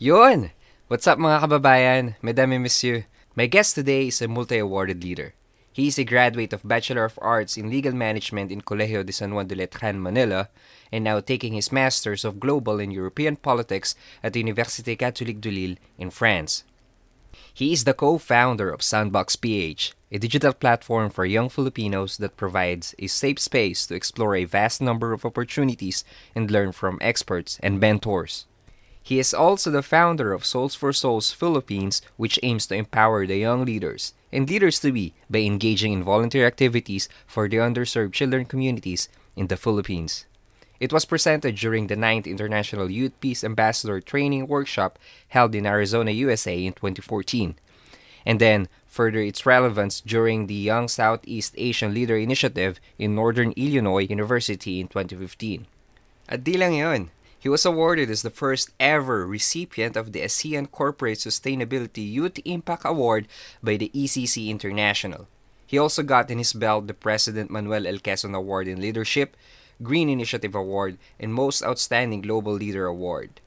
Yun! What's up mga kababayan? Mesdames et messieurs. My guest today is a multi-awarded leader. He is a graduate of Bachelor of Arts in Legal Management in Colegio de San Juan de Letran, Manila, and now taking his Masters of Global and European Politics at the Université Catholique de Lille in France. He is the co-founder of Sandbox PH, a digital platform for young Filipinos that provides a safe space to explore a vast number of opportunities and learn from experts and mentors. He is also the founder of Soles4Souls Philippines, which aims to empower the young leaders and leaders to be by engaging in volunteer activities for the underserved children communities in the Philippines. It was presented during the 9th International Youth Peace Ambassador Training Workshop held in Arizona, USA in 2014. And then further its relevance during the Young Southeast Asian Leader Initiative in Northern Illinois University in 2015. At di lang yun, he was awarded as the first ever recipient of the ASEAN Corporate Sustainability Youth Impact Award by the ECC International. He also got in his belt the President Manuel L. Quezon Award in Leadership, Green Initiative Award, and Most Outstanding Global Leader Award.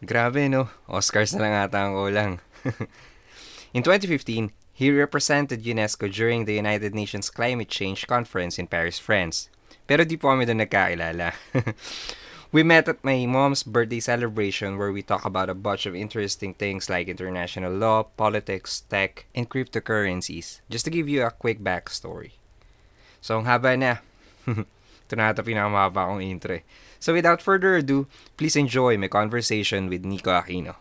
Grabe no, Oscars na lang ata ang in 2015, he represented UNESCO during the United Nations Climate Change Conference in Paris, France. Pero di po kami doon nagkakilala. we met at my mom's birthday celebration where we talk about a bunch of interesting things like international law, politics, tech, and cryptocurrencies. Just to give you a quick backstory. So, ang haba na. Ito na ata pinakamahaba kong intro. eh. So, without further ado, please enjoy my conversation with Nico Aquino.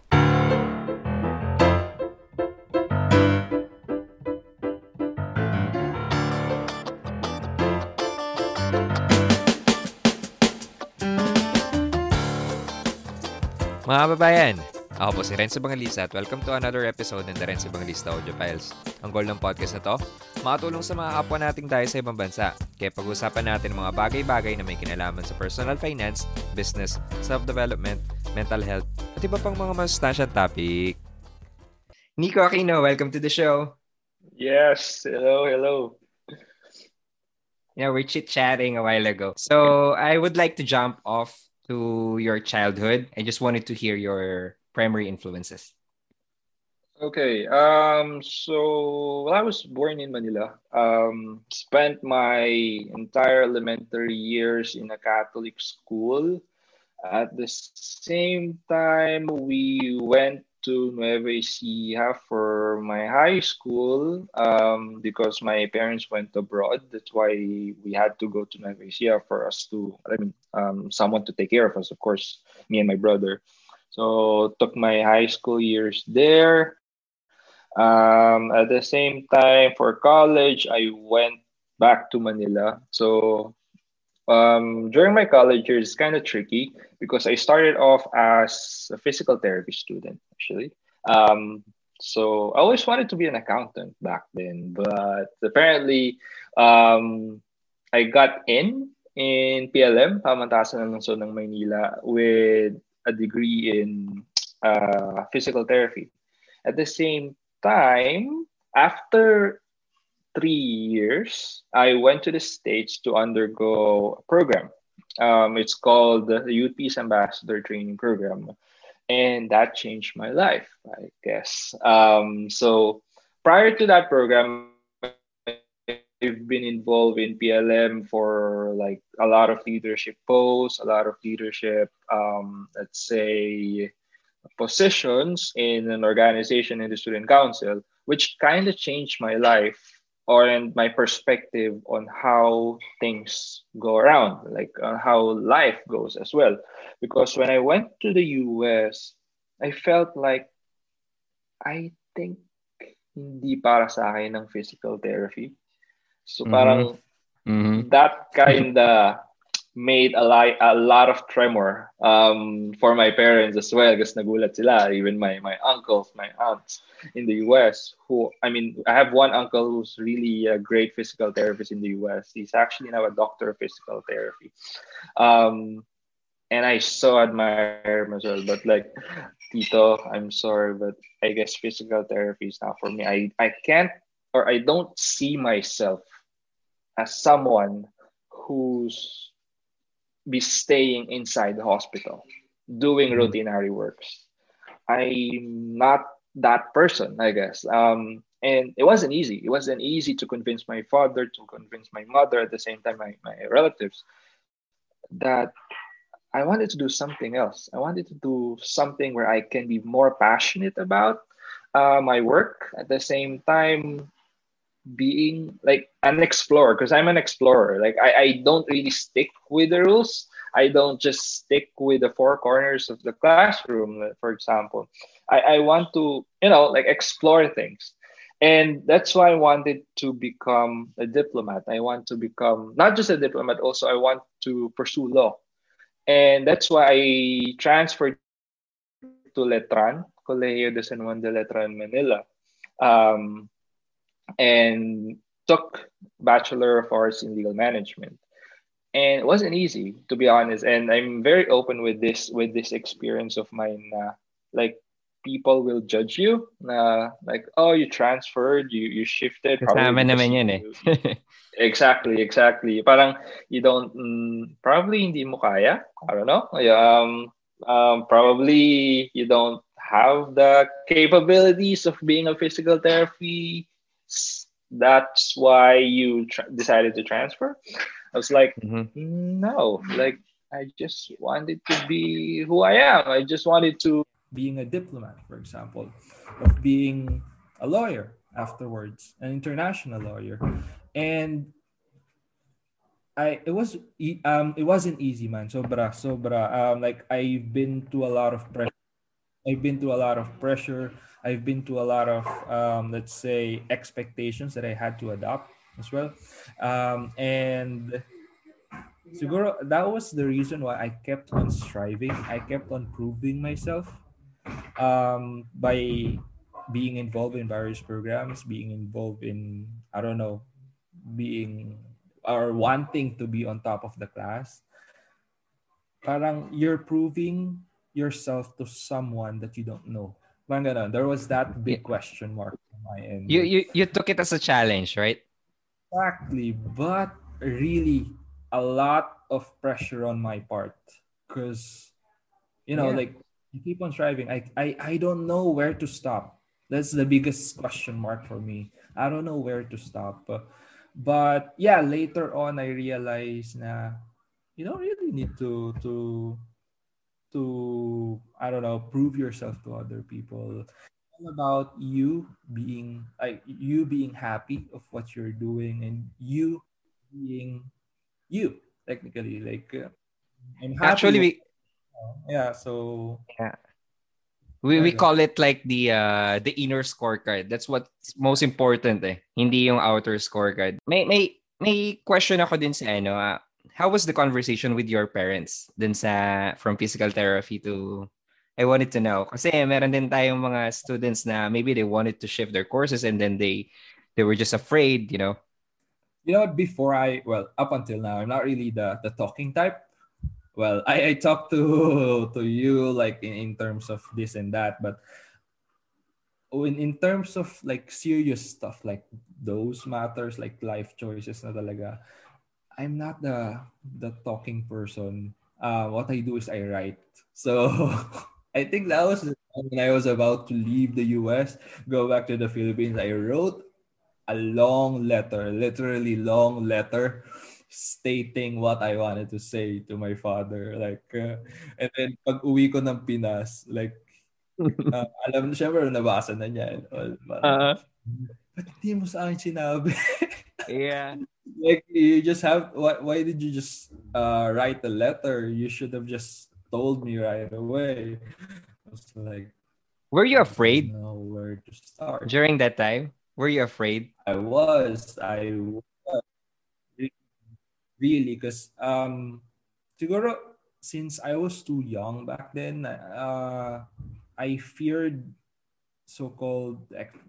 Mga kababayan, ako po si Renzo Bangalista at welcome to another episode ng The Renzo Bangalista Audio Files. Ang goal ng podcast na to, makatulong sa mga kapwa nating tayo sa ibang bansa. Kaya pag-usapan natin mga bagay-bagay na may kinalaman sa personal finance, business, self-development, mental health, at iba pang mga masustansyang topic. Nico Aquino, welcome to the show. Yes, hello, hello. Yeah, we're chit-chatting a while ago. So I would like to jump off to your childhood. I just wanted to hear your primary influences. Okay, um, so well, I was born in Manila. Um, spent my entire elementary years in a Catholic school. At the same time, we went to Nueva Ecija for my high school um, because my parents went abroad. That's why we had to go to Nueva Ecija for us to, I mean, um, someone to take care of us, of course, me and my brother. So took my high school years there. Um, at the same time, for college, I went back to Manila. So um, during my college years, it's kind of tricky because I started off as a physical therapy student, actually. Um, so I always wanted to be an accountant back then, but apparently um, I got in in PLM, Pamantasan ng Lungsod ng Maynila, with a degree in uh, physical therapy. At the same time, after three years, I went to the States to undergo a program. Um, it's called the Youth Peace Ambassador Training Program. And that changed my life, I guess. Um, so prior to that program, I've been involved in PLM for like a lot of leadership posts, a lot of leadership, um, let's say, positions in an organization in the student council, which kind of changed my life or and my perspective on how things go around, like on how life goes as well. Because when I went to the US, I felt like I think hindi para sa akin ng physical therapy. So parang Mm-hmm. that kind of made a lot a lot of tremor um, for my parents as well because nagulat sila even my my uncles my aunts in the US who I mean I have one uncle who's really a great physical therapist in the US he's actually now a doctor of physical therapy. Um, and I so admire him as well but like Tito I'm sorry but I guess physical therapy is not for me. I I can't or I don't see myself as someone who's be staying inside the hospital doing Mhm. routinary works. I'm not that person, I guess. Um, and it wasn't easy. It wasn't easy to convince my father, to convince my mother, at the same time, my, my relatives, that I wanted to do something else. I wanted to do something where I can be more passionate about uh, my work. At the same time, being like an explorer because I'm an explorer. Like I, I don't really stick with the rules. I don't just stick with the four corners of the classroom, for example. I, I want to, you know, like explore things. And that's why I wanted to become a diplomat. I want to become not just a diplomat, also I want to pursue law. And that's why I transferred to Letran, Colegio de San Juan de Letran, Manila. Um, and took Bachelor of Arts in Legal Management. And it wasn't easy, to be honest. And I'm very open with this with this experience of mine. Uh, like people will judge you. Uh, like, oh, you transferred, you you shifted. Kasama naman yun eh. exactly, exactly. Parang you don't, mm, probably hindi mo kaya. I don't know. Um, um, probably you don't have the capabilities of being a physical therapy that's why you tra- decided to transfer? I was like mm-hmm. no. Like i just wanted to be who i am. I just wanted to being a diplomat for example of being a lawyer afterwards an international lawyer. And I it was um it wasn't easy man. Sobra sobra. Um like I've been to a lot of pressure. I've been to a lot of pressure I've been to a lot of, um, let's say, expectations that I had to adopt as well. Um, and siguro that was the reason why I kept on striving. I kept on proving myself um, by being involved in various programs, being involved in, I don't know, being or wanting to be on top of the class. Parang you're proving yourself to someone that you don't know. Parang There was that big question mark on my end. You, you, you took it as a challenge, right? Exactly. But really, a lot of pressure on my part. Because, you know, yeah. like, you keep on striving. I, I, I don't know where to stop. That's the biggest question mark for me. I don't know where to stop. But, but yeah, later on, I realized na you don't really need to to to I don't know prove yourself to other people. All about you being like you being happy of what you're doing and you being you technically like uh, I'm happy actually we, yeah so yeah. We, we call it like the uh the inner scorecard. That's what's most important eh. Hindi yung outer scorecard. May may may question ako din sa ano uh, how was the conversation with your parents dun sa from physical therapy to I wanted to know kasi meron din tayong mga students na maybe they wanted to shift their courses and then they they were just afraid, you know. You know, before I well, up until now, I'm not really the the talking type. Well, I, I talk to to you like in, in terms of this and that, but in, in terms of like serious stuff like those matters like life choices na talaga I'm not the the talking person. Uh, what I do is I write. So I think that was when I was about to leave the US, go back to the Philippines. I wrote a long letter, literally long letter, stating what I wanted to say to my father. Like, uh, and then pag uwi ko ng Pinas, like, uh, alam, syempre nabasa na niya. Uh-huh. Ba't hindi mo sa akin sinabi? yeah. Like you just have why why did you just uh write a letter? You should have just told me right away. I was like Were you afraid? know where to start. During that time? Were you afraid? I was. I was. Really, because um siguro since I was too young back then, uh I feared so-called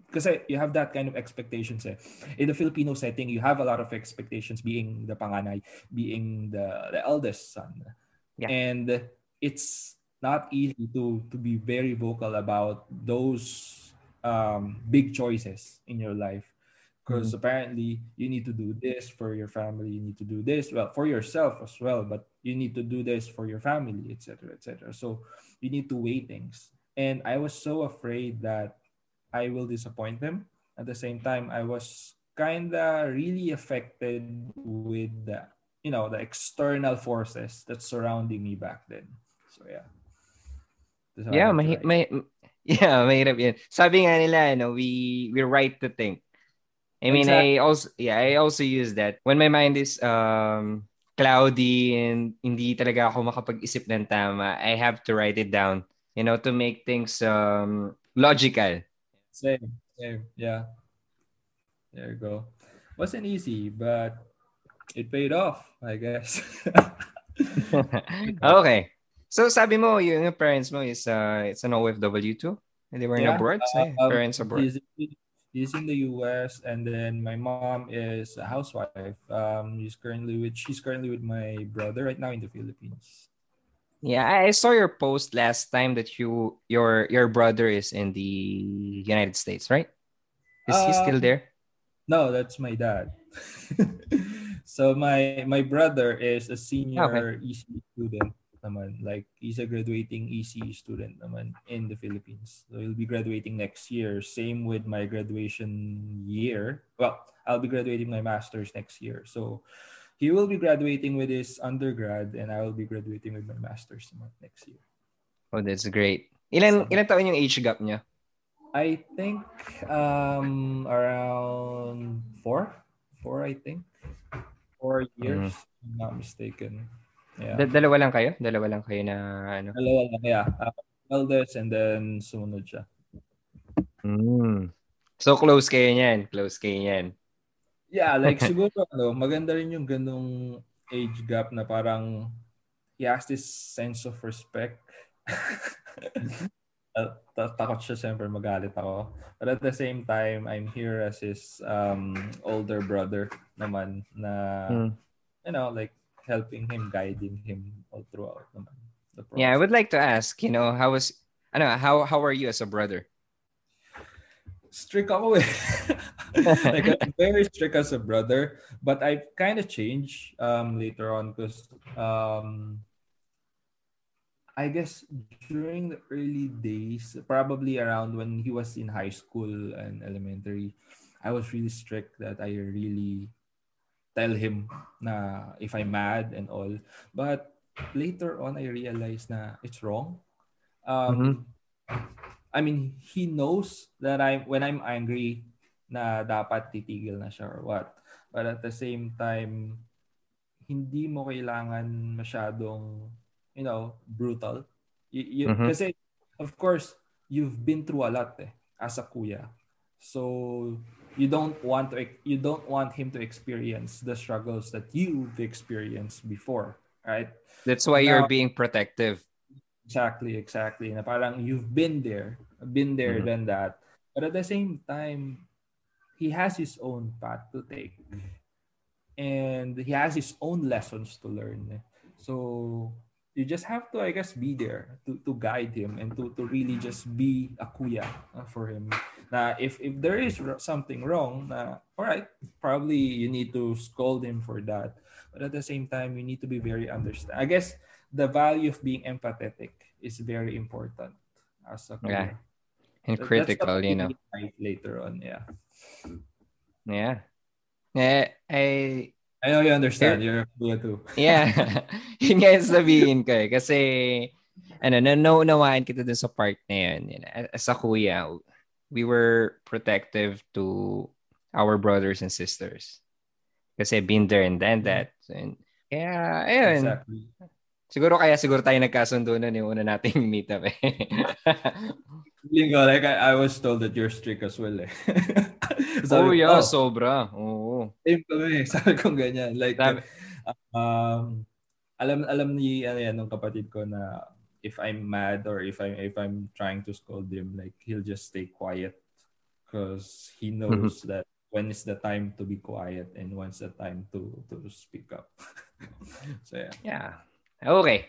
because you have that kind of expectations eh. in the Filipino setting you have a lot of expectations being the panganay being the the eldest son yeah. and it's not easy to to be very vocal about those um, big choices in your life because mm-hmm. apparently you need to do this for your family you need to do this well for yourself as well but you need to do this for your family etc etc so you need to weigh things and I was so afraid that I will disappoint them. At the same time, I was kind of really affected with the you know the external forces that's surrounding me back then. So yeah. Yeah, may, may, yeah, mahirap yan. Sabi nga nila, we we're right to think. I mean, exactly. I also yeah, I also use that when my mind is um cloudy and hindi talaga ako makapag-isip ng tama. I have to write it down, you know, to make things um logical. Same, same, yeah. There you go. Wasn't easy, but it paid off, I guess. okay. So sabi mo, yung parents mo is uh, it's an OFW too? And they were yeah. abroad? Uh, um, parents abroad? He's, he's in the US and then my mom is a housewife. Um, he's currently with she's currently with my brother right now in the Philippines. Yeah, I saw your post last time that you your your brother is in the United States, right? Is he still um, there? No, that's my dad. so my my brother is a senior okay. EC student naman. Like he's a graduating EC student naman in the Philippines. So he'll be graduating next year. Same with my graduation year. Well, I'll be graduating my master's next year. So he will be graduating with his undergrad and I will be graduating with my master's next year. Oh, that's great. Ilan so, ilan taon yung age gap niya? I think um around four, four I think, four years. Mm. I'm not mistaken. Yeah. Dalawa lang kayo? Dalawa lang kayo na ano? Dalawa lang, yeah. Uh, eldest and then sumunod siya. Mm. So close kayo niyan, close kayo niyan. Yeah, like siguro ano, maganda rin yung ganung age gap na parang he has this sense of respect. takot siya siyempre magalit ako. But at the same time, I'm here as his um, older brother naman na, mm. you know, like helping him, guiding him all throughout naman. Yeah, I would like to ask, you know, how was, I know, how, how are you as a brother? Strict ako eh. like I'm very strict as a brother, but I've kind of changed um, later on because um, I guess during the early days, probably around when he was in high school and elementary, I was really strict that I really tell him na if I'm mad and all. But later on, I realized na it's wrong. Um, mm-hmm. I mean, he knows that I when I'm angry na dapat titigil na siya or what. But at the same time, hindi mo kailangan masyadong you know, brutal. You, you mm-hmm. Kasi, of course, you've been through a lot eh, as a kuya. So, you don't want to you don't want him to experience the struggles that you've experienced before, right? That's why now, you're being protective. Exactly, exactly. Na parang you've been there, been there, mm-hmm. done that. But at the same time, he has his own path to take. And he has his own lessons to learn. So you just have to, I guess, be there to, to guide him and to, to really just be a kuya uh, for him. Now, if, if there is something wrong, na, all right, probably you need to scold him for that. But at the same time, you need to be very understand. I guess the value of being empathetic is very important as a kuya. Yeah. And that, critical, you know. Later on, yeah. Yeah. Yeah, I I know you understand. You're a kuya too. yeah. yun nga yung sabihin ko eh. Kasi, ano, nauunawaan kita dun sa part na yun. yun. As a kuya, we were protective to our brothers and sisters. Kasi been there and done that. And, kaya, ayun. Exactly. Siguro kaya siguro tayo nagkasundo na yung una nating meet up eh. Lingo, like I, I was told that you're strict as well eh. Sabi, oh yeah, oh, sobra. Oo. Same kami. Sabi ko ganyan. Like, Sabi, um, alam alam ni ano yan ng kapatid ko na if I'm mad or if I'm if I'm trying to scold him, like he'll just stay quiet because he knows mm-hmm. that when is the time to be quiet and when's the time to to speak up. so yeah. Yeah. Okay.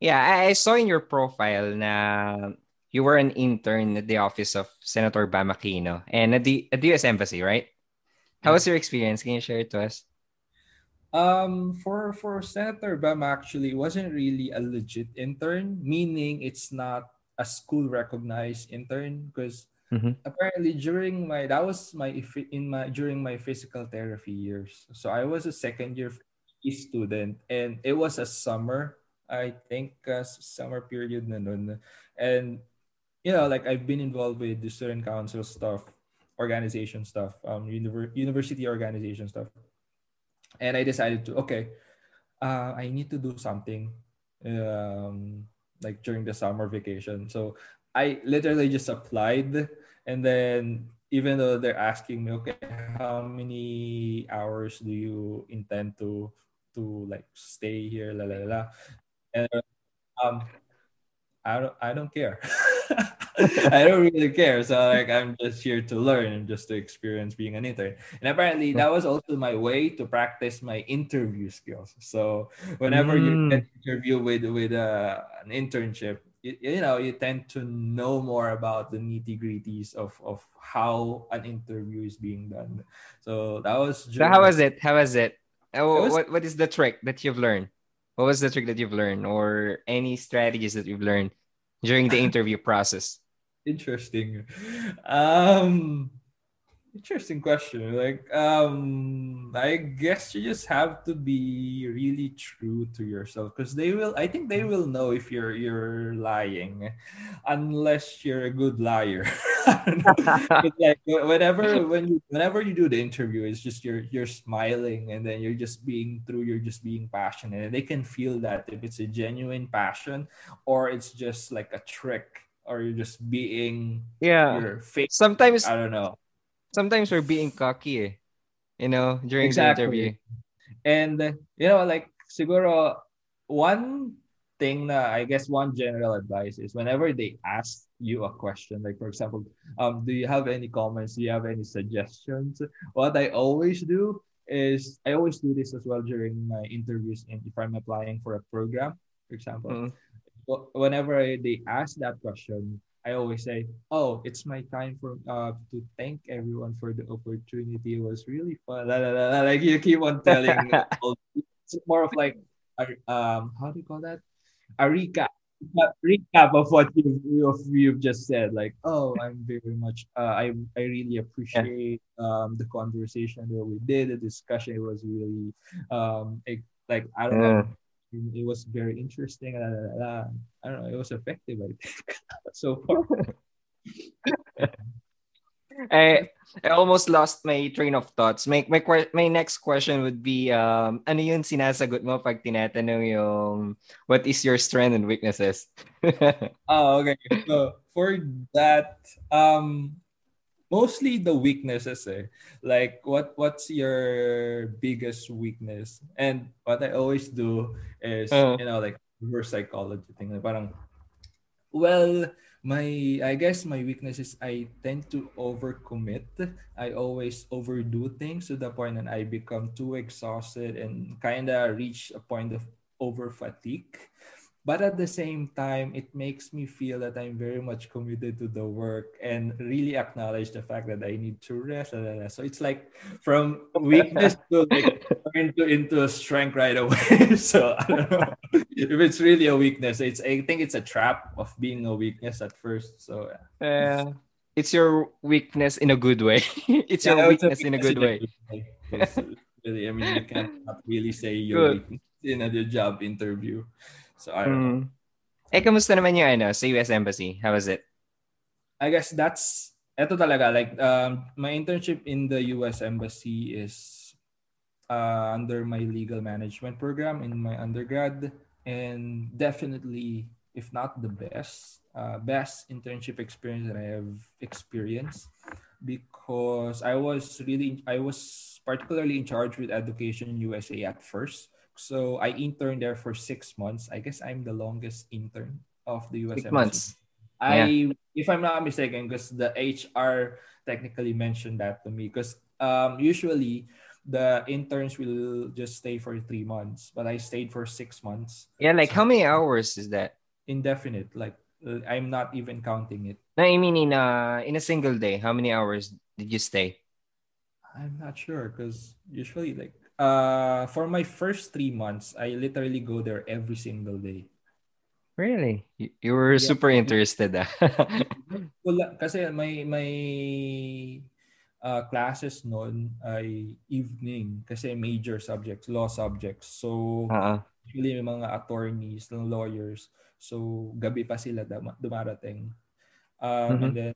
Yeah, I saw in your profile na you were an intern at the office of Senator Bam Aquino and at the, at the U.S. Embassy, right? How was your experience? Can you share it to us? Um, for for Senator Bam, actually, wasn't really a legit intern, meaning it's not a school recognized intern because Mhm. apparently during my that was my in my during my physical therapy years. So I was a second year student and it was a summer I think uh, summer period na nun. And you know like I've been involved with the student council stuff, organization stuff, um univer- university organization stuff. And I decided to okay, uh, I need to do something um like during the summer vacation. So I literally just applied and then even though they're asking me, okay, how many hours do you intend to to like stay here, la la la, and um, I don't I don't care. I don't really care. So like I'm just here to learn and just to experience being an intern. And apparently that was also my way to practice my interview skills. So whenever you Mm. get interview with with uh, an internship, you, you know you tend to know more about the nitty gritties of of how an interview is being done. So that was. So how was it? How was it? Oh, was- what what is the trick that you've learned? What was the trick that you've learned, or any strategies that you've learned during the interview process? Interesting. Um interesting question. Like um I guess you just have to be really true to yourself because they will I think they will know if you're you're lying unless you're a good liar. I don't know. It's like whenever when you whenever you do the interview it's just you're you're smiling and then you're just being true you're just being passionate and they can feel that if it's a genuine passion or it's just like a trick or you're just being Yeah. your fake Sometimes I don't know sometimes we're being cocky, eh, you know, during Exactly. the interview. and uh, you know like siguro one thing na I guess one general advice is whenever they ask you a question like for example um do you have any comments do you have any suggestions what I always do is I always do this as well during my interviews and if I'm applying for a program for example Mm. wh- whenever they ask that question, I always say, "Oh, it's my time for uh to thank everyone for the opportunity. It was really fun." La, la, la, la. Like you keep on telling. all- it's more of like, um, how do you call that? A recap. A recap of what you've, you've, you've just said like oh i'm very much uh, i i really appreciate um the conversation that we did the discussion it was really um it, like i don't know it was very interesting. la, la. I don't know. It was effective, I think, so far. I I almost lost my train of thoughts. My my my next question would be um ano yung sinasagot mo pag tinatanong yung what is your strength and weaknesses? Oh, okay. So for that, um, mostly the weaknesses, eh. Like, what what's your biggest weakness? And what I always do is, Uh. you know, like reverse psychology thing. Like, parang, well, my I guess my weakness is I tend to overcommit. I always overdo things to the point that I become too exhausted and kind of reach a point of over fatigue. But at the same time, it makes me feel that I'm very much committed to the work and really acknowledge the fact that I need to rest. So it's like from weakness to like into a strength right away. so I don't know if it's really a weakness. It's I think it's a trap of being a weakness at first. So Uh, it's your weakness in a good way. it's your Yeah, it's weakness in a good way. It's really, I mean, you can't really say your Good. weakness in a job interview. So I don't know. Mm. Eh, kamusta naman yung ano, sa US Embassy? How was it? I guess that's eto talaga like um my internship in the US embassy is uh, under my legal management program in my undergrad and definitely if not the best uh, best internship experience that I have experienced because I was really I was particularly in charge with Education USA at first so I interned there for six months I guess I'm the longest intern of the US Six months. I, if I'm not mistaken, because the HR technically mentioned that to me, because um, usually the interns will just stay for three months, but I stayed for six months, Yeah, like how many hours is that? indefinite. Like I'm not even counting it. No, I mean in a, in a single day, how many hours did you stay? I'm not sure because usually like uh for my first three months, I literally go there every single day. Really? You, you were Yeah. super interested. Ah. Kasi may may uh, classes noon ay evening kasi major subjects, law subjects. So Oo. usually may mga attorneys, lawyers. So gabi pa sila dumarating. Um, Mhm. And then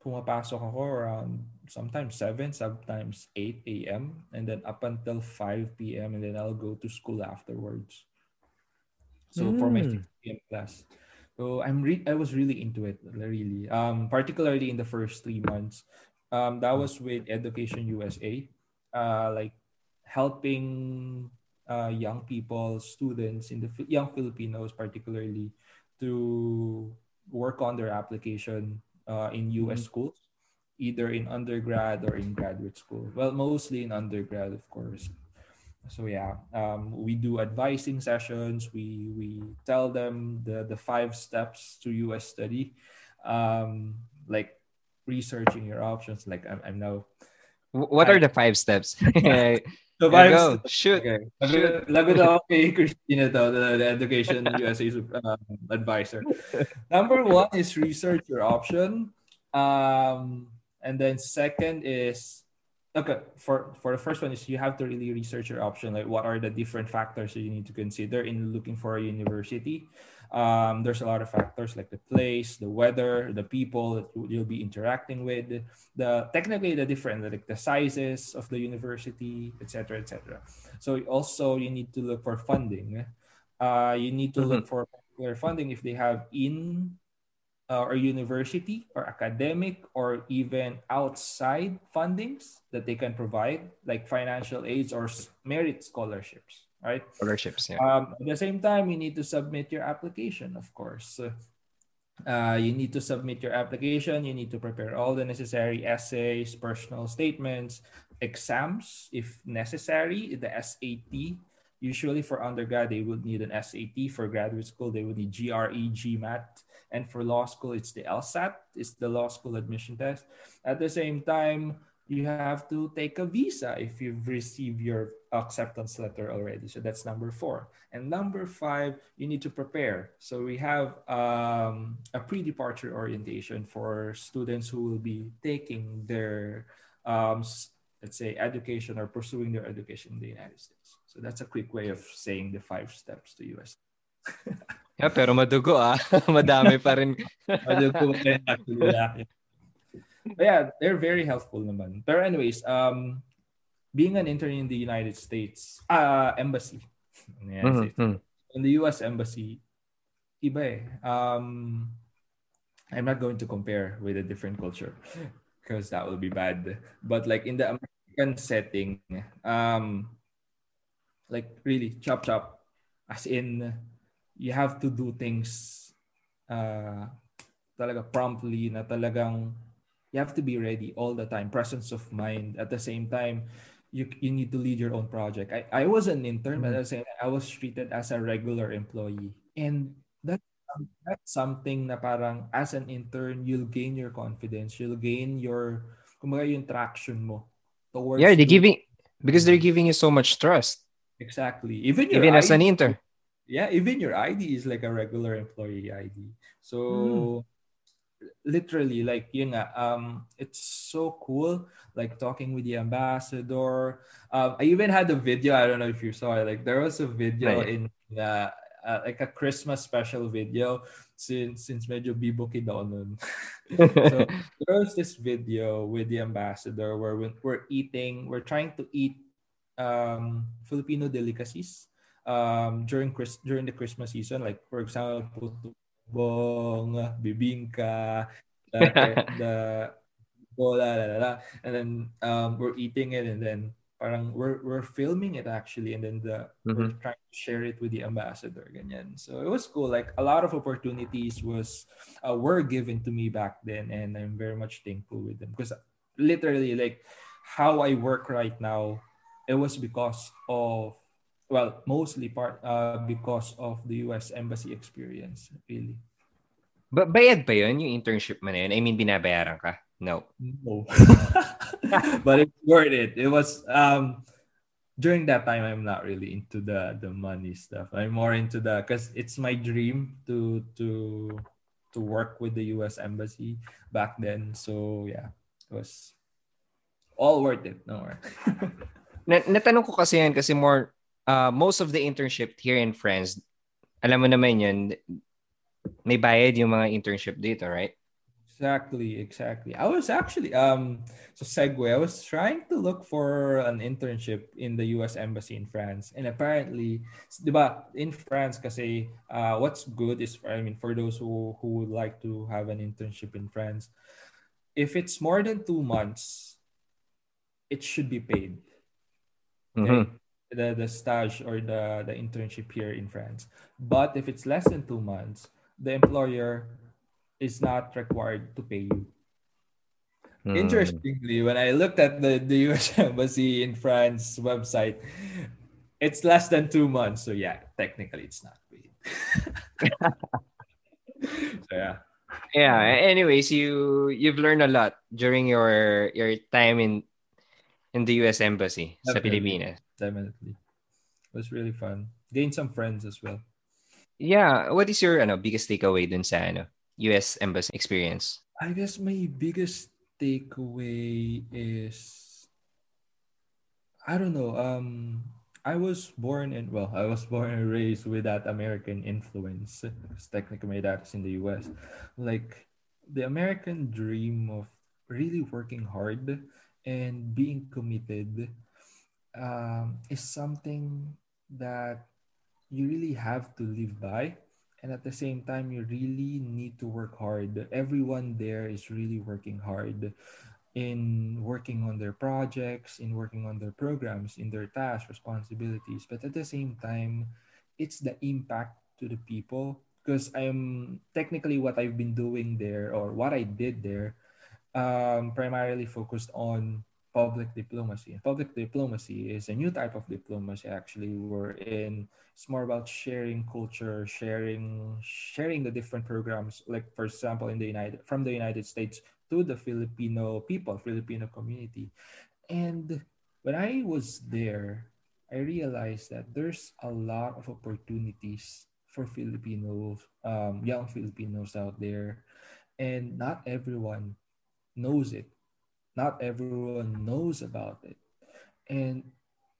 pumapasok ako around sometimes 7, sometimes 8 a.m. and then up until 5 p.m. and then I'll go to school afterwards. So for my Mm. 6 p.m. class. So I'm re- I was really into it, really. Um, particularly in the first three months. Um, that was with Education USA, uh, like helping uh, young people, students in the young Filipinos, particularly, to work on their application uh, in U.S. schools, either in undergrad or in graduate school. Well, mostly in undergrad, of course. So yeah, um, we do advising sessions. We we tell them the the five steps to U.S. study, um, like researching your options. Like I'm, I'm now What are the five steps? There the you five go. steps. Shoot. Okay. Lagot lagot ako kay Christina to, the, the Education USA um, advisor. Number one is research your option. Um, and then second is okay for for the first one is you have to really research your option like what are the different factors that you need to consider in looking for a university um, there's a lot of factors like the place the weather the people that you'll be interacting with the technically the different like the sizes of the university etc etc so also you need to look for funding. Uh, you need to look for particular funding if they have in uh, or university or academic or even outside fundings that they can provide like financial aids or merit scholarships right Scholarships, yeah. um, at the same time, you need to submit your application, of course. Uh, you need to submit your application. You need to prepare all the necessary essays, personal statements, exams, if necessary, the SAT. Usually for undergrad, they would need an SAT. For graduate school, they would need GRE, GMAT. And for law school, it's the LSAT, it's the law school admission test. At the same time, you have to take a visa if you've received your acceptance letter already. So that's number four. And number five, you need to prepare. So we have um, a pre-departure orientation for students who will be taking their, um, let's say, education or pursuing their education in the United States. So that's a quick way of saying the five steps to US. Yeah, pero madugo ah. Madami pa rin. Actually, yeah. But yeah, they're very helpful naman. But anyways, um, being an intern in the United States, uh, embassy, in the Mhm, States, mhm. in the U.S. embassy, iba eh. Um, I'm not going to compare with a different culture because that will be bad. But like in the American setting, um, like really chop chop, as in you have to do things uh, talaga promptly na talagang you have to be ready all the time presence of mind. At the same time you you need to lead your own project. I, I was an intern but at the same i was treated as a regular employee. And that um, that's something na parang as an intern you'll gain your confidence. You'll gain your kumbaga yung traction mo towards Yeah, they're giving because they're mm-hmm. giving you so much trust. exactly. Even Even as an intern. yeah, even your ID is like a regular employee ID. So mm. Literally, like you know um, it's so cool. Like talking with the ambassador. Um, I even had a video. I don't know if you saw it. Like there was a video Right. in uh, uh, like a Christmas special video. Since since medyo bibo kid ako nun. so there was this video with the ambassador where we- we're eating, we're trying to eat um, Filipino delicacies um, during Chris during the Christmas season. Like for example, bong, bibingka, the, the bola, la, la, la. and then um, we're eating it, and then parang we're we're filming it actually, and then the we're trying to share it with the ambassador, ganyan. So it was cool. Like a lot of opportunities was uh, were given to me back then, and I'm very much thankful with them because literally like how I work right now, it was because of well mostly part uh, because of the U.S. embassy experience really. Ba bayad ba yun, yung internship mo na yun? I mean, binabayaran ka? No. No. but it's worth it. It was um during that time I'm not really into the the money stuff. I'm more into the because it's my dream to to to work with the U.S. embassy back then. So yeah, it was all worth it. No more. Na- natanong ko kasi yan kasi more uh, most of the internship here in France, alam mo naman yun, may bayad yung mga internship dito, right? Exactly, exactly. I was actually um so segue. I was trying to look for an internship in the US embassy in France. And apparently, diba, in France kasi uh what's good is I mean for those who who would like to have an internship in France, if it's more than 2 months, it should be paid. Mhm. The the stage or the the internship here in France. But if it's less than 2 months, the employer is not required to pay you. Hmm. Interestingly, when I looked at the, the US Embassy in France website, it's less than two months. So yeah, technically it's not paid. so yeah. Yeah, anyways, you you've learned a lot during your your time in in the US embassy sa Definitely. Pilipinas. Definitely. It was really fun. Gained some friends as well. Yeah, what is your ano biggest takeaway dun sa ano US embassy experience? I guess my biggest takeaway is I don't know. Um, I was born in well, I was born and raised with that American influence. Because technically, my dad is in the U.S. Like the American dream of really working hard and being committed um, is something that you really have to live by. And at the same time, you really need to work hard. Everyone there is really working hard in working on their projects, in working on their programs, in their tasks, responsibilities. But at the same time, it's the impact to the people. Because I'm technically what I've been doing there or what I did there um, primarily focused on public diplomacy. Public diplomacy is a new type of diplomacy actually wherein it's more about sharing culture, sharing sharing the different programs. Like for example, in the United from the United States to the Filipino people, Filipino community. And when I was there, I realized that there's a lot of opportunities for Filipinos, um, young Filipinos out there, and not everyone knows it. Not everyone knows about it. And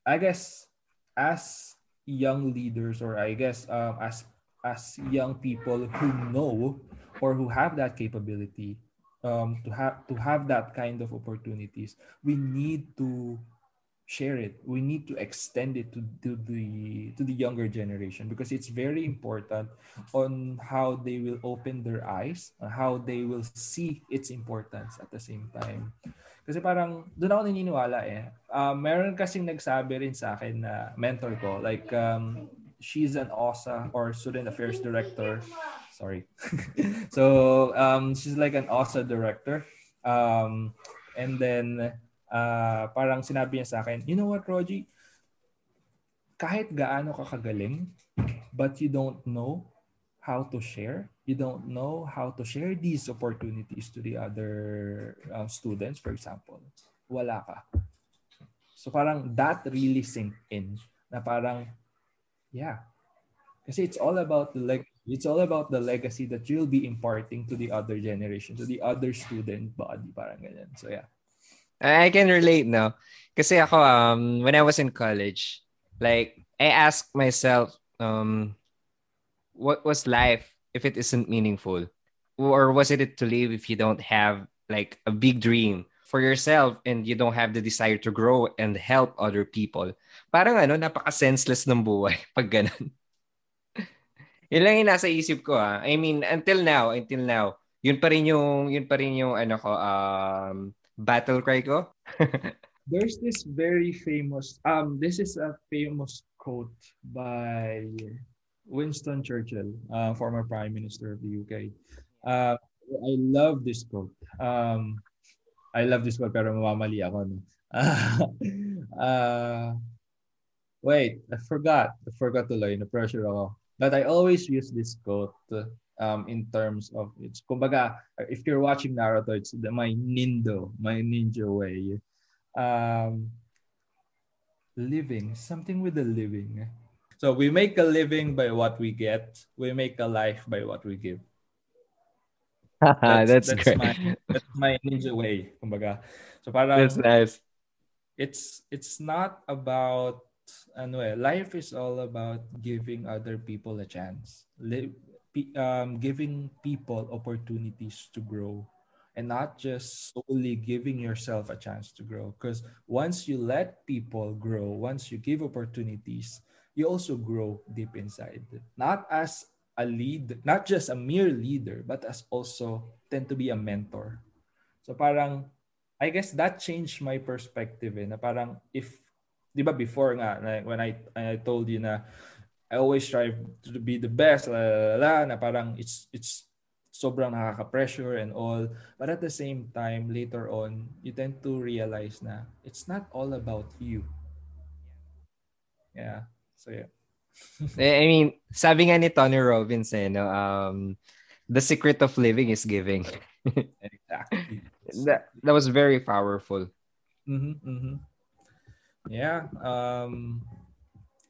I guess as young leaders, or I guess um, as as young people who know or who have that capability um, to have to have that kind of opportunities, we need to share it. We need to extend it to, to the to the younger generation because it's very important on how they will open their eyes, how they will see its importance at the same time. Kasi parang doon ako naniniwala eh. Uh, meron kasing nagsabi rin sa akin na mentor ko, like um, she's an OSA or student affairs director. Sorry. so um, she's like an OSA director. Um, and then uh, parang sinabi niya sa akin, you know what, Roji? Kahit gaano ka kagaling, but you don't know how to share, you don't know how to share these opportunities to the other uh, students, for example, wala ka. So parang that really sinked in na parang, yeah. Kasi it's all about the leg it's all about the legacy that you'll be imparting to the other generation, to the other student body, parang ganyan. So yeah. I can relate no. Kasi ako um when I was in college, like I asked myself um what was life if it isn't meaningful? Or was it to live if you don't have like a big dream for yourself and you don't have the desire to grow and help other people? Parang ano, napaka-senseless ng buhay pag ganun. yun lang yung nasa isip ko ah. I mean, until now, until now, yun pa rin yung, yun pa rin yung ano ko, um, battle cry ko. There's this very famous, um, this is a famous quote by Winston Churchill, uh, former Prime Minister of the UK. Uh, I love this quote. Um, I love this quote pero mamamali ako. No? uh, wait, I forgot. I forgot to tuloy. Na-pressure ako. But I always use this quote um, in terms of it's kumbaga if you're watching Naruto it's the my nindo my ninja way um, living, something with the living. So we make a living by what we get. We make a life by what we give. that's, that's, that's great. my that's my ninja way, kumbaga. So parang That's nice. it's it's not about ano eh, life is all about giving other people a chance. Li- pe- um, giving people opportunities to grow and not just solely giving yourself a chance to grow. Because once you let people grow once you give opportunities you also grow deep inside. Not as a lead not just a mere leader but as also tend to be a mentor. So parang I guess that changed my perspective eh, na parang if di ba before nga when I I told you na I always strive to be the best la, la, la, na parang it's it's sobrang nakaka-pressure and all but at the same time later on you tend to realize na it's not all about you yeah so yeah I mean, sabi nga ni Tony Robbins, eh, no, um, the secret of living is giving. exactly that, that was very powerful. mm-hmm, mm-hmm. yeah um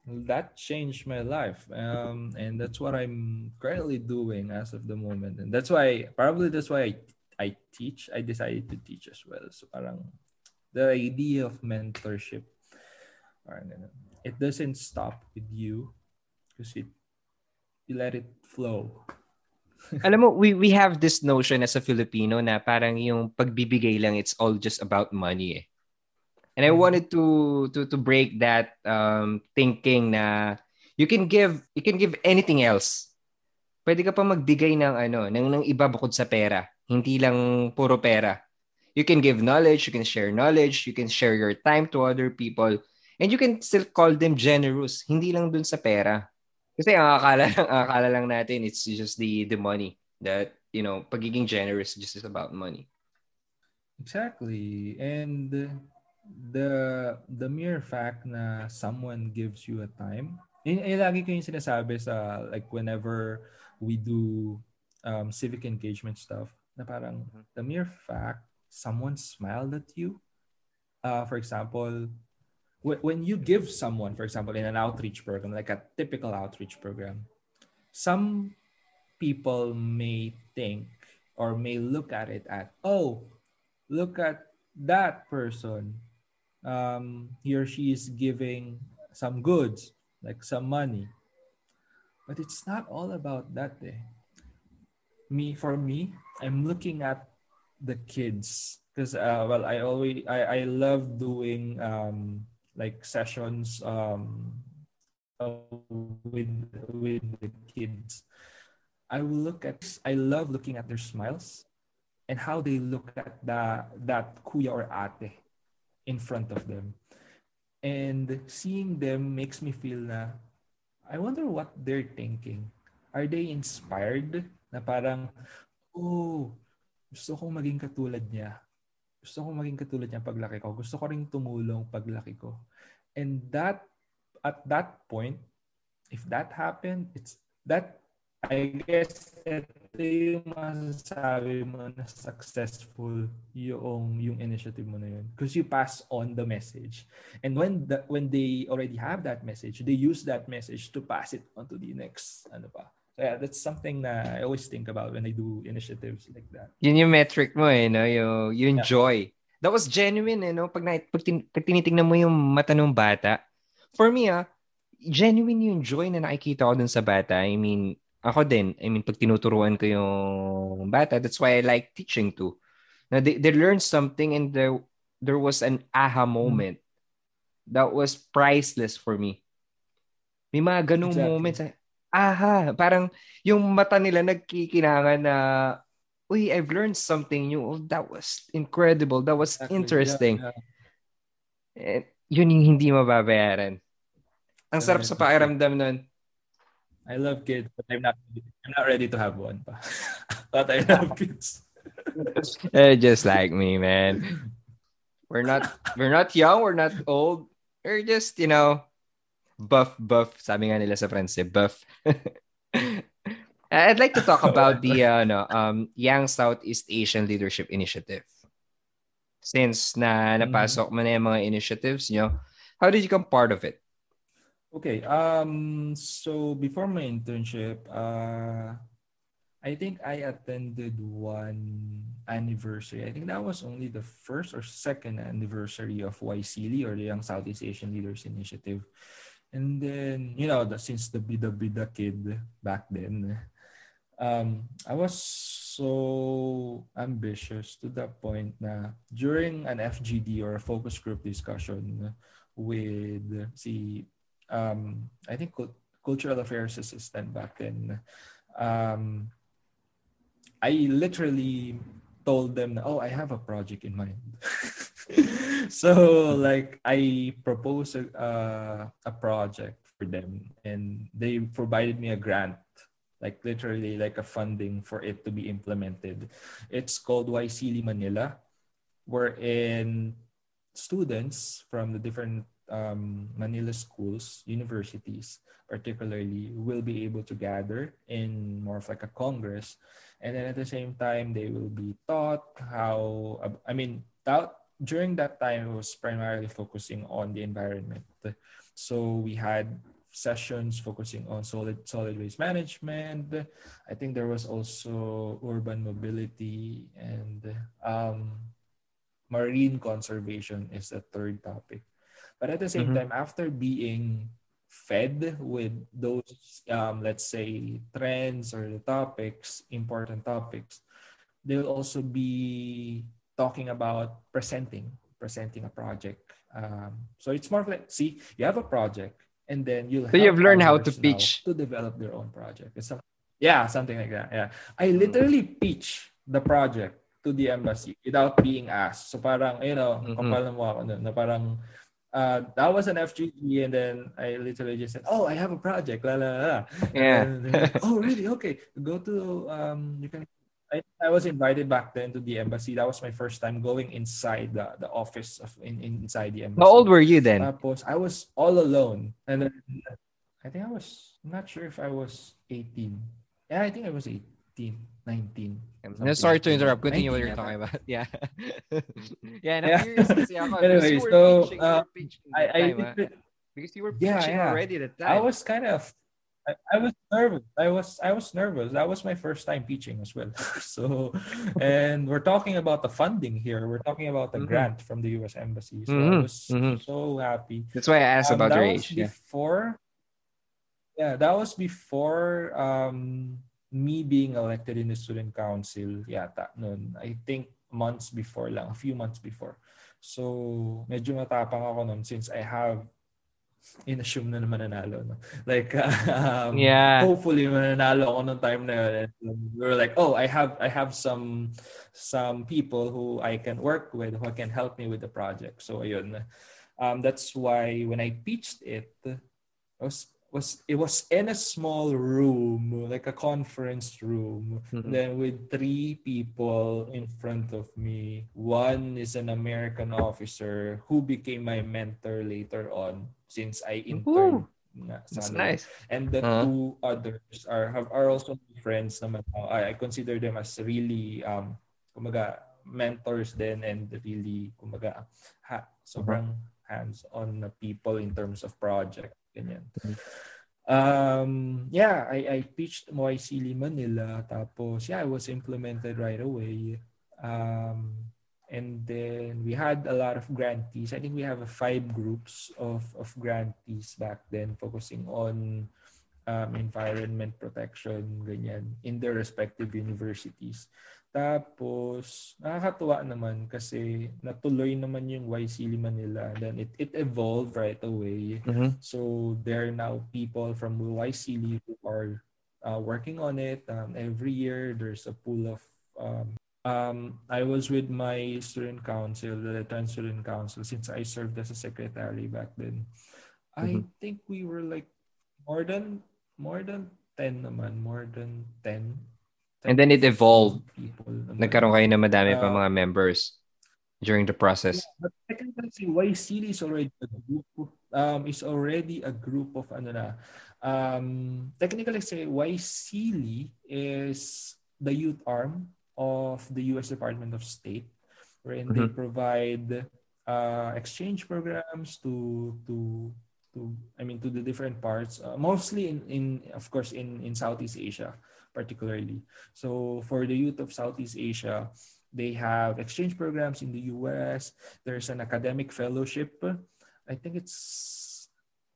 that changed my life um and that's what i'm currently doing as of the moment. And that's why probably that's why i i teach i decided to teach as well. So parang the idea of mentorship it doesn't stop with you because it you let it flow. Alam mo, we, we have this notion as a Filipino na parang yung pagbibigay lang, it's all just about money eh. And I Mhm. wanted to to to break that um thinking na you can give you can give anything else. Pwede ka pa magbigay ng ano, ng, ng iba bukod sa pera. Hindi lang puro pera. You can give knowledge, you can share knowledge, you can share your time to other people, and you can still call them generous. Hindi lang dun sa pera. Kasi ang akala, ang akala lang natin, it's just the the money. That, you know, pagiging generous just is about money. Exactly. And the the mere fact na someone gives you a time, yun, yun lagi ko yung sinasabi sa like whenever we do um, civic engagement stuff, na parang the mere fact someone smiled at you, uh, for example, wh- when you give someone, for example, in an outreach program, like a typical outreach program, some people may think or may look at it at, oh, look at that person. Um, he or she is giving some goods, like some money. But it's not all about that. Eh. Me, for me, I'm looking at the kids because uh, well, I always I I love doing um like sessions um with with the kids. I will look at I love looking at their smiles and how they look at the, that kuya or ate in front of them. And seeing them makes me feel na, I wonder what they're thinking. Are they inspired? Na parang, oh, gusto kong maging katulad niya. Gusto kong maging katulad niya paglaki ko. Gusto ko rin tumulong paglaki ko. And that, at that point, if that happened, it's that I guess ito yung masasabi mo na successful yung yung initiative mo na yun because you pass on the message and when the, when they already have that message they use that message to pass it on to the next ano pa so yeah that's something that I always think about when I do initiatives like that Yun yung metric mo eh, no? Yung, yung Yeah. joy. That was genuine eh, no? Pag, na, pag, tin, pag tinitingnan mo yung mata ng bata, for me ah, genuine yung joy na nakikita ko dun sa bata. I mean, ako din, I mean, pag tinuturuan ko yung bata, that's why I like teaching too. Na they, they learned something and there, there was an aha moment that was priceless for me. May mga ganung Exactly. moments. Aha, parang yung mata nila nagkikinangan na uy, I've learned something new. Oh, that was incredible. That was Exactly. interesting. Yeah, yeah. Eh, yun yung hindi mababayaran. Ang sarap sa pakiramdam nun. I love kids but I'm not I'm not ready to have one pa but I love kids Eh, just like me, man. We're not we're not young, we're not old. We're just, you know, buff buff. Sabi nga nila sa friends, eh, buff. I'd like to talk about the uh, no, um Young Southeast Asian Leadership Initiative. Since na napasok mo na yung mga initiatives nyo, How did you become part of it? Okay. Um. So before my internship, uh, I think I attended one anniversary. I think that was only the first or second anniversary of YSEALI or the Young Southeast Asian Leaders Initiative. And then, you know, the, since the Bida Bida kid back then, um, I was so ambitious to the point na during an FGD or a focus group discussion with si um, I think cultural affairs assistant back then um, I literally told them oh I have a project in mind so like I proposed a, uh, a project for them and they provided me a grant like literally like a funding for it to be implemented. It's called YSEALI Manila, wherein students from the different um, Manila schools, universities, particularly, will be able to gather in more of like a congress, and then at the same time they will be taught how. I mean, that during that time it was primarily focusing on the environment. So we had sessions focusing on solid solid waste management. I think there was also urban mobility and um, marine conservation is the third topic. But at the same mm-hmm. time, after being fed with those, um, let's say, trends or the topics, important topics, they'll also be talking about presenting, presenting a project. Um, so it's more like, see, you have a project, and then you'll so you've learned how to pitch to develop their own project it's yeah something like that yeah i literally pitch the project to the embassy without being asked so parang you know mm-hmm. mo ako na parang uh, that was an FGD, and then I literally just said, "Oh, I have a project." La la la. Yeah. Like, oh, really? Okay. Go to um. You can I, I was invited back then to the embassy. That was my first time going inside the, the office of in, inside the embassy. How old were you then? Tapos, I was all alone. And then I think I was I'm not sure if I was 18. Yeah, I think I was 18, 19. No, sorry to interrupt. Continue what you're talking about. Yeah. yeah, and I'm curious kasi ako. Anyway, so pitching, uh, I, I time, because you were yeah, pitching yeah. already at that time. I was kind of I, I was nervous. I was I was nervous. That was my first time teaching as well. so, and we're talking about the funding here. We're talking about the mm-hmm. grant from the U.S. Embassy. So mm-hmm. I was mm-hmm. so happy. That's why I asked um, about your age. Before, yeah. yeah, that was before um, me being elected in the student council. Yeah, that noon. I think months before lang, a few months before. So, medyo matapang ako noon since I have in-assume na naman nanalo. No? Like, um, yeah. hopefully mananalo ako nung time na yun. And we were like, oh, I have I have some some people who I can work with who can help me with the project. So, ayun. Um, that's why when I pitched it, it was was it was in a small room, like a conference room. Mm-hmm. Then with three people in front of me. One is an American officer who became my mentor later on since I interned. Na, That's nice. And the uh-huh. two others are have are also friends naman. I, I consider them as really um kumaga mentors then and really kumaga ha, sobrang uh-huh. hands-on people in terms of project Ganyan. Um, yeah, I, I pitched YSEALI Manila. Tapos, yeah, it was implemented right away. Um, and then we had a lot of grantees. I think we have five groups of, of grantees back then focusing on um, environment protection, ganyan, in their respective universities. Tapos, nakakatuwa naman kasi natuloy naman yung YSEALI Manila. Then it, it evolved right away. Mm-hmm. So there are now people from YSEALI who are uh, working on it. Um, every year, there's a pool of... Um, um, I was with my student council, the Trans Student Council, since I served as a secretary back then. Mm-hmm. I think we were like more than more than 10 naman, more than 10 And then it evolved. Nagkaroon kayo na madami pa mga members during the process. Yeah, but technically, YSEALI is already a group um, is already a group of ano na. Um, technically, say YSEALI is the youth arm of the U.S. Department of State, wherein mm-hmm. they provide uh, exchange programs to to to I mean to the different parts, uh, mostly in in of course in in Southeast Asia particularly. So for the youth of Southeast Asia, they have exchange programs in the US. There's an academic fellowship. I think it's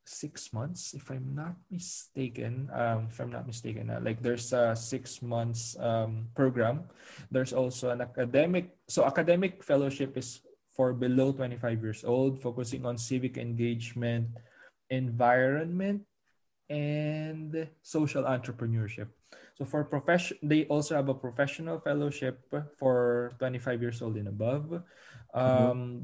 six months, if I'm not mistaken. Um, if I'm not mistaken, uh, like there's a six months um, program. There's also an academic. So academic fellowship is for below 25 years old, focusing on civic engagement, environment, and social entrepreneurship. So for profession, they also have a professional fellowship for 25 years old and above. Mm-hmm. Um, mm-hmm.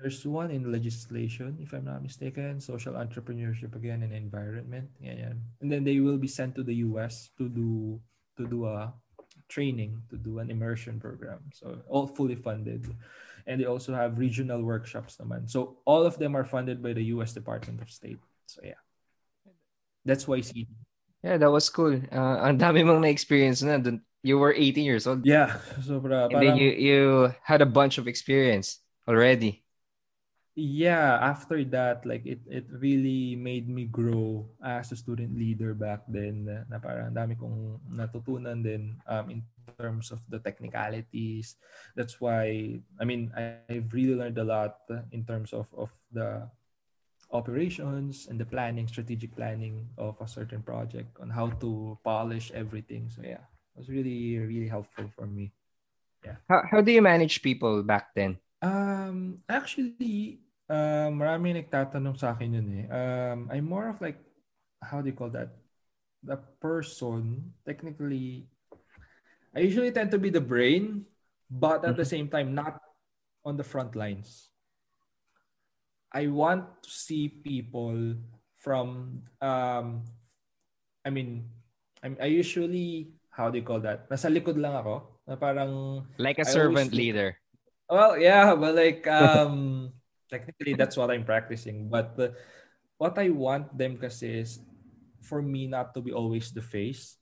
There's one in legislation, if I'm not mistaken, social entrepreneurship again and environment. Yeah, yeah. And then they will be sent to the US to do to do a training, to do an immersion program. So all fully funded. And they also have regional workshops naman. So all of them are funded by the US Department of State. So yeah. That's why CD. Yeah, that was cool. Uh, ang dami mong na-experience na. You were 18 years old. Yeah, sobra. And then you, you had a bunch of experience already. Yeah, after that, like it it really made me grow as a student leader back then. Na parang dami kong natutunan din um, in terms of the technicalities. That's why, I mean, I've really learned a lot in terms of, of the operations and the planning, strategic planning of a certain project on how to polish everything. So yeah, it was really, really helpful for me. Yeah. How, how do you manage people back then? Um, actually, uh, marami nagtatanong sa akin yun eh. Um, I'm more of like, how do you call that? The person, technically, I usually tend to be the brain, but at the mm-hmm. same time, not on the front lines. I want to see people from um I mean I, I usually how do you call that? Nasa likod lang ako. Na parang like a I servant leader. Well, yeah, but like um technically that's what I'm practicing, but the, what I want them kasi is for me not to be always the face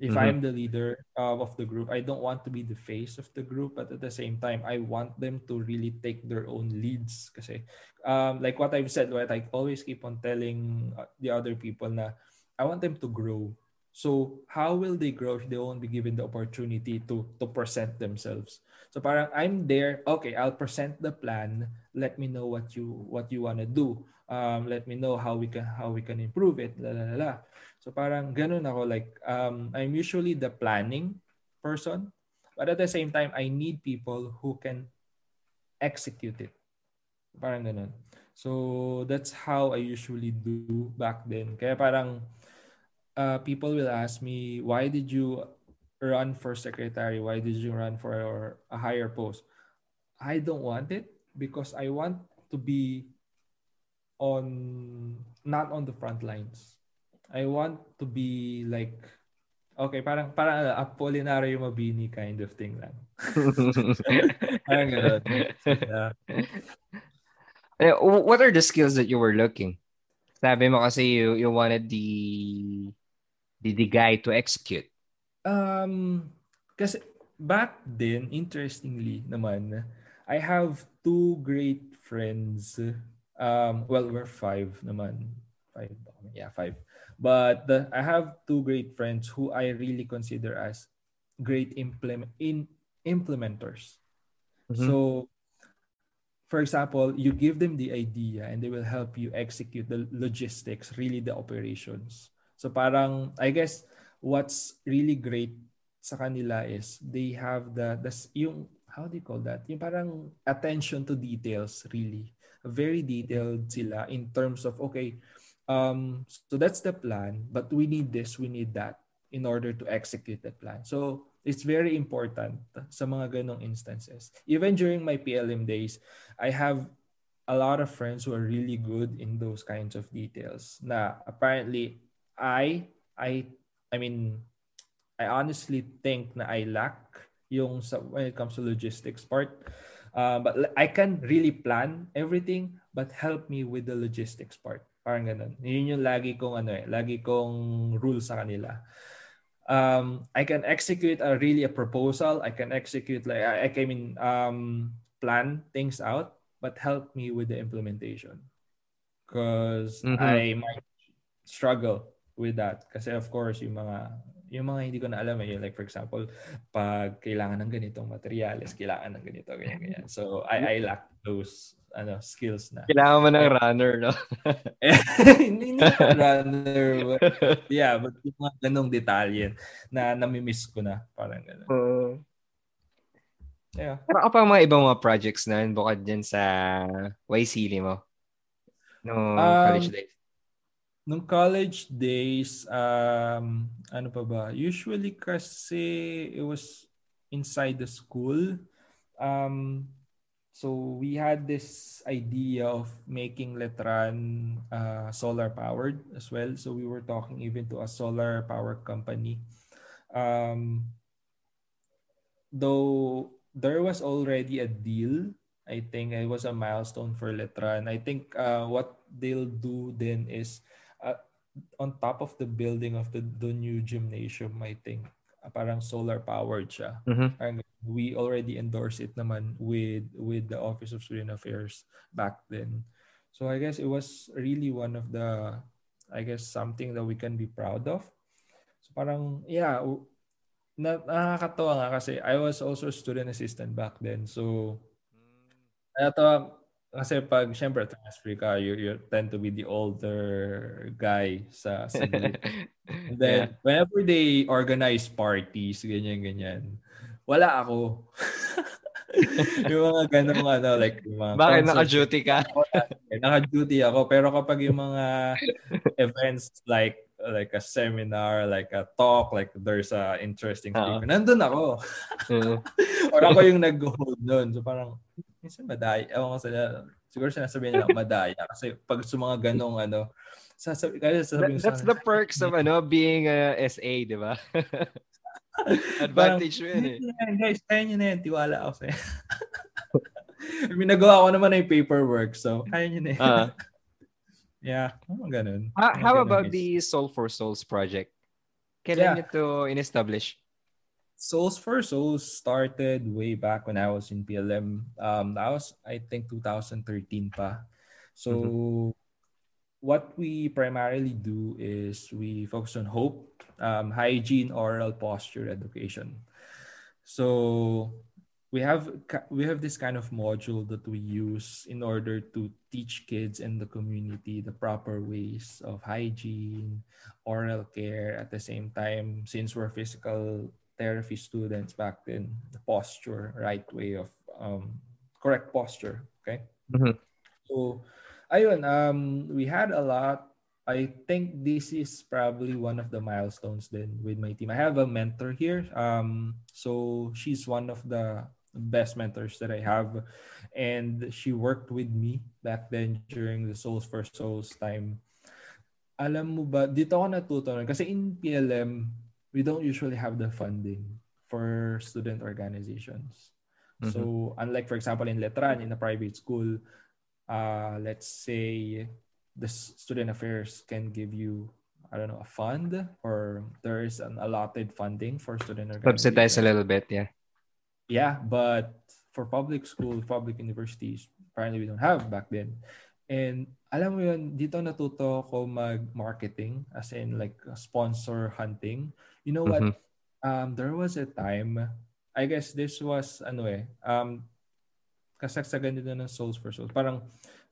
if mm-hmm. I'm the leader uh, of the group, I don't want to be the face of the group, but at the same time, I want them to really take their own leads. Kasi, um, like what I've said, what I always keep on telling uh, the other people na I want them to grow. So how will they grow if they won't be given the opportunity to to present themselves? So parang I'm there, okay, I'll present the plan. Let me know what you what you want to do. Um, let me know how we can how we can improve it. La, la, la. So parang ganun ako like um, I'm usually the planning person but at the same time I need people who can execute it. Parang ganun. So that's how I usually do back then. Kaya parang uh, people will ask me why did you run for secretary? Why did you run for a higher post? I don't want it because I want to be on not on the front lines. I want to be like okay, parang parang uh, Apolinario Mabini kind of thing lang. parang ganun. Yeah. Eh, what are the skills that you were looking? Sabi mo kasi you you wanted the the, the guy to execute. Um kasi back then interestingly naman I have two great friends. Um well we're five naman. Five. Yeah, five. But the, I have two great friends who I really consider as great implement in implementers. Mm-hmm. So for example, you give them the idea and they will help you execute the logistics, really the operations. So parang I guess what's really great sa kanila is they have the the yung how do you call that? Yung parang attention to details really. Very detailed sila in terms of okay, Um, so that's the plan, but we need this, we need that in order to execute that plan. So it's very important sa mga ganong instances. Even during my PLM days, I have a lot of friends who are really good in those kinds of details. Na apparently I I I mean I honestly think na I lack yung sa, when it comes to logistics part. Uh, but I can really plan everything but help me with the logistics part. Parang ganun. Yun yung lagi kong ano eh, lagi kong rule sa kanila. Um, I can execute a really a proposal. I can execute like I, I mean um, plan things out. but help me with the implementation. Because Mhm. I might struggle with that. Kasi of course, yung mga yung mga hindi ko na alam eh, like for example, pag kailangan ng ganitong materials, kailangan ng ganito, ganyan, ganyan. So, I, I lack those ano skills na. Kailangan mo ng runner, no? hindi na runner. But, yeah, but yung mga ganong detalye na namimiss ko na. Parang gano'n. Yeah. Pero ka pa mga ibang mga projects na bukod dyan sa YCL mo? No Um, college days. Nung college days, um, ano pa ba? Usually kasi it was inside the school. Um, so we had this idea of making Letran uh, solar powered as well. So we were talking even to a solar power company. Um, though there was already a deal I think it was a milestone for Letran. I think uh, what they'll do then is on top of the building of the, the new gymnasium, I think uh, parang solar powered siya. Mhm. Parang we already endorsed it naman with with the Office of Student Affairs back then. So I guess it was really one of the I guess something that we can be proud of. So parang yeah, na, nakakatawa nga kasi I was also a student assistant back then. So Ito, kasi pag, syempre, transfer ka, you, you tend to be the older guy sa, sa group. And then, whenever they organize parties, ganyan-ganyan, wala ako. yung mga ganong ano, like, yung mga Bakit concert- naka-duty ka? Naka-duty ako. Pero kapag yung mga events like like a seminar, like a talk, like there's a interesting speaker, nandun ako. Oo. Or ako yung nag-hold nun. So parang, minsan madaya. Ewan ko sila. Siguro sinasabihin nila madaya. Kasi pag sa mga ganong ano, sasabi, kasi sasabihin That- that's the perks of ano being a SA, di ba? Advantage mo yun eh. Yan, guys, kaya nyo na yan. Tiwala ako sa'yo. I mean, nagawa ko naman na yung paperwork. So, kaya nyo na yan. Ah. yeah, mga ganun. How, Mga how ganun, about guys. the Soul for Souls project? Kailan Yeah. nyo to in-establish? Soles4Souls started way back when I was in PLM. Um, that was, I think, 2013 pa. So, what we primarily do is we focus on hope, um, hygiene, oral posture education. So, we have we have this kind of module that we use in order to teach kids in the community the proper ways of hygiene, oral care. At the same time, since we're physical therapy students back then, the posture, right way of um, correct posture. Okay. Mhm. So, ayun, um, we had a lot. I think this is probably one of the milestones then with my team. I have a mentor here. Um, so she's one of the best mentors that I have. And she worked with me back then during the Soles4Souls time. Alam mo ba, dito ako natuto nun. Kasi in PLM, we don't usually have the funding for student organizations. So, unlike, for example, in Letran, in a private school, uh, let's say the student affairs can give you, I don't know, a fund or there is an allotted funding for student organizations. Subsidize a little bit, yeah. Yeah, but for public schools, public universities, apparently we don't have back then. And alam mo yun, dito natuto ko mag-marketing, as in like sponsor hunting. You know what? Mhm. Um, there was a time, I guess this was, ano eh, um, kasagsagan dito ng Soles4Souls. Parang,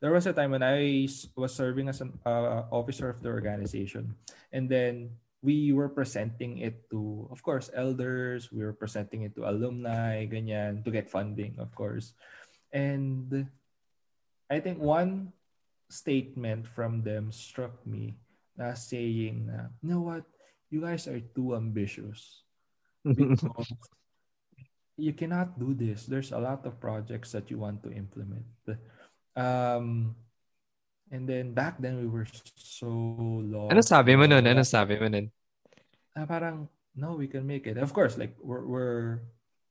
there was a time when I was serving as an uh, officer of the organization. And then, we were presenting it to, of course, elders. We were presenting it to alumni, ganyan, to get funding, of course. And I think one statement from them struck me na saying na, you know what? You guys are too ambitious. Because you cannot do this. There's a lot of projects that you want to implement. Um, and then back then we were so lost. Ano sabi mo nun? Ano sabi mo nun? Ah, parang, no, we can make it. Of course, like, we're, we're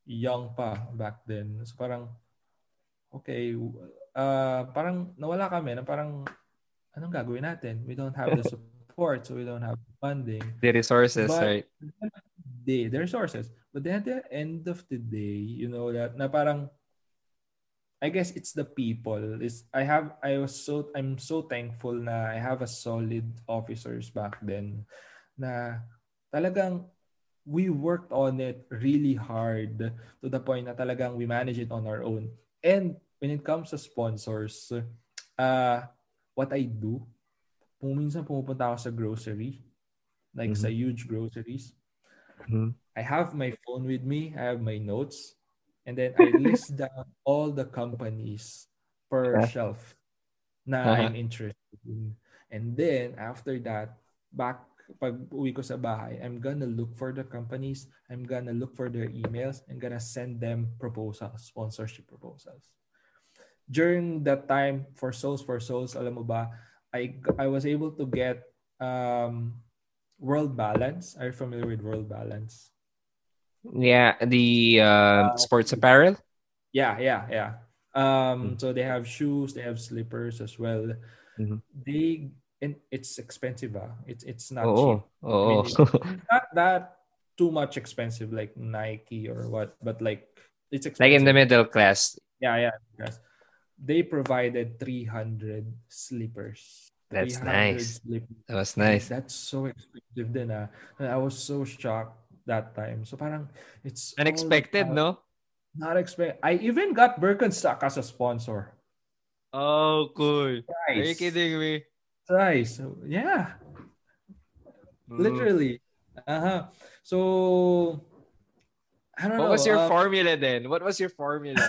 young pa back then. So parang, okay, uh, parang nawala kami na parang, anong gagawin natin? We don't have the support, so we don't have funding. The resources, But- right? They, the resources. But then at the end of the day, you know that, na parang, I guess it's the people. Is I have I was so I'm so thankful na I have a solid officers back then na talagang we worked on it really hard to the point na talagang we manage it on our own. And when it comes to sponsors, uh, what I do, kung minsan pumupunta ako sa grocery, like mm-hmm. sa huge groceries, mm-hmm. I have my phone with me, I have my notes, and then I list down all the companies per uh-huh. shelf na uh-huh. I'm interested in. And then after that, back pag uwi ko sa bahay, I'm gonna look for the companies, I'm gonna look for their emails, I'm gonna send them proposals, sponsorship proposals. During that time for Soles4Souls, alam mo ba, I I was able to get um World Balance. Are you familiar with World Balance? Yeah, the uh, uh, sports apparel. Yeah, yeah, yeah. Um, mm-hmm. so they have shoes, they have slippers as well. Mm-hmm. They and it's expensive. Uh. It's it's not oh, cheap. Oh, I mean, it's not that too much expensive like Nike or what, but like it's expensive. like in the middle class. Yeah, yeah. Yes. They provided 300 slippers. That's nice. Slippers. That was nice. That's so expensive then. Uh. I was so shocked that time. So parang it's unexpected, no? Not expect. I even got Birkenstock as a sponsor. Oh, cool. Are you kidding me? Nice. Yeah. Mm. Literally. Uh-huh. So I don't what know. What was your uh, formula then? What was your formula?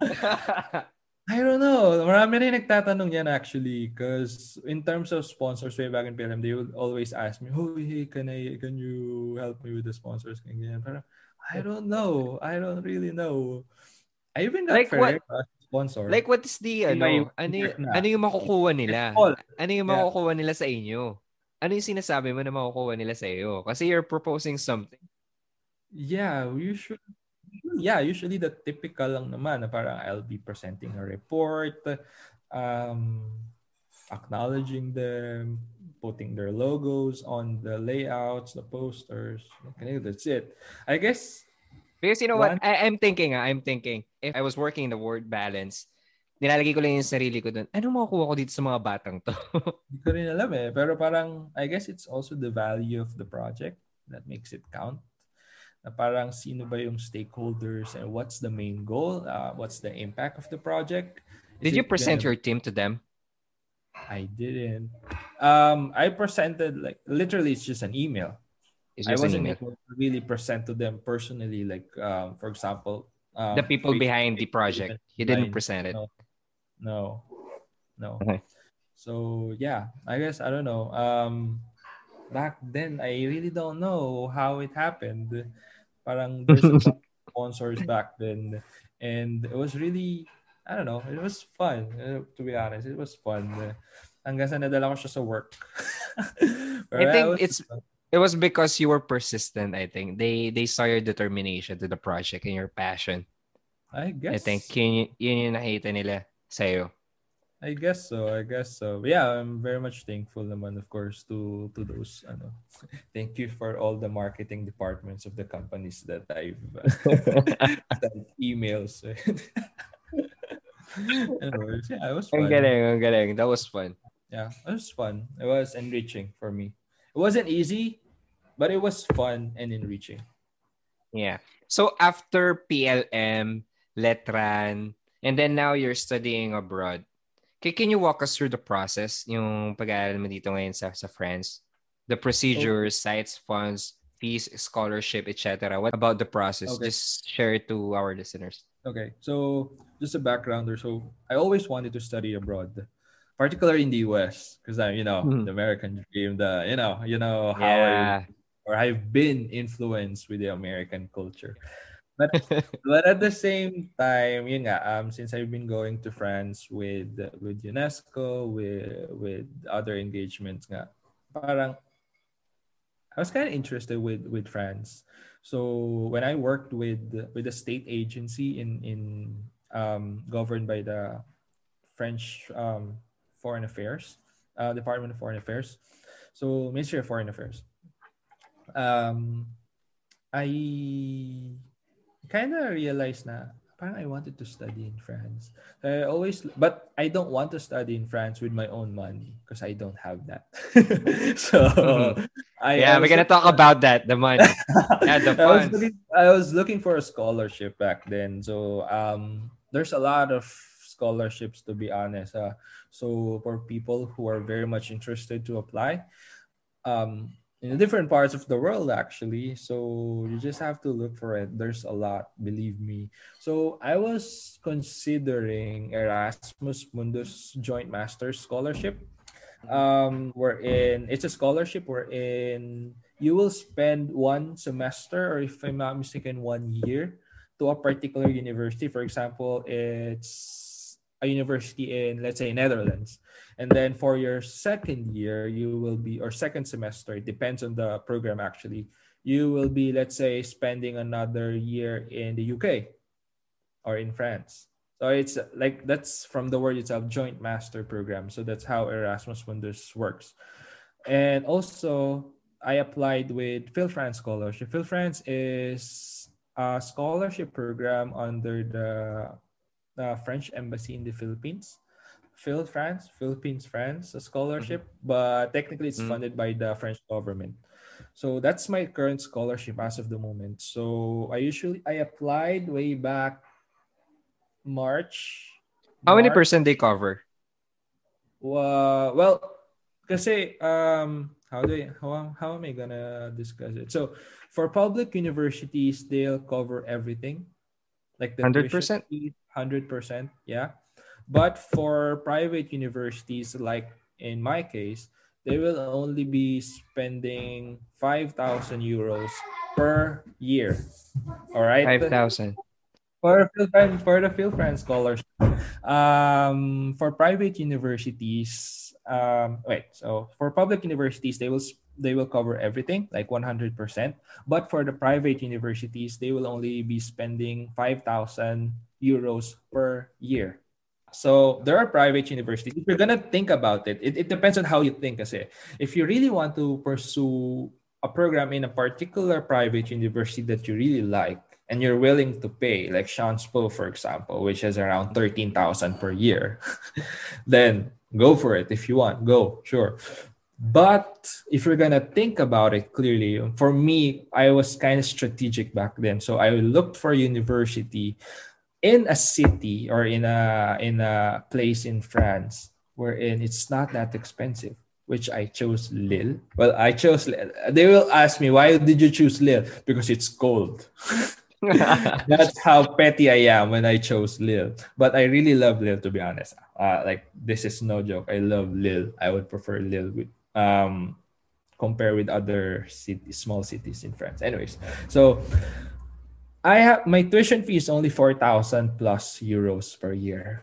I don't know. Marami rin nagtatanong yan actually because in terms of sponsors way back in PLM, they would always ask me, oh, hey, can I, can you help me with the sponsors? Pero I don't know. I don't really know. I even got like what, sponsor. Like what is the, ano, ano, yung, ano yung makukuha nila? Ano yung makukuha nila sa inyo? Ano yung sinasabi mo na makukuha nila sa iyo? Kasi you're proposing something. Yeah, you should yeah, usually the typical lang naman na parang I'll be presenting a report, um, acknowledging them, putting their logos on the layouts, the posters. Okay, that's it. I guess. Because you know one, what? I, I'm thinking, ah, I'm thinking, if I was working in the World Balance, nilalagay ko lang yung sarili ko doon. Ano makukuha ko dito sa mga batang to? Hindi ko rin alam eh. Pero parang, I guess it's also the value of the project that makes it count na parang sino ba yung stakeholders and what's the main goal, uh, what's the impact of the project. Is Did you present gonna... your team to them? I didn't. Um, I presented like literally it's just an email. I wasn't email. able to really present to them personally, like um, for example, um, the people behind the project. You didn't present it. No, no, no. Okay. So yeah, I guess I don't know. Um, back then I really don't know how it happened. Parang there's sponsors back then. And it was really, I don't know, it was fun. Uh, to be honest, it was fun. Hanggang sa nadala ko siya sa work. I think was, it's it was because you were persistent, I think. They they saw your determination to the project and your passion. I guess. I think yun, yun yung nakita nila sa'yo. I guess so. I guess so. Yeah, I'm very much thankful naman, of course, to to those. Ano, thank you for all the marketing departments of the companies that I've uh, sent emails. Anyways, yeah, it was fun. Ang galing, ang galing. That was fun. Yeah, it was fun. It was enriching for me. It wasn't easy, but it was fun and enriching. Yeah. So after PLM, Letran, and then now you're studying abroad. Can you walk us through the process, yung pag-aaral mo dito ngayon sa, sa France? The procedures, okay. sites, funds, fees, scholarship, etc. What about the process? Okay. Just share it to our listeners. Okay, so just a backgrounder. So I always wanted to study abroad, particularly in the US, because I'm, you know, mm-hmm. the American dream, the you know, you know how yeah. I or I've been influenced with the American culture but but at the same time, yun nga, um, since I've been going to France with with UNESCO, with with other engagements nga, parang I was kind of interested with with France. So when I worked with with a state agency in in um, governed by the French um, Foreign Affairs uh, Department of Foreign Affairs, so Ministry of Foreign Affairs, um, I kind of realized na parang I wanted to study in France. I always, but I don't want to study in France with my own money because I don't have that. so. I, yeah, we're gonna talk about that. The money. Yeah, the I was, looking, I was looking for a scholarship back then. So, um, there's a lot of scholarships to be honest. Uh, so for people who are very much interested to apply, um, in different parts of the world actually. So you just have to look for it. There's a lot, believe me. So I was considering Erasmus Mundus Joint Masters Scholarship. Um, wherein it's a scholarship wherein you will spend one semester, or if I'm not mistaken, one year to a particular university. For example, it's a university in let's say Netherlands. And then for your second year you will be or second semester it depends on the program actually you will be let's say spending another year in the uk or in france. So it's like that's from the word itself joint master program. So that's how erasmus mundus works. And also i applied with phil france scholarship. Phil france is a scholarship program under the uh, french embassy in the philippines Phil France, Philippines France, a scholarship, but technically it's Mhm. funded by the French government. So that's my current scholarship as of the moment. So I usually I applied way back March. How many percent they cover? Well, kasi um how do I, how how am I gonna discuss it? So for public universities, they'll cover everything, like the hundred percent, yeah. But for private universities, like in my case, they will only be spending five thousand euros per year. All right, Five thousand. for Phil Fran- for the Phil France scholarship. Um, for private universities, um, wait. So for public universities, they will they will cover everything like one hundred percent. But for the private universities, they will only be spending five thousand euros per year. So there are private universities. If you're gonna think about it, it, it depends on how you think. Kasi if you really want to pursue a program in a particular private university that you really like and you're willing to pay, like Sciences Po, for example, which is around 13,000 per year, then go for it. If you want, go, sure. But if you're gonna think about it clearly, for me, I was kind of strategic back then. So I looked for university in a city or in a in a place in France wherein it's not that expensive which I chose Lille. Well, I chose Lille. They will ask me, why did you choose Lille? Because it's cold. That's how petty I am when I chose Lille. But I really love Lille, to be honest. Uh, like, this is no joke. I love Lille. I would prefer Lille with, um, compare with other city, small cities in France. Anyways, so I have my tuition fee is only 4,000 plus euros per year.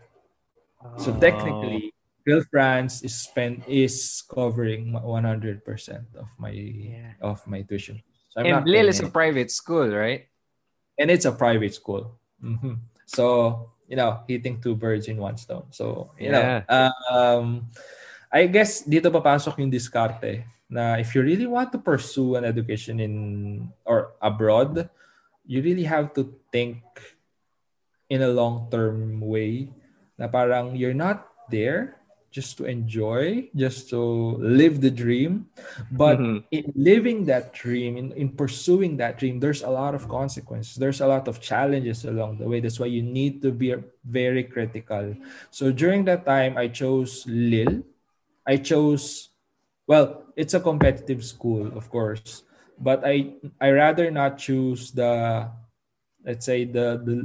So technically, Phil France is spent is covering 100% of my Yeah. of my tuition. So I'm and Lille is a private school, right? and it's a private school. Mhm. So you know, hitting two birds in one stone. So you Yeah. know, um, I guess dito papasok yung diskarte na if you really want to pursue an education in or abroad, you really have to think in a long-term way na parang you're not there just to enjoy, just to live the dream, but Mhm. in living that dream, in, in pursuing that dream, there's a lot of consequences. There's a lot of challenges along the way. That's why you need to be very critical. So during that time, I chose Lille. I chose, well, it's a competitive school, of course, but I I rather not choose the, let's say the the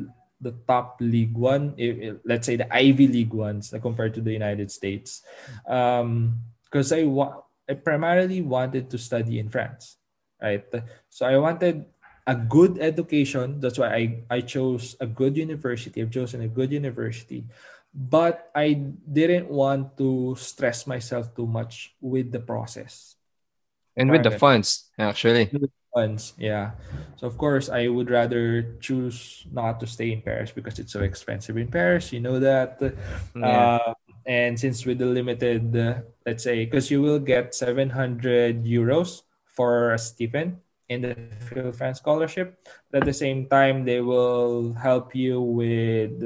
the top league one, let's say the Ivy League ones, compared to the United States, um, because I wa- I primarily wanted to study in France, right? So I wanted a good education. That's why I I chose a good university. I've chosen a good university, but I didn't want to stress myself too much with the process And with the funds, actually. funds. Yeah. So of course I would rather choose not to stay in Paris because it's so expensive in Paris. You know that. Yeah. Uh, and since with the limited, uh, let's say, because you will get 700 euros for a stipend in the Phil France scholarship. At the same time, they will help you with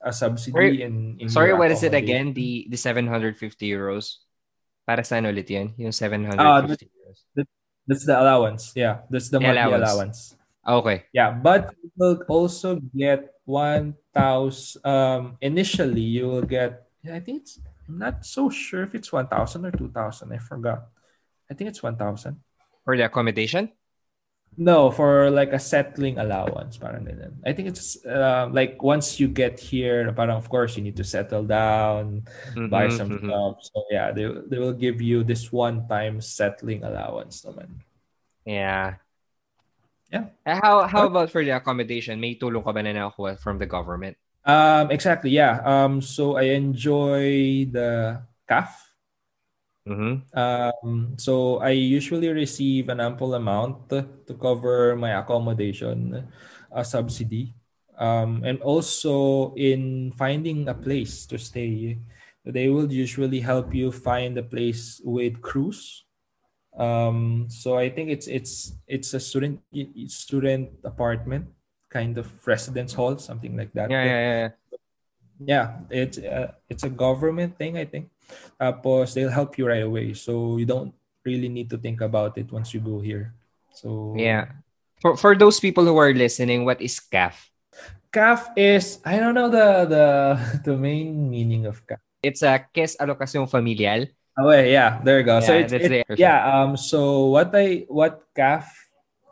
a subsidy Sorry- in, in Sorry, what is it again? The the 750 euros? Para saan ulit yun? Yung 750 Ah, euros. That's the allowance. Yeah, that's the The monthly allowance. allowance. Okay. Yeah, but you will also get one thousand. Um, initially, you will get. I think it's. I'm not so sure if it's one thousand or two thousand. I forgot. I think it's one thousand. For the accommodation? No, for like a settling allowance, parang ganun. I think it's uh, like once you get here, parang of course you need to settle down, buy Mhm, some mhm. stuff. So yeah, they they will give you this one-time settling allowance, naman. Yeah. Yeah. Eh, How how about for the accommodation? May tulong ka ba na nakuha from the government? Um, exactly. Yeah. Um, so I enjoy the CAF. Mm-hmm. Um, so I usually receive an ample amount to cover my accommodation, a subsidy, um, and also in finding a place to stay. They will usually help you find a place with CROUS. Um, so I think it's it's it's a student student apartment kind of residence hall, something like that. Yeah, yeah, yeah. Yeah, it's uh, it's a government thing, I think. Tapos they'll help you right away, so you don't really need to think about it once you go here. So Yeah. For for those people who are listening, what is CAF? CAF is I don't know the the the main meaning of CAF. It's a Caisse Allocation Familial. Oh yeah, there you go. so Yeah, it's, that's it- the- yeah, um, so what I what CAF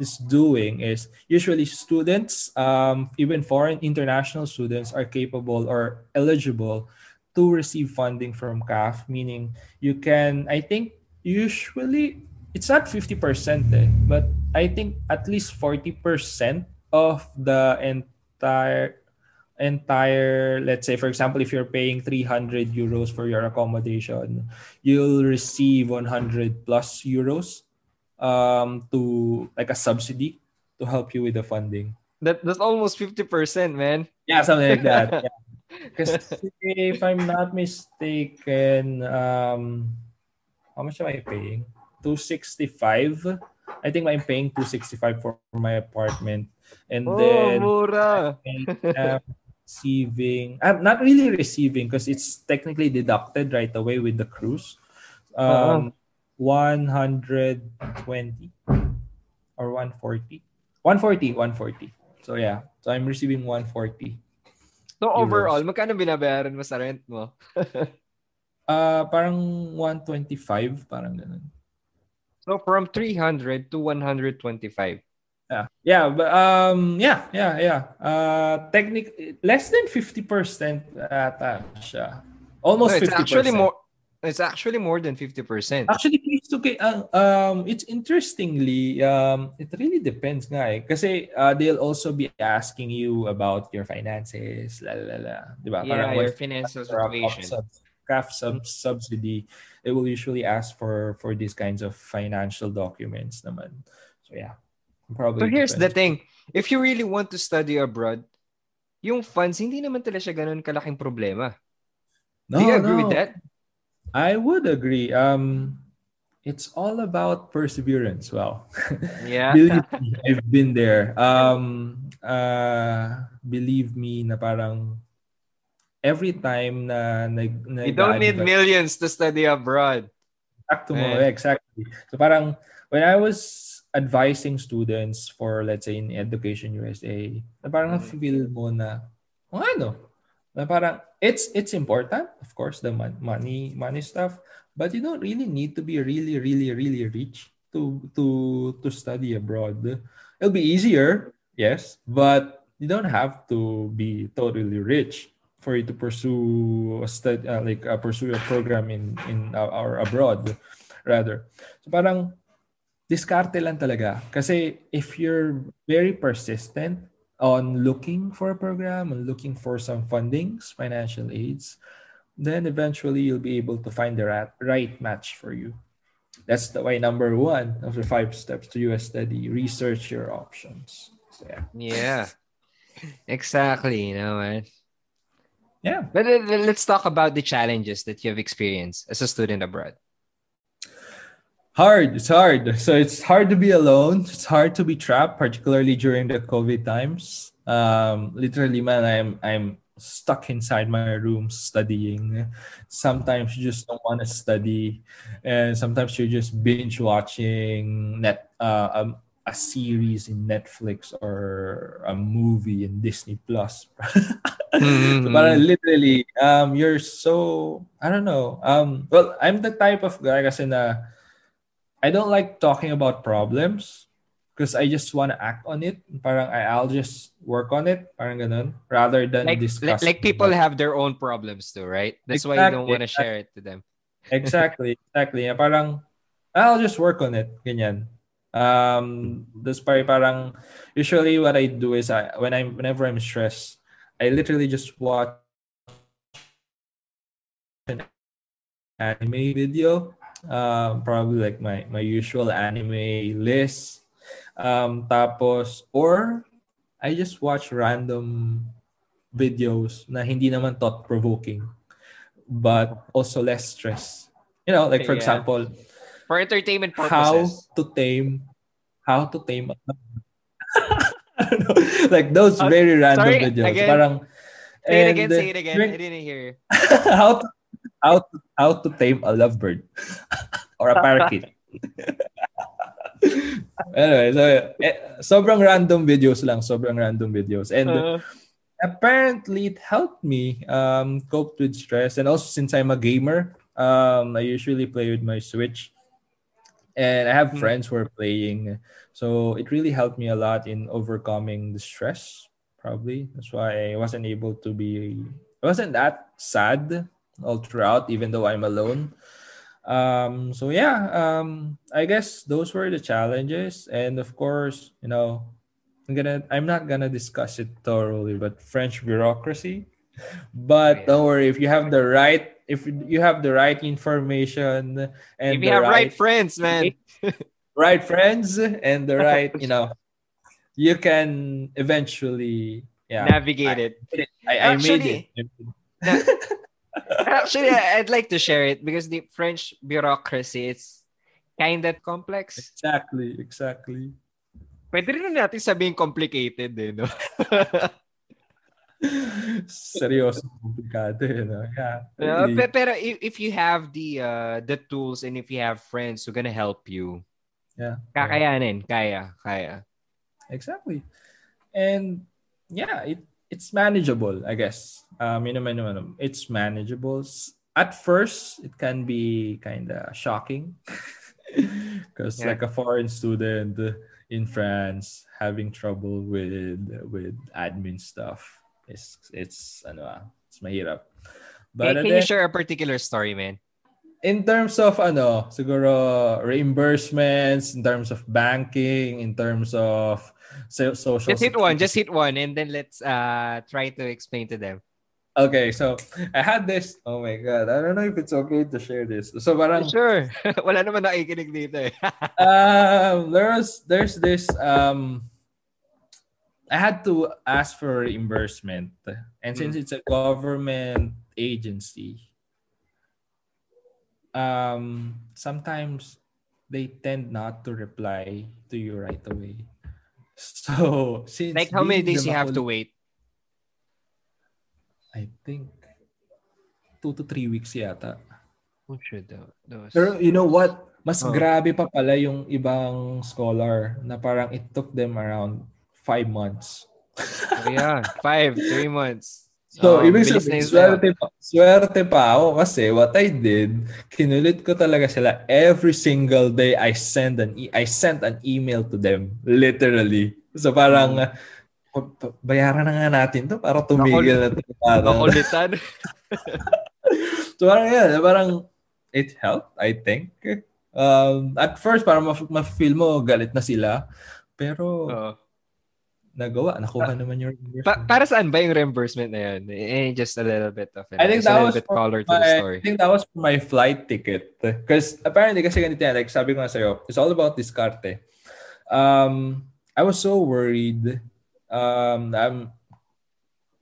is doing is usually students, um, even foreign international students, are capable or eligible to receive funding from CAF. Meaning, you can, I think, usually it's not fifty percent, eh, but I think at least forty percent of the entire entire let's say for example if you're paying 300 euros for your accommodation you'll receive 100 plus euros um to like a subsidy to help you with the funding. That that's almost 50%, man. yeah something like that. Because if i'm not mistaken um how much am i paying? 265 i think i'm paying 265 for my apartment. And then oh, mura. um, receiving i'm not really receiving because it's technically deducted right away with the CROUS. Um 120 or 140 140 140 so yeah. So i'm receiving 140 So overall, magkano binabayaran mo sa rent mo? uh parang 125 parang ganun. So from 300 to 125. yeah. Yeah but um yeah yeah yeah. Uh technic less than 50% ata siya. Almost No, it's 50% actually more it's actually more than 50%. Actually, it's okay. Uh, um, it's interestingly, um, it really depends nga eh. Kasi uh, they'll also be asking you about your finances, la la la. Diba? yeah, your financial situation. craft sub- subsidy, they will usually ask for for these kinds of financial documents naman. So yeah. Probably So here's the thing. If you really want to study abroad, yung funds, hindi naman talaga siya ganun kalaking problema. No, Do you agree no. with that? I would agree. Um, it's all about perseverance. Well, Yeah. believe me, I've been there. Um, uh, believe me na parang every time na nag, You don't need millions to study abroad. Exacto mo, Eh. exactly. So parang when I was advising students for let's say in Education USA, na parang Mm. feel mo na ano, na parang it's it's important, of course, the mon- money money stuff, but you don't really need to be really really really rich to to to study abroad. It'll be easier, yes, but you don't have to be totally rich for you to pursue a study uh, like uh, pursue a program in in uh, or abroad rather. So parang diskarte lang talaga kasi if you're very persistent on looking for a program and looking for some fundings, financial aids, then eventually you'll be able to find the right, right match for you. That's the way number one of the five steps to US study. Research your options. So, yeah. Yeah. Exactly, you know, man. Yeah. But uh, let's talk about the challenges that you've experienced as a student abroad. Hard. It's hard. So it's hard to be alone. It's hard to be trapped, particularly during the COVID times. Um, literally, man, I'm I'm stuck inside my room studying. Sometimes you just don't want to study, and sometimes you're just binge watching net uh, um, a series in Netflix or a movie in Disney Plus. mm-hmm. so literally, um, you're so I don't know. Um, well, I'm the type of guy kasi na I don't like talking about problems because I just want to act on it. Parang I, I'll just work on it, parang ganun, rather than like, discuss. Like people have their own problems too, right? That's exactly, why you don't want to share it to them. exactly, exactly. Parang I'll just work on it, ganyan. Um, this parang, parang usually what I do is I when I'm whenever I'm stressed, I literally just watch an anime video. Um, probably like my my usual anime list Um, tapos, or I just watch random videos na hindi naman thought-provoking but also less stress. You know, like for yeah. example, for entertainment purposes. How to tame how to tame like those uh, very random sorry, videos. Again. Parang say it again, say it again. I didn't hear you. how to how to how to tame a lovebird or a parakeet. anyway, so eh, sobrang random videos lang, sobrang random videos. And uh, apparently it helped me um cope with stress and also since I'm a gamer, um I usually play with my Switch. And I have mm-hmm. friends who are playing. So it really helped me a lot in overcoming the stress, probably. That's why I wasn't able to be I wasn't that sad all throughout, even though I'm alone. Um, so yeah, um, I guess those were the challenges, and of course, you know, I'm gonna I'm not gonna discuss it thoroughly, but French bureaucracy. But don't worry, if you have the right if you have the right information and if you have right, right friends, man, right friends and the right, you know, you can eventually yeah navigate it. I, I, I Actually, made it. Actually, I'd like to share it because the French bureaucracy is kind of complex. Exactly, exactly. Pwede rin natin sabihin complicated eh, no? Seryoso, komplikado eh, no? Yeah. Uh, pero if, if you have the uh, the tools and if you have friends who gonna help you, yeah. Kakayanin, kaya, kaya. Exactly. And yeah, it it's manageable, I guess. Um, minimum, minimum. It's manageable. At first, it can be kind of shocking because, yeah. like a foreign student in France, having trouble with with admin stuff, it's it's ano, it's mahirap. But can, can then, you share a particular story, man? In terms of ano, siguro reimbursements, in terms of banking, in terms of so, social. Just hit one. Just hit one, and then let's uh try to explain to them. Okay, so I had this. Oh my god, I don't know if it's okay to share this. So parang sure. Wala naman nakikinig dito eh. um, there's there's this um. I had to ask for reimbursement, and since mm. it's a government agency, um, sometimes they tend not to reply to you right away. So, since like how many days you have to wait? I think two to three weeks yata. Oh shit. That was... Pero you know what? Mas oh. grabe pa pala yung ibang scholar na parang it took them around five months. oh, yeah, five, three months. So, um, ibig sabihin, swerte pa, swerte pa ako kasi what I did, kinulit ko talaga sila every single day I send an e- I sent an email to them, literally. So parang hmm. Bayaran na nga natin to para tumigil na ito. Nakulitan. so parang yan, parang it helped, I think. Um, at first, parang ma-feel mo galit na sila. Pero, uh nagawa, nakuha naman yung reimbursement. Pa- para saan ba yung reimbursement na yun? Eh, just a little bit of it. I think that was bit color to my, the story. I think that was for my flight ticket. Because apparently, kasi ganito yan, like sabi ko nga sa'yo, it's all about discarte. Um, I was so worried. Um, I'm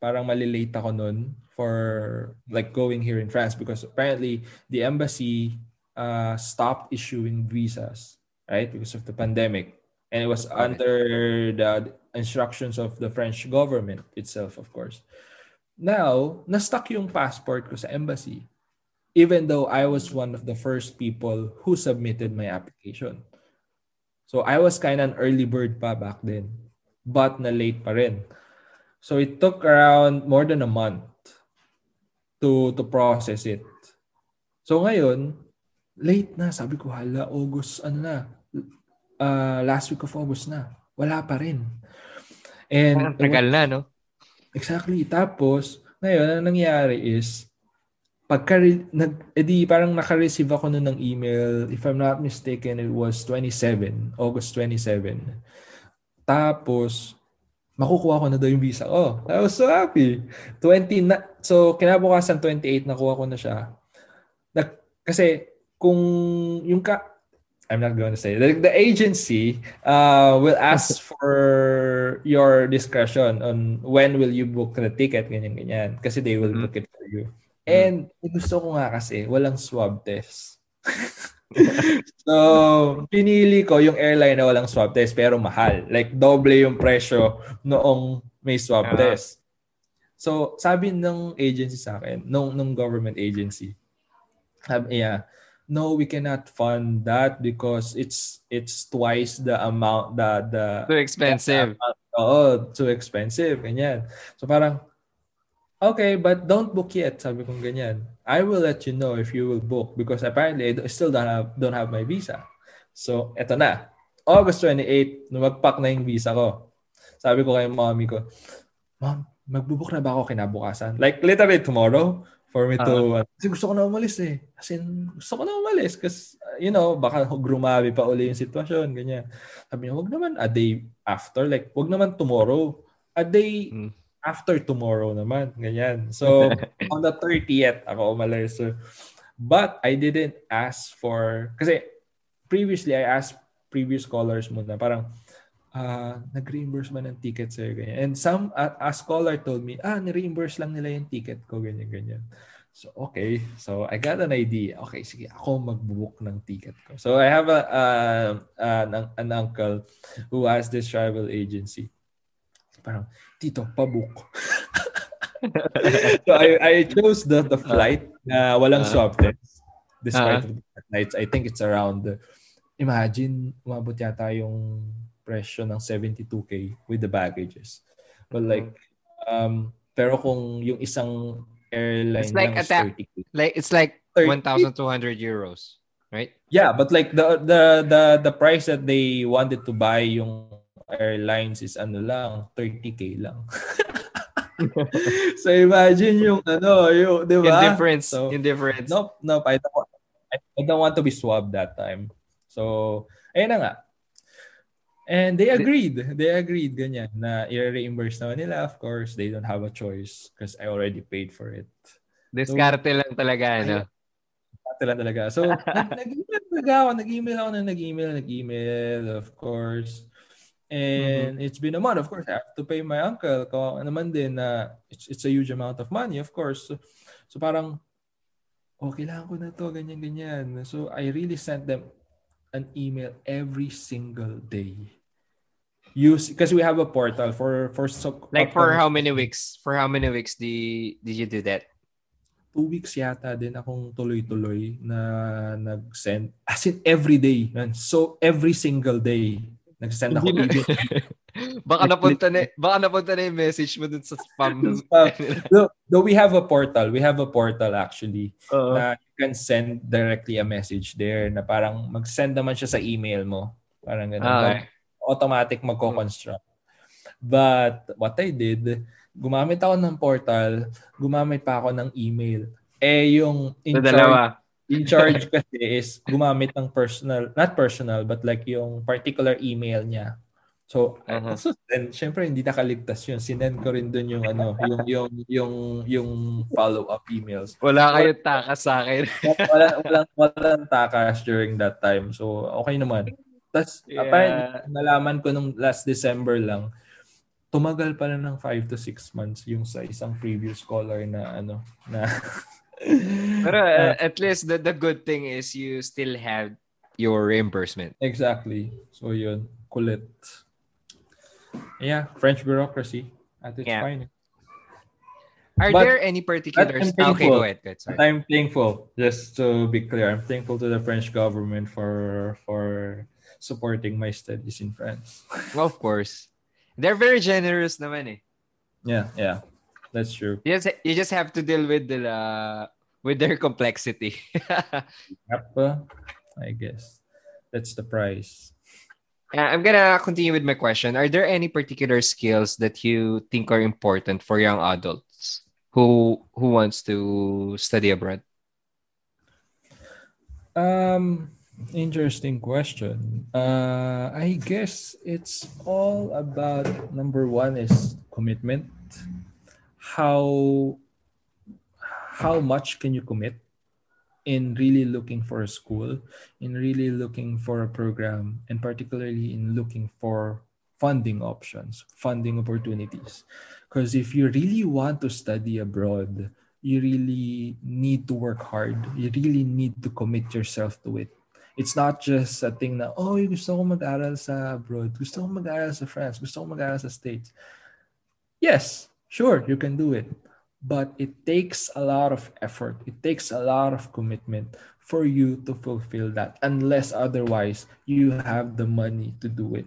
parang malilate ako nun for like going here in France because apparently the embassy uh, stopped issuing visas, right, because of the pandemic, and it was under the instructions of the French government itself, of course. Now, na-stuck yung passport ko sa embassy, even though I was one of the first people who submitted my application. So I was kind of an early bird pa back then, but na late pa rin. So it took around more than a month to to process it. So ngayon, late na. Sabi ko, hala, August, ano na, uh, last week of August na. Wala pa rin. And Ang tagal na, no? Exactly. Tapos, ngayon, ang nangyari is, pagka, nag, edi parang naka-receive ako nun ng email, if I'm not mistaken, it was 27, August 27. Tapos, makukuha ko na daw yung visa ko. I was so happy. 20 na, so, kinabukasan 28, nakuha ko na siya. Nag, kasi, kung yung ka, I'm not going to say. The, the agency uh, will ask for your discretion on when will you book the ticket, ganyan-ganyan. Kasi they will Mhm. book it for you. And gusto ko nga kasi, walang swab test. so, pinili ko yung airline na walang swab test pero mahal. Like, doble yung presyo noong may swab Ah. test. So, sabi ng agency sa akin, nung, nung government agency, sabi, yeah, no, we cannot fund that because it's it's twice the amount, the, the, Too expensive. Oo, too expensive, ganyan. So parang, okay, but don't book yet, sabi kong ganyan. I will let you know if you will book because apparently I still don't have, don't have my visa. So, eto na. August 28, lumagpak na yung visa ko. Sabi ko kay mommy ko, Mom, magbubook na ba ako kinabukasan? Like, literally tomorrow for me to, kasi gusto ko na umalis eh. As in, gusto ko na umalis kasi, you know, baka grumabi pa uli yung sitwasyon, ganyan. Sabi niya, wag naman a day after, like, wag naman tomorrow. A day Mm. After tomorrow naman, ganyan. So, on the 30th, ako umalis. So, but I didn't ask for, kasi previously, I asked previous callers muna, parang, ah, nag-reimburse ba ng ticket sir? Ganyan. And some, a, a scholar told me, ah, ni-reimburse lang nila yung ticket ko, ganyan, ganyan. So, okay. So, I got an idea. Okay, sige, ako magbubook ng ticket ko. So, I have a, uh, an, an uncle who has this travel agency. Parang, Tito, pabook. so, I, I chose the, the flight na walang Ah. swab test. Despite of the nights, I think it's around, imagine, umabot yata yung presyo ng 72K with the baggages. But like, um, pero kung yung isang airline It's like lang a is ta- 30K. Like, it's like 30. 1,200 euros, right? Yeah, but like the the the the price that they wanted to buy yung airlines is ano lang, 30k lang. so imagine yung ano, yung, 'di Yung ba? difference. So, yung difference. Nope, nope, I don't want, I, I don't want to be swabbed that time. So, ayun na nga. And they agreed. They agreed ganyan na i-reimburse naman nila. Of course, they don't have a choice because I already paid for it. Diskarte lang talaga, ano? Dati lang talaga. So, nag- nag-email talaga ako. Nag-email ako na nag-email, nag-email, of course. And it's been a month, of course. I have to pay my uncle. Kawawa naman din na it's, it's a huge amount of money, of course. So, so parang, oh, kailangan ko na to, ganyan, ganyan. So, I really sent them an email every single day. Use, because we have a portal for, for so, Like for how many weeks? For how many weeks did, did you do that? two weeks yata din akong tuloy-tuloy na nag-send. As in every day. man. So every single day. Nag-send ako even. baka napunta na, baka napunta na yung message mo dun sa spam. Spam. though, though we have a portal. We have a portal actually. Oo. Na you can send directly a message there na parang mag-send naman siya sa email mo. Parang ganun. Ah, okay. Automatic magko-construct. But what I did, gumamit ako ng portal, gumamit pa ako ng email. Eh, yung in dalawa. In charge kasi is gumamit ng personal, not personal, but like yung particular email niya. So, Uh-huh. so then, syempre hindi nakaligtas yun. Sinend ko rin dun yung ano, yung yung yung yung follow-up emails. Wala kayo takas sa akin. Wala walang walang takas during that time. So, okay naman. Tapos, Yeah. apparently, nalaman ko nung last December lang, tumagal pala ng 5 to 6 months yung sa isang previous caller na ano, na But uh, at least the, the good thing is you still have your reimbursement. Exactly. So yun, kulit. Yeah, French bureaucracy at its Yeah. finest. Are But there any particular... I'm Ah, okay, go ahead. Go ahead. Sorry. I'm thankful, just to be clear, I'm thankful to the French government for for supporting my studies in France. Well, of course. They're very generous naman eh. Yeah, yeah. That's true. You just, you just have to deal with the uh, with their complexity. Yep, uh, I guess. That's the price. Uh, I'm gonna continue with my question. Are there any particular skills that you think are important for young adults who who wants to study abroad? Um, interesting question. Uh, I guess it's all about number one is commitment. How how much can you commit in really looking for a school, in really looking for a program, and particularly in looking for funding options, funding opportunities. Because if you really want to study abroad, you really need to work hard. You really need to commit yourself to it. It's not just a thing na, oh, gusto ko mag-aral sa abroad. Gusto ko mag-aral sa France. Gusto ko mag-aral sa States. Yes, sure, you can do it. But it takes a lot of effort. It takes a lot of commitment for you to fulfill that. Unless otherwise, you have the money to do it.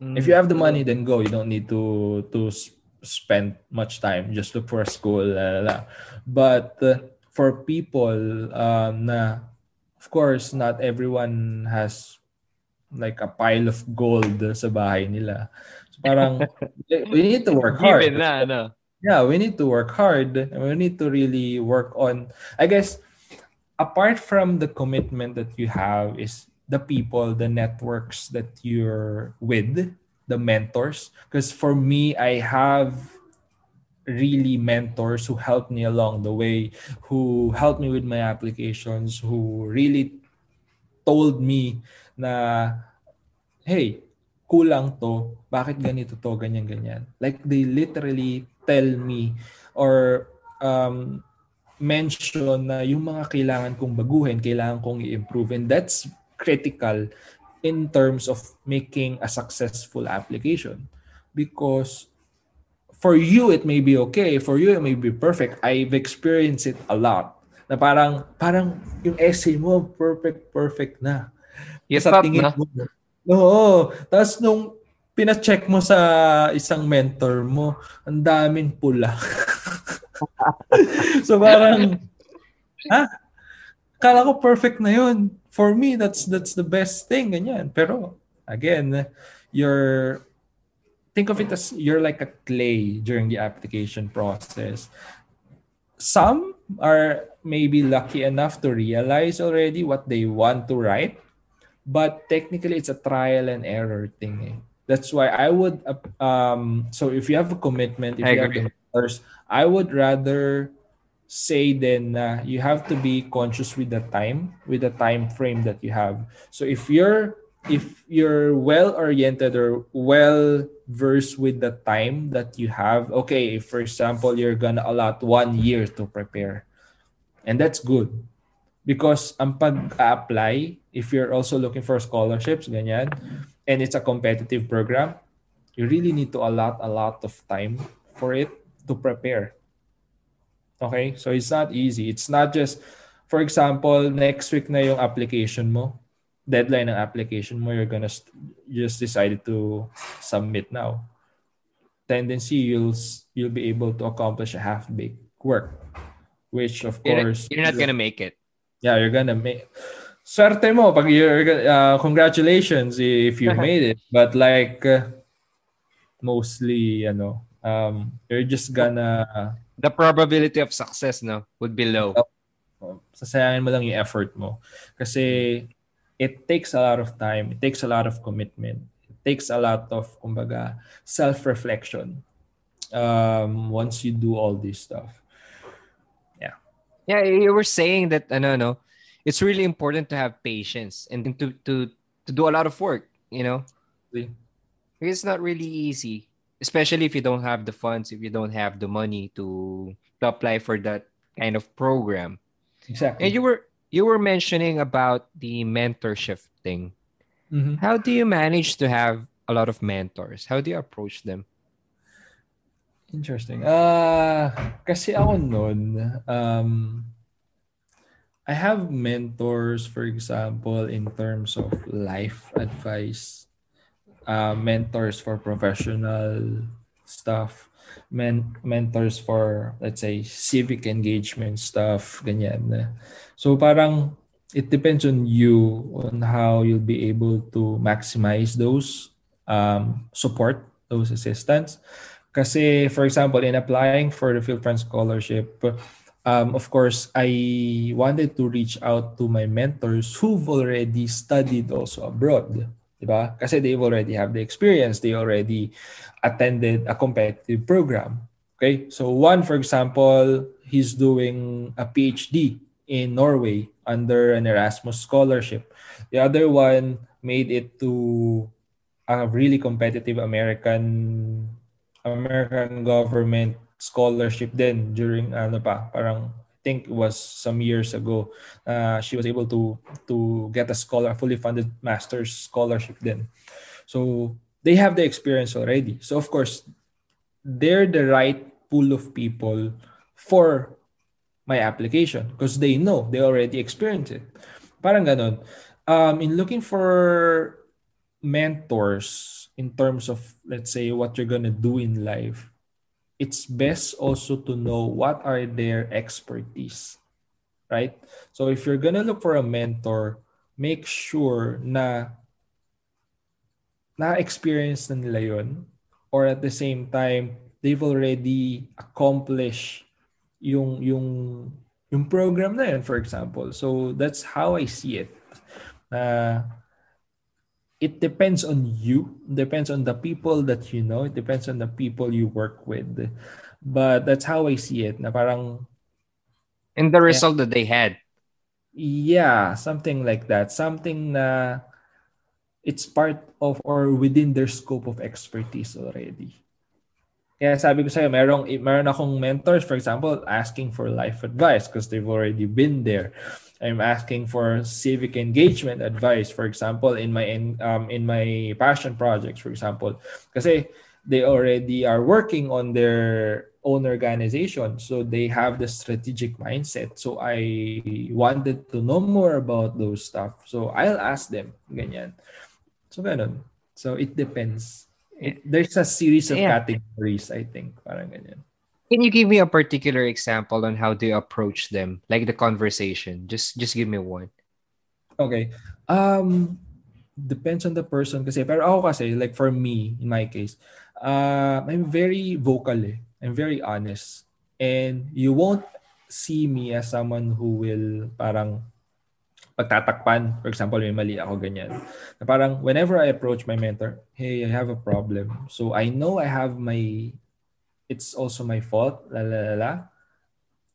If you have the money, then go. You don't need to to spend much time. Just look for a school. la, la, la. But uh, for people um, na, of course, not everyone has like a pile of gold sa bahay nila. Parang we need to work hard. Na, no? Yeah, we need to work hard. and We need to really work on. I guess apart from the commitment that you have is the people, the networks that you're with, the mentors. Because for me, I have really mentors who helped me along the way, who helped me with my applications, who really told me na, hey, kulang to, bakit ganito to, ganyan, ganyan. Like they literally tell me or um, mention na yung mga kailangan kong baguhin, kailangan kong i-improve. And that's critical in terms of making a successful application. Because for you, it may be okay. For you, it may be perfect. I've experienced it a lot. Na parang, parang yung essay mo, perfect, perfect na. You Sa tingin no? mo. Oo. Tapos nung pina-check mo sa isang mentor mo, ang daming pula. so parang, ha? Kala ko perfect na yun. For me, that's that's the best thing. Ganyan. Pero, again, you're, think of it as you're like a clay during the application process. Some are maybe lucky enough to realize already what they want to write but technically it's a trial and error thing eh. that's why i would uh, um so if you have a commitment if I you have agree. the mentors i would rather say then uh, you have to be conscious with the time with the time frame that you have so if you're if you're well oriented or well versed with the time that you have okay if for example you're gonna allot one year to prepare and that's good because ang pag-apply if you're also looking for scholarships ganyan and it's a competitive program you really need to allot a lot of time for it to prepare okay so it's not easy it's not just for example next week na yung application mo deadline ng application mo you're gonna st- just decided to submit now tendency you'll you'll be able to accomplish a half baked work which of You're, course you're not gonna make it. yeah, you're gonna make. Swerte mo pag you're uh, congratulations if you made it. But like uh, mostly, you know, um, you're just gonna The probability of success, no, would be low. uh, sasayangin mo lang yung effort mo. Kasi it takes a lot of time. It takes a lot of commitment. It takes a lot of, kumbaga, self-reflection um, once you do all this stuff. Yeah, Yeah, you were saying that, ano, no, it's really important to have patience and to to to do a lot of work. You know, Really. it's not really easy, especially if you don't have the funds, if you don't have the money to to apply for that kind of program. Exactly. And you were you were mentioning about the mentorship thing. Mhm. How do you manage to have a lot of mentors? How do you approach them? Interesting. Ah, kasi ako noon, um, I have mentors, for example, in terms of life advice, uh, mentors for professional stuff, men mentors for, let's say, civic engagement stuff, ganyan. So parang it depends on you on how you'll be able to maximize those um, support, those assistance. Kasi, for example, in applying for the PhilFrance Scholarship, um, of course, I wanted to reach out to my mentors who've already studied also abroad. Diba? Kasi they already have the experience. They already attended a competitive program. Okay? So one, for example, he's doing a PhD in Norway under an Erasmus scholarship. The other one made it to a really competitive American American government scholarship then during ano pa parang I think it was some years ago uh, she was able to to get a scholar fully funded master's scholarship then so they have the experience already. So of course they're the right pool of people for my application because they know they already experienced it. Parang ganon um in looking for mentors in terms of let's say what you're gonna do in life it's best also to know what are their expertise right? So if you're gonna look for a mentor make sure na na-experience na nila yun or at the same time they've already accomplished yung yung yung program na yun for example. So that's how I see it. Uh, it depends on you. Depends on the people that you know. It depends on the people you work with. But that's how I see it na parang And the result that they had. yeah something like that. Something na it's part of or within their scope of expertise already. Kaya sabi ko sa'yo, merong, meron akong mentors, for example, asking for life advice because they've already been there. I'm asking for civic engagement advice, for example, in my in, um, in my passion projects, for example. because they already are working on their own organization. So they have the strategic mindset. So I wanted to know more about those stuff. So I'll ask them. Ganyan. So ganun. So it depends. It, there's a series of Yeah. categories, I think. Parang ganyan. Can you give me a particular example on how they approach them? Like the conversation. Just just give me one. Okay. Um depends on the person kasi pero ako kasi like for me in my case, uh I'm very vocal eh. I'm very honest. And you won't see me as someone who will parang pagtatakpan. For example, may mali ako ganyan. Na parang whenever I approach my mentor, hey, I have a problem. So I know I have my it's also my fault, la la la. la.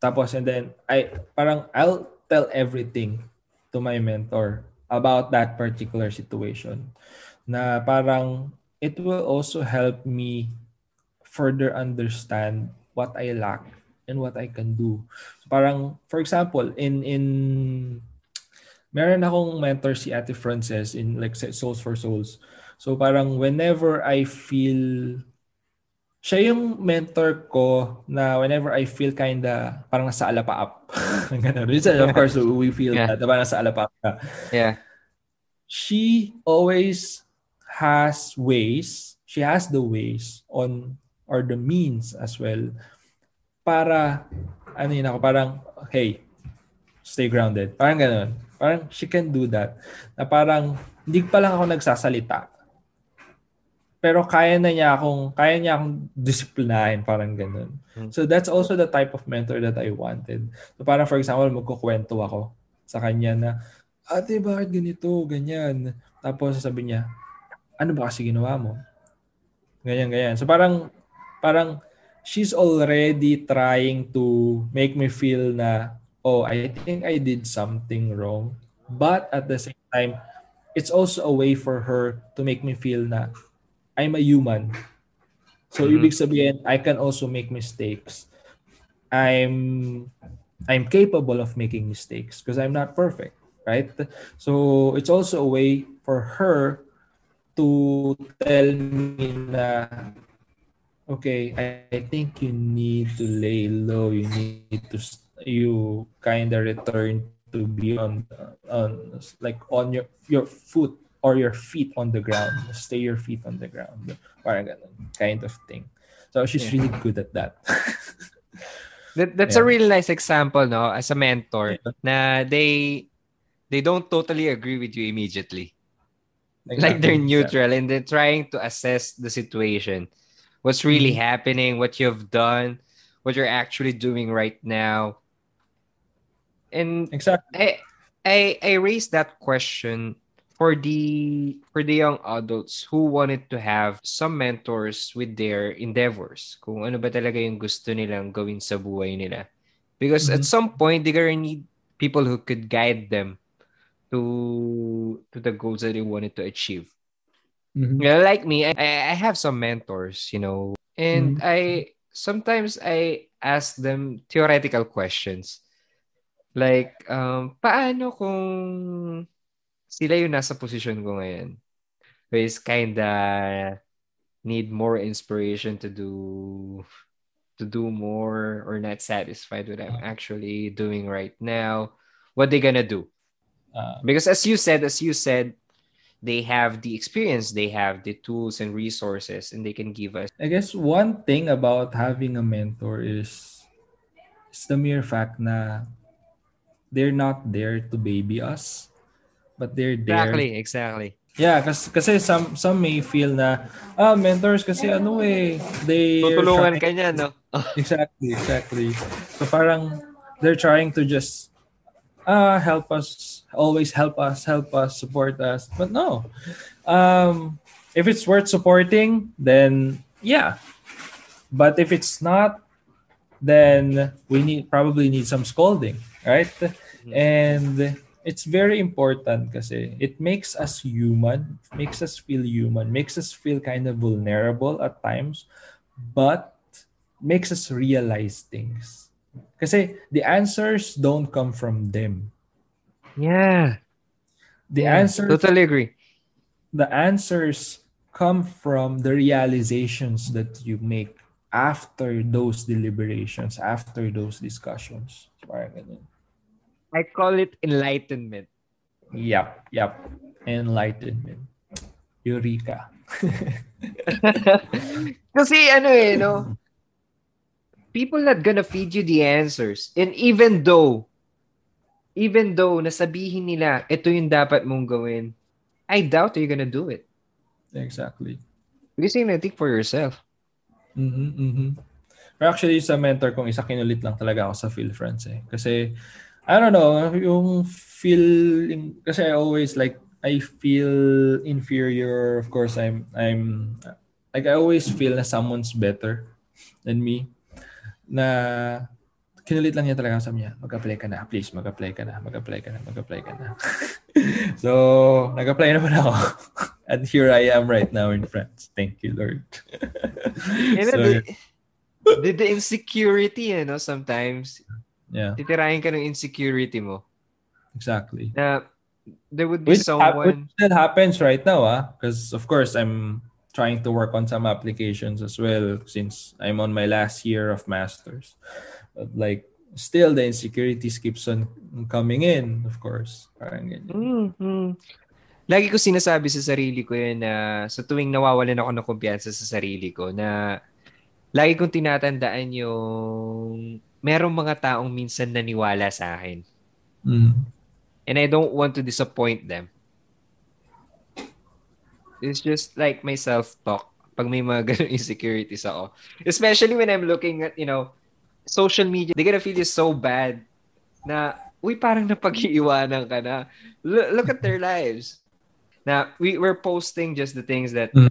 Tapos and then I parang I'll tell everything to my mentor about that particular situation. Na parang it will also help me further understand what I lack and what I can do. So parang for example, in in meron akong mentor si Ate Frances in like Soles4Souls. So parang whenever I feel siya yung mentor ko na whenever I feel kinda parang nasa alapaap. Ganun. Minsan, of course, we feel Yeah. that. Diba nasa alapaap ka. Yeah. She always has ways, she has the ways on, or the means as well, para, ano yun ako, parang, hey, stay grounded. Parang ganun. Parang she can do that. Na parang, hindi pa lang ako nagsasalita. Pero kaya na niya akong, kaya niya akong disiplinahin, parang ganun. Hmm. So that's also the type of mentor that I wanted. So parang for example, magkukwento ako sa kanya na, ate, bakit ganito, ganyan. Tapos sabi niya, ano ba kasi ginawa mo? Ganyan, ganyan. So parang, parang, she's already trying to make me feel na, oh, I think I did something wrong. But at the same time, it's also a way for her to make me feel na I'm a human. So, Mhm. ibig sabihin, I can also make mistakes. I'm I'm capable of making mistakes because I'm not perfect, right? So it's also a way for her to tell me na okay, I, I think you need to lay low. You need to you kind of return to be on on like on your your foot or your feet on the ground. Stay your feet on the ground. Parang ganun, kind of thing. So she's yeah. really good at that. that that's yeah. a really nice example, no? As a mentor, yeah. na they they don't totally agree with you immediately. Exactly. Like they're neutral and they're trying to assess the situation what's really mm-hmm. happening, what you've done, what you're actually doing right now. And exactly. I I I raised that question for the for the young adults who wanted to have some mentors with their endeavors. Kung ano ba talaga yung gusto nilang gawin sa buhay nila. Because mm-hmm. at some point they're gonna need people who could guide them to to the goals that they wanted to achieve. Mm-hmm. Yeah, like me, I, I have some mentors, you know, and mm-hmm. I sometimes I ask them theoretical questions. Like, um, paano kung sila yung nasa position ko ngayon? Who is kinda need more inspiration to do to do more or not satisfied with what I'm actually doing right now. What they gonna do? Uh, because as you said, as you said, they have the experience, they have the tools and resources, and they can give us. I guess one thing about having a mentor is, is the mere fact na they're not there to baby us, but they're there. Exactly, exactly. Yeah, kasi, kasi some some may feel na ah mentors kasi ano eh they tutulungan ka niya no. exactly, exactly. So parang they're trying to just uh, help us, always help us, help us, support us. But no, um, if it's worth supporting, then yeah. But if it's not, then we need probably need some scolding, right? Mm-hmm. And it's very important because it makes us human, makes us feel human, makes us feel kind of vulnerable at times, but makes us realize things Kasi the answers don't come from them. Yeah. The yeah, answers totally agree. The answers come from the realizations that you make after those deliberations, after those discussions. I call it enlightenment. Yep, yep. Enlightenment. Eureka. Kasi ano eh, no? people not gonna feed you the answers. And even though, even though nasabihin nila, ito yung dapat mong gawin, I doubt you're gonna do it. Exactly. Because you're gonna think for yourself. Mm-hmm, mm-hmm. Pero actually, sa mentor kong isa, kinulit lang talaga ako sa Feel Friends eh. Kasi, I don't know, yung feeling, kasi I always like, I feel inferior. Of course, I'm, I'm, like I always feel na someone's better than me na kinulit lang niya talaga sa niya, mag-apply ka na, please, mag-apply ka na, mag-apply ka na, mag-apply ka na. so, nag-apply naman ako. And here I am right now in France. Thank you, Lord. so, the, the, insecurity, you know, sometimes, yeah. titirahin ka ng insecurity mo. Exactly. Na there would be which someone... Ha- which still happens right now, ah. Because, of course, I'm trying to work on some applications as well since I'm on my last year of masters. But like still the insecurities keeps on coming in, of course. Parang ganyan. Mm-hmm. Lagi ko sinasabi sa sarili ko yun na sa tuwing nawawalan ako ng kumpiyansa sa sarili ko na lagi kong tinatandaan yung merong mga taong minsan naniwala sa akin. Mm. And I don't want to disappoint them. It's just like my self-talk pag may mga ganun insecurities ako. Especially when I'm looking at, you know, social media, they're gonna feel you so bad na, uy, parang napag-iiwanan ka na. L- look at their lives. Na, we, we're posting just the things that mm.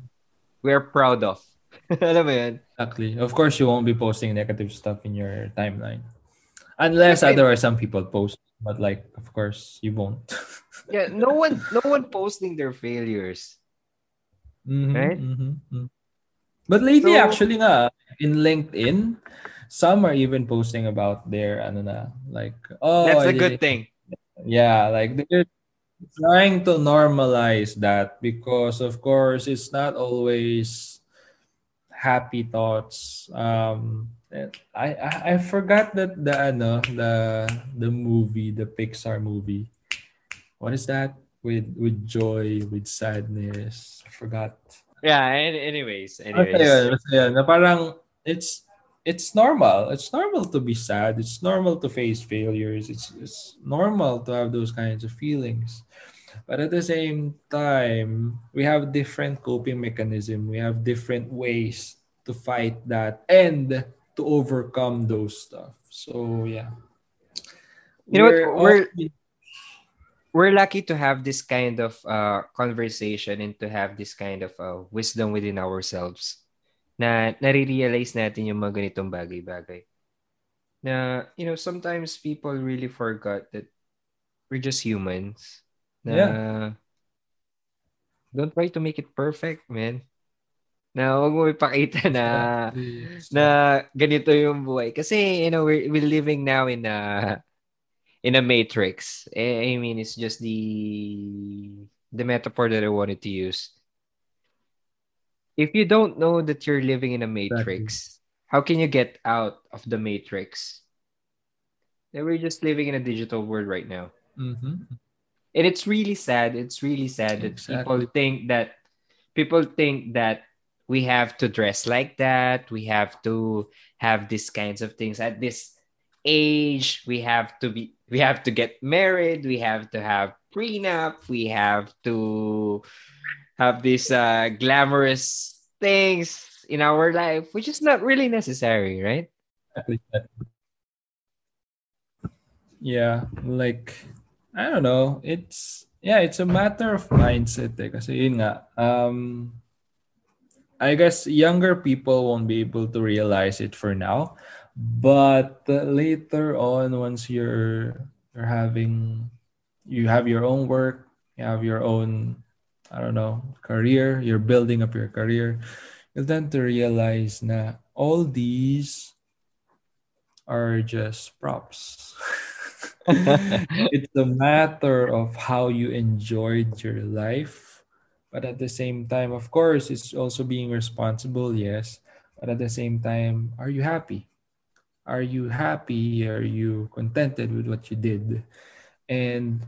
we're proud of. Alam mo yan? Exactly. Of course, you won't be posting negative stuff in your timeline. Unless okay. otherwise some people post. But like, of course, you won't. yeah, no one, no one posting their failures. Mm-hmm, right? Mm-hmm, mm-hmm. But lately, So- actually nga, in LinkedIn, some are even posting about their, ano na, like, oh, That's a good thing. Yeah, like they're trying to normalize that because, of course, it's not always happy thoughts. Um, I, I I forgot that the ano the the movie the Pixar movie. What is that with with joy with sadness? I forgot. Yeah, an- anyways, Basta anyways. yun, basta yun, na parang it's it's normal. It's normal to be sad. It's normal to face failures. It's it's normal to have those kinds of feelings. But at the same time, we have different coping mechanism. We have different ways to fight that and to overcome those stuff. So yeah. You know what? We're- all- We're lucky to have this kind of uh, conversation and to have this kind of uh, wisdom within ourselves na nare-realize natin yung mga ganitong bagay-bagay. Na, you know, sometimes people really forgot that we're just humans. Na, Don't try to make it perfect, man. Na huwag mo ipakita na na ganito yung buhay. Kasi, you know, we're, we're living now in a in a matrix. Eh, I mean, it's just the the metaphor that I wanted to use. If you don't know that you're living in a matrix, how can you get out of the matrix? We're just living in a digital world right now. Mhm. And it's really sad. It's really sad that people Exactly. think that people think that we have to dress like that. We have to have these kinds of things at this age. We have to be we have to get married. We have to have prenup. We have to have these uh, glamorous things in our life, which is not really necessary, right? Yeah, like I don't know. It's yeah, it's a matter of mindset eh. Kasi yun nga, um, I guess younger people won't be able to realize it for now, but uh, later on, once you're you're having, you have your own work, you have your own, I don't know, career. You're building up your career. You'll tend to realize na all these are just props. it's a matter of how you enjoyed your life. But at the same time, of course, it's also being responsible, yes. But at the same time, are you happy? Are you happy? Are you contented with what you did? And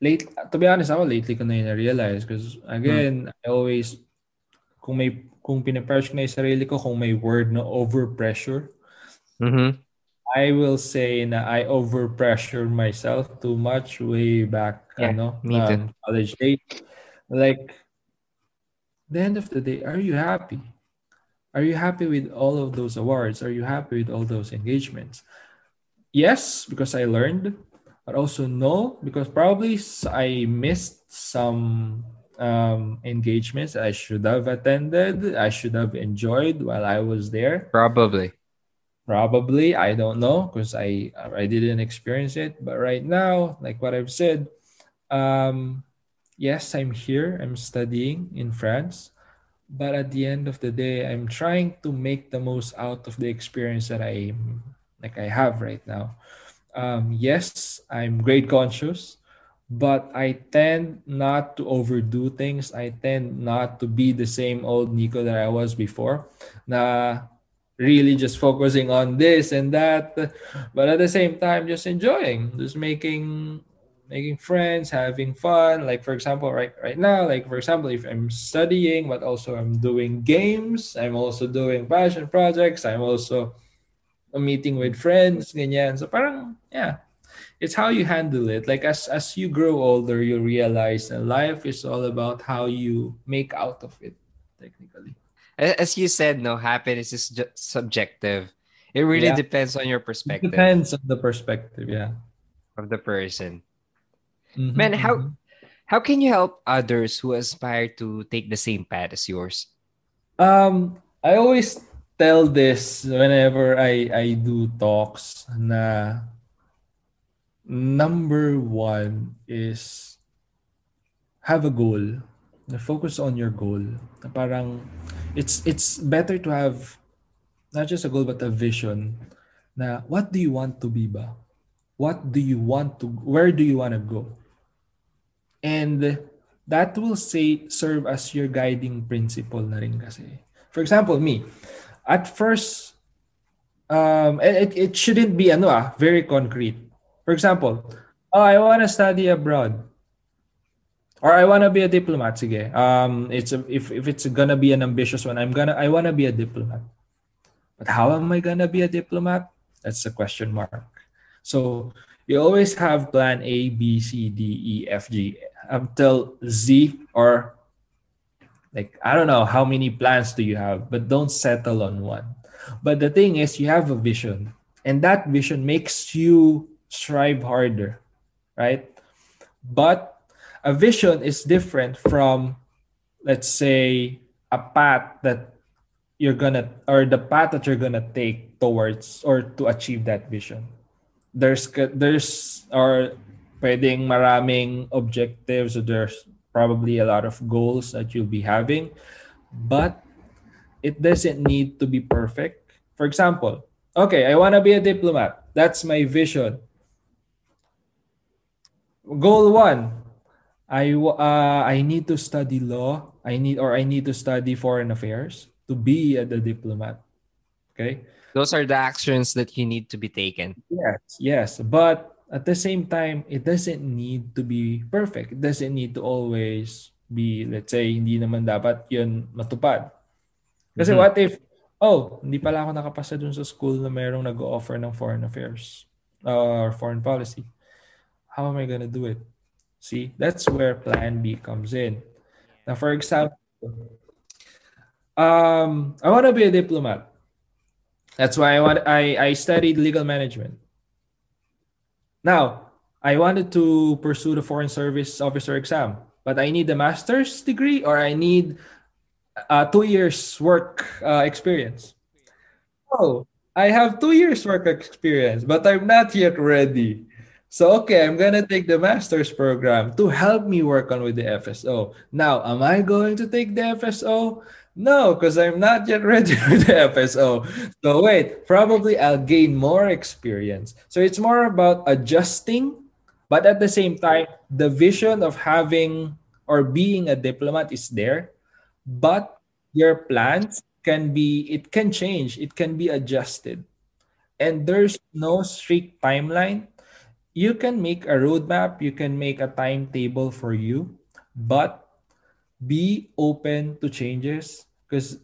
late, to be honest, ako lately ko na yun na-realize because again, I always, kung may, kung ko na yung sarili ko, kung may word na overpressure, Mm-hmm. I will say na I overpressured myself too much way back Yeah, ano, me too. um, college days. Like, the end of the day, are you happy? Are you happy with all of those awards? Are you happy with all those engagements? Yes, because I learned, but also no, because probably I missed some um, engagements I should have attended, I should have enjoyed while I was there. Probably. Probably, I don't know because I I didn't experience it. But right now, like what I've said, um, yes, I'm here. I'm studying in France, but at the end of the day, I'm trying to make the most out of the experience that I like I have right now. Um, yes, I'm grade conscious, but I tend not to overdo things. I tend not to be the same old Nico that I was before. Na really just focusing on this and that but at the same time just enjoying just making making friends having fun. Like for example right right now like for example if i'm studying but also i'm doing games i'm also doing passion projects i'm also meeting with friends ganyan. So parang yeah it's how you handle it. Like as as you grow older you realize that life is all about how you make out of it technically As you said, no, happiness is ju- subjective. It really Yeah. depends on your perspective. it depends on the perspective yeah of the person. Mhm, Man, how mhm. how can you help others who aspire to take the same path as yours? Um, I always tell this whenever I I do talks na number one is have a goal. Focus on your goal. Parang it's it's better to have not just a goal but a vision. Na what do you want to be ba? What do you want to where do you want to go? And that will say serve as your guiding principle na rin kasi. For example, me, at first um it, it shouldn't be ano ah, very concrete. For example, oh, I want to study abroad. Or I want to be a diplomat. Sige. Um, it's a, if, if it's gonna be an ambitious one, I'm gonna I want to be a diplomat. But how am I gonna be a diplomat? That's a question mark. So you always have plan A, B, C, D, E, F, G until Z or like I don't know how many plans do you have, but don't settle on one. But the thing is, you have a vision, and that vision makes you strive harder, right? But a vision is different from, let's say, a path that you're gonna or the path that you're gonna take towards or to achieve that vision. There's there's or pwedeng maraming objectives or there's probably a lot of goals that you'll be having, but it doesn't need to be perfect. For example, okay, I want to be a diplomat. That's my vision. Goal one, I uh, I need to study law. I need or I need to study foreign affairs to be a the diplomat. Okay. Those are the actions that you need to be taken. Yes, yes. But at the same time, it doesn't need to be perfect. It doesn't need to always be, let's say, hindi naman dapat yun matupad. Kasi mm-hmm. what if, oh, hindi pala ako nakapasa dun sa school na merong nag-offer ng foreign affairs uh, or foreign policy. How am I gonna do it? See, that's where plan B comes in. Now, for example, um, I want to be a diplomat. That's why I want I, I studied legal management. Now, I wanted to pursue the foreign service officer exam, but I need a master's degree or I need uh, two years work uh, experience. Oh, I have two years work experience, but I'm not yet ready. So okay, I'm gonna take the master's program to help me work on with the FSO. Now, am I going to take the FSO? No, because I'm not yet ready for the FSO. So wait, probably I'll gain more experience. So it's more about adjusting, but at the same time, the vision of having or being a diplomat is there, but your plans can be it can change, it can be adjusted. And there's no strict timeline. You can make a roadmap, you can make a timetable for you, but be open to changes because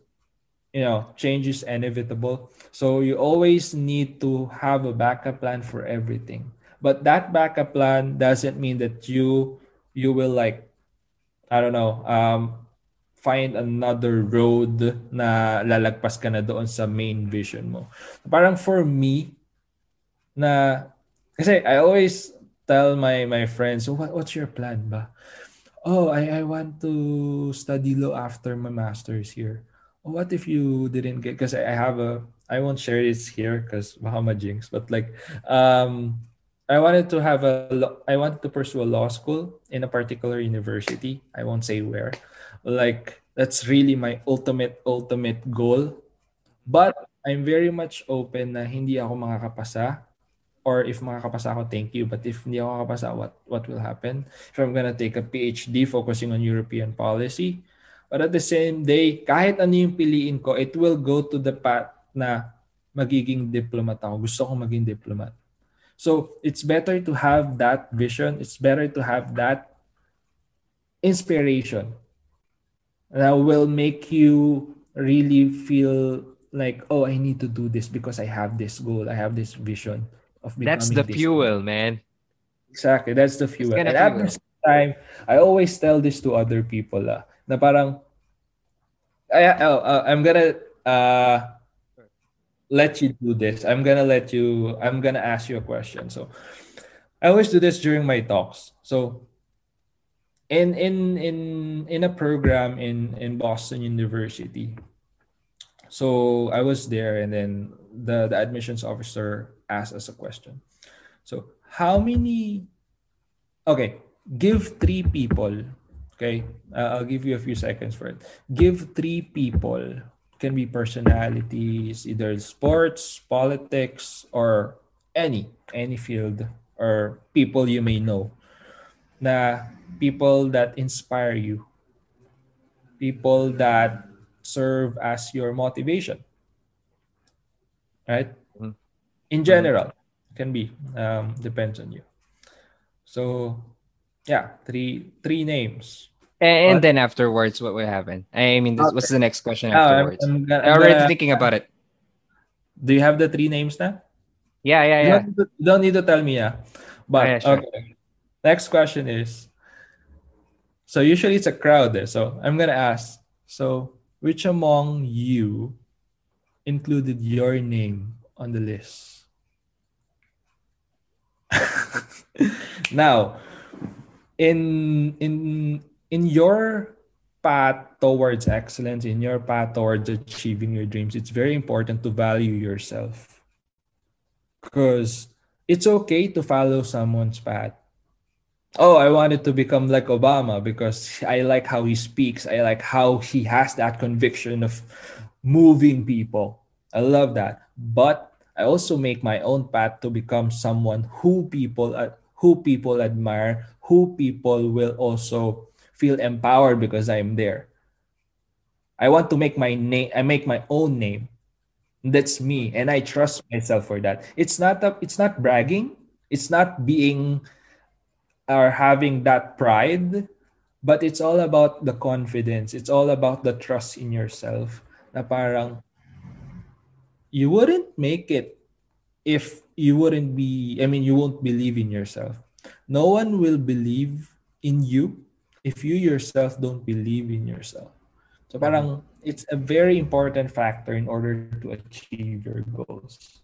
you know change is inevitable. So you always need to have a backup plan for everything. But that backup plan doesn't mean that you you will like i don't know um find another road na lalagpas ka na doon sa main vision mo. Parang for me na kasi i always tell my my friends so what, what's your plan ba oh, I, I want to study law after my master's here. Oh, what if you didn't get, because I have a, I won't share this here because Bahama jinx, but like, um, I wanted to have a, I wanted to pursue a law school in a particular university. I won't say where. Like, that's really my ultimate, ultimate goal. But I'm very much open na hindi ako makakapasa or if makakapasa ako, thank you. But if hindi ako makakapasa, what, what will happen? If I'm gonna take a PhD focusing on European policy, but at the same day, kahit ano yung piliin ko, it will go to the path na magiging diplomat ako. Gusto ko maging diplomat. So, it's better to have that vision. It's better to have that inspiration that will make you really feel like, oh, I need to do this because I have this goal. I have this vision of becoming That's the fuel, man. Exactly, that's the fuel. And at the same time, I always tell this to other people uh, na parang I, uh, I'm gonna uh, let you do this. I'm gonna let you. I'm gonna ask you a question. So, I always do this during my talks. So, in in in in a program in in Boston University. So I was there, and then the the admissions officer ask us a question. So, how many? Okay, give three people. Okay, uh, I'll give you a few seconds for it. Give three people, can be personalities, either sports, politics, or any any field or people you may know na people that inspire you people that serve as your motivation right. In general can be um, depends on you so yeah three three names and, then afterwards what will happen i mean this, what's the next question afterwards I'm, I'm, I'm, I'm already thinking about it do you have the three names now yeah, yeah, yeah. You don't, need to, don't need to tell me, yeah. But yeah, sure. okay. Next question is so usually it's a crowd there. So I'm gonna ask. So which among you included your name on the list? now, in in in your path towards excellence, in your path towards achieving your dreams, it's very important to value yourself because it's okay to follow someone's path. Oh, I wanted to become like Obama because I like how he speaks. I like how he has that conviction of moving people. I love that. But I also make my own path to become someone who people uh, who people admire, who people will also feel empowered because I'm there. I want to make my name I make my own name. That's me and i trust myself for that. It's not a, it's not bragging. It's not being or having that pride but it's all about the confidence. It's all about the trust in yourself. Na parang you wouldn't make it if you wouldn't be i mean you won't believe in yourself no one will believe in you if you yourself don't believe in yourself so parang it's a very important factor in order to achieve your goals.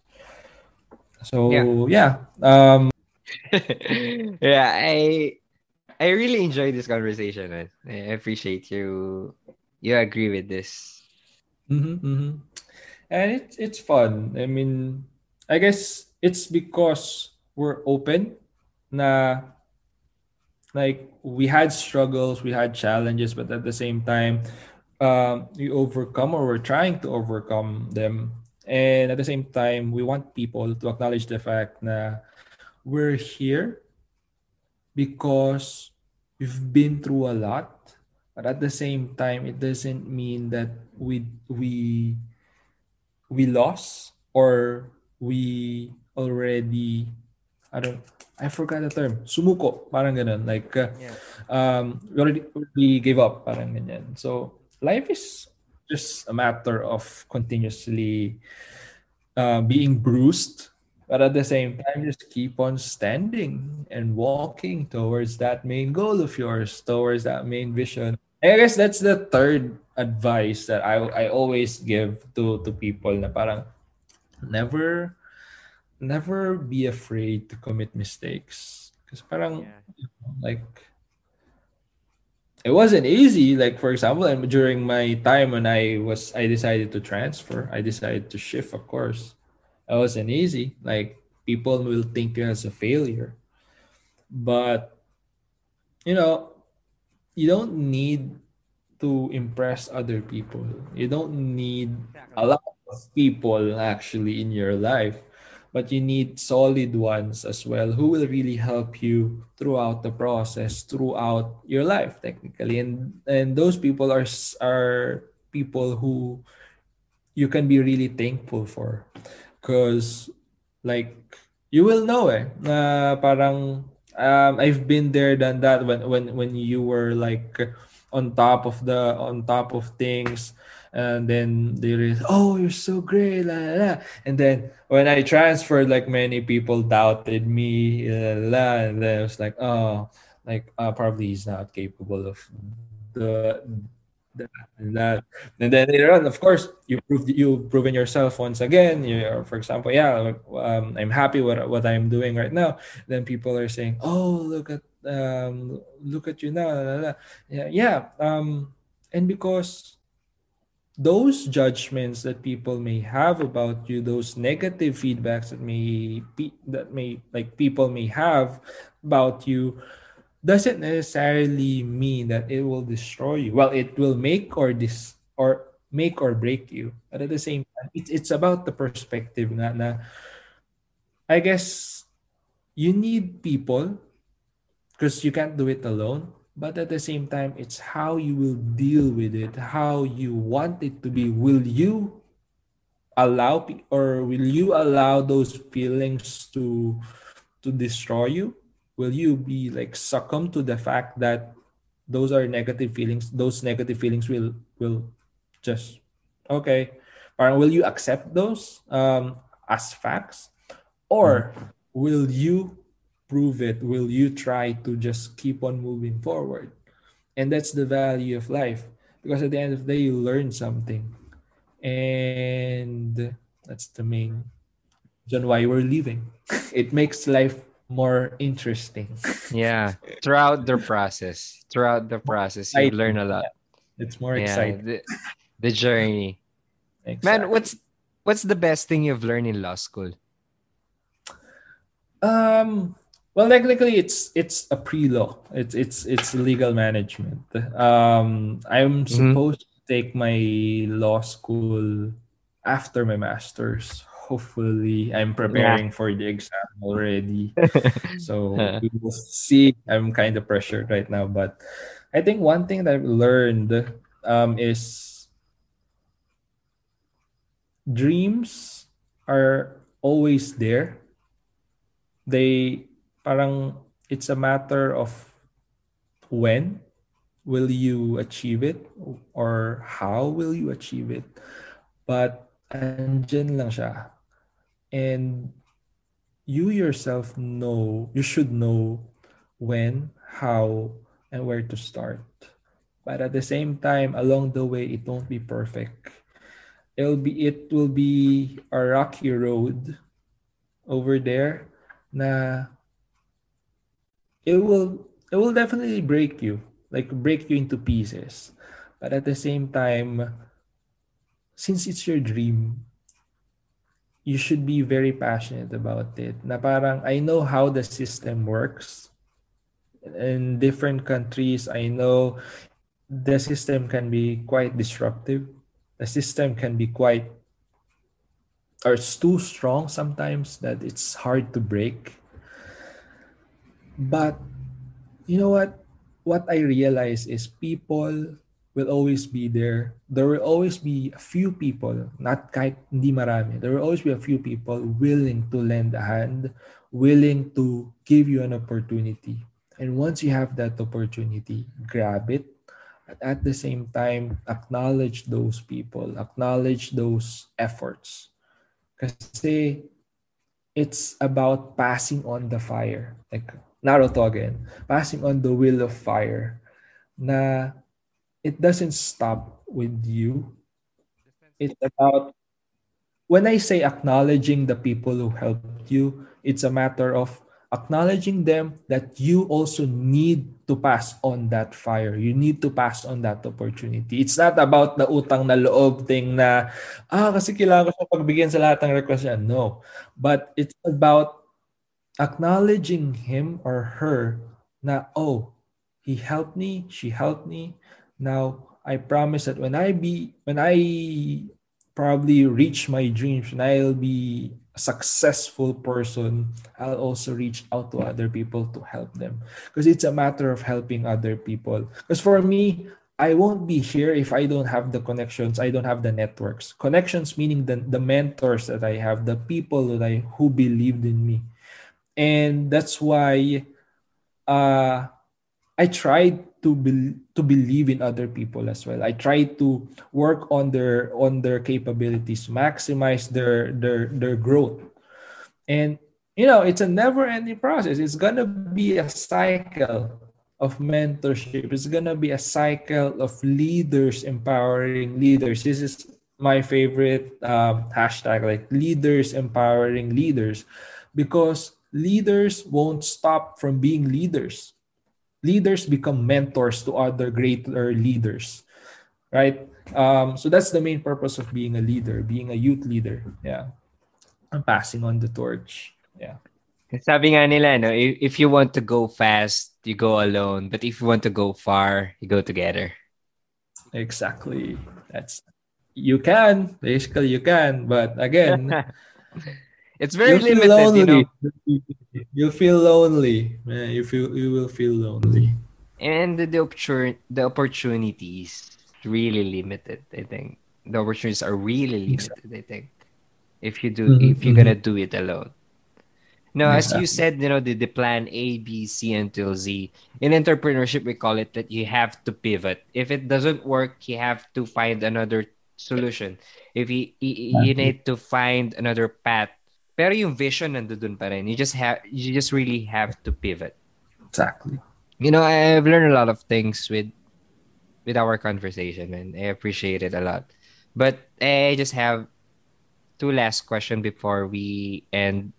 So yeah, yeah. Um, yeah, I I really enjoyed this conversation. Man. I appreciate you. You agree with this. Mm-hmm, mm-hmm. And it's it's fun. I mean, I guess it's because we're open. Na like we had struggles, we had challenges, but at the same time, um, we overcome or we're trying to overcome them. And at the same time, we want people to acknowledge the fact that we're here because we've been through a lot. But at the same time, it doesn't mean that we we we lost or we already I don't I forgot the term. Sumuko, parang ganun. Like, uh, yeah. um, we already, we gave up, parang ganyan. So, life is just a matter of continuously uh, being bruised but at the same time just keep on standing and walking towards that main goal of yours towards that main vision i guess that's the third advice that i, I always give to to people na parang never never be afraid to commit mistakes. Because parang yeah. like it wasn't easy. Like for example and during my time when i was i decided to transfer i decided to shift of course. It wasn't easy. Like people will think you as a failure. But you know you don't need to impress other people. You don't need a lot of people actually in your life but you need solid ones as well who will really help you throughout the process throughout your life technically. And and those people are are people who you can be really thankful for. Because like you will know eh uh, parang um, I've been there done that when when when you were like on top of the on top of things and then there is oh you're so great la, la, la. and then when i transferred like many people doubted me la, la, and then it was like oh like uh, probably he's not capable of the that. And then later on of course you proved you've proven yourself once again. You're for example yeah um, i'm happy with what i'm doing right now. Then people are saying oh look at um, look at you now yeah yeah um, and because those judgments that people may have about you those negative feedbacks that may that may like people may have about you doesn't necessarily mean that it will destroy you. Well, it will make or dis or make or break you. But at the same time, it's it's about the perspective na, I guess you need people because you can't do it alone. But at the same time, it's how you will deal with it, how you want it to be. Will you allow or will you allow those feelings to to destroy you? Will you be like succumb to the fact that those are negative feelings? Those negative feelings will will just okay. Or will you accept those um, as facts? Or will you prove it? Will you try to just keep on moving forward? And that's the value of life. Because at the end of the day, you learn something. And that's the main reason why we're living. It makes life more interesting. yeah. Throughout the process. Throughout the process, you learn a lot. It's more yeah, exciting. The, the journey. Exactly. Man, what's what's the best thing you've learned in law school? Um well, technically, it's it's a pre-law. It's it's it's legal management. Um, I'm mm-hmm. supposed to take my law school after my master's. Hopefully, I'm preparing yeah. for the exam already. so we will see. I'm kind of pressured right now, but I think one thing that I've learned um, is dreams are always there. They parang it's a matter of when will you achieve it or how will you achieve it but andyan lang siya and you yourself know you should know when how and where to start. But at the same time along the way it won't be perfect. It'll be it will be a rocky road over there na it will it will definitely break you like break you into pieces. But at the same time since it's your dream you should be very passionate about it. Na parang i know how the system works. In different countries i know the system can be quite disruptive. The system can be quite or it's too strong sometimes that it's hard to break. But you know what? What I realize is people will always be there. There will always be a few people, not kahit hindi marami. There will always be a few people willing to lend a hand, willing to give you an opportunity. And once you have that opportunity, grab it. But at the same time, acknowledge those people, acknowledge those efforts. Kasi it's about passing on the fire. Like Naruto again, passing on the will of fire na it doesn't stop with you. It's about when I say acknowledging the people who helped you, it's a matter of acknowledging them that you also need to pass on that fire. You need to pass on that opportunity. It's not about the utang na loob thing na, ah, kasi kailangan ko siya pagbigyan sa lahat ng request niya. No. But it's about acknowledging him or her na, oh, he helped me, she helped me. Now, I promise that when I be, when I probably reach my dreams, and I'll be a successful person, I'll also reach out to other people to help them. Because it's a matter of helping other people. Because for me, I won't be here if I don't have the connections, I don't have the networks. Connections meaning the, the mentors that I have, the people that I who believed in me and that's why uh, I tried to be, to believe in other people as well. I try to work on their on their capabilities, maximize their their their growth, and you know it's a never-ending process. It's gonna be a cycle of mentorship. It's gonna be a cycle of leaders empowering leaders. This is my favorite um, hashtag, like leaders empowering leaders, because leaders won't stop from being leaders. Leaders become mentors to other greater leaders, right? Um, so that's the main purpose of being a leader, being a youth leader. Yeah. I'm passing on the torch. Yeah. Sabi nga nila, no, if you want to go fast, you go alone. But if you want to go far, you go together. Exactly. That's you can basically you can, but again, it's very you limited. lonely. You know, you feel lonely. Man, you feel you will feel lonely. and the the, opportun- the opportunities really limited. I think the opportunities are really limited. I think if you do Mhm, if you're gonna do it alone. No, as you said, you know, the, the plan A, B, C until Z. In entrepreneurship, we call it that you have to pivot. If it doesn't work, you have to find another solution. If you, you, you need to find another path. Pero yung vision nandun pa rin. You just have you just really have to pivot. Exactly. You know, I've learned a lot of things with with our conversation and I appreciate it a lot. But I just have two last questions before we end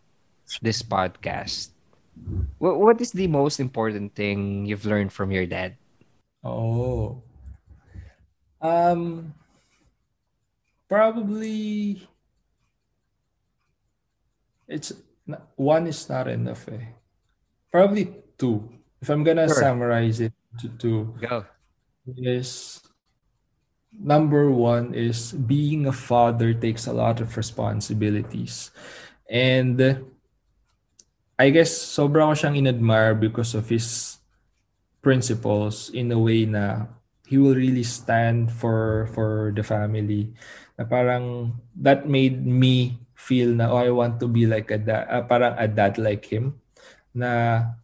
this podcast. What what is the most important thing you've learned from your dad? Oh. Um probably it's one is not enough eh. Probably two. If I'm gonna Sure. summarize it to two Go. is number one is being a father takes a lot of responsibilities. And I guess sobrang ko siyang inadmire because of his principles in a way na he will really stand for for the family. Na parang that made me feel na oh, I want to be like a dad, ah, parang a dad like him. Na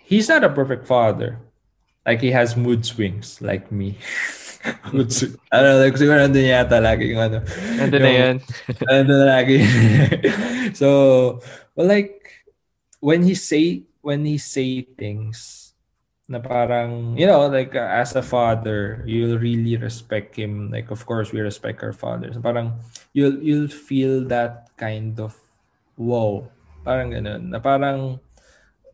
he's not a perfect father. Like he has mood swings like me. mood swing. Ano, like siguro nandun yata lagi yung ano. Nandun na yun. nandun na lagi. so, well, like, when he say, when he say things na parang, you know, like uh, as a father, you'll really respect him. Like, of course, we respect our fathers. Parang, you'll, you'll feel that kind of, wow. Parang ganun. Na parang,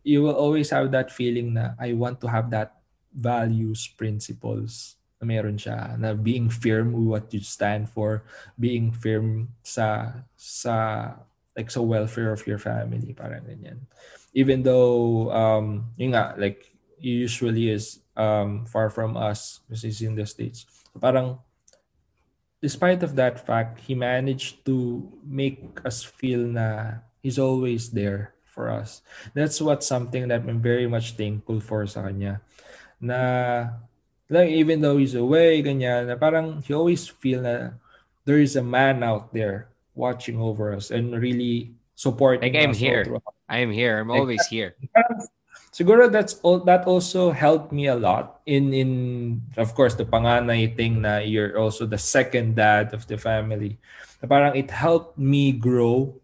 you will always have that feeling na I want to have that values, principles na meron siya. Na being firm what you stand for, being firm sa sa like sa welfare of your family, parang ganyan. Even though um yun nga like usually is um far from us because he's in the states. Parang despite of that fact, he managed to make us feel na he's always there for us. That's what something that I'm very much thankful for sa kanya. Na like even though he's away, ganyan, na parang he always feel na there is a man out there watching over us and really supporting Like I'm us all here. I'm here. I'm always here. Siguro that's all that also helped me a lot in in of course the panganay thing na you're also the second dad of the family. Na parang it helped me grow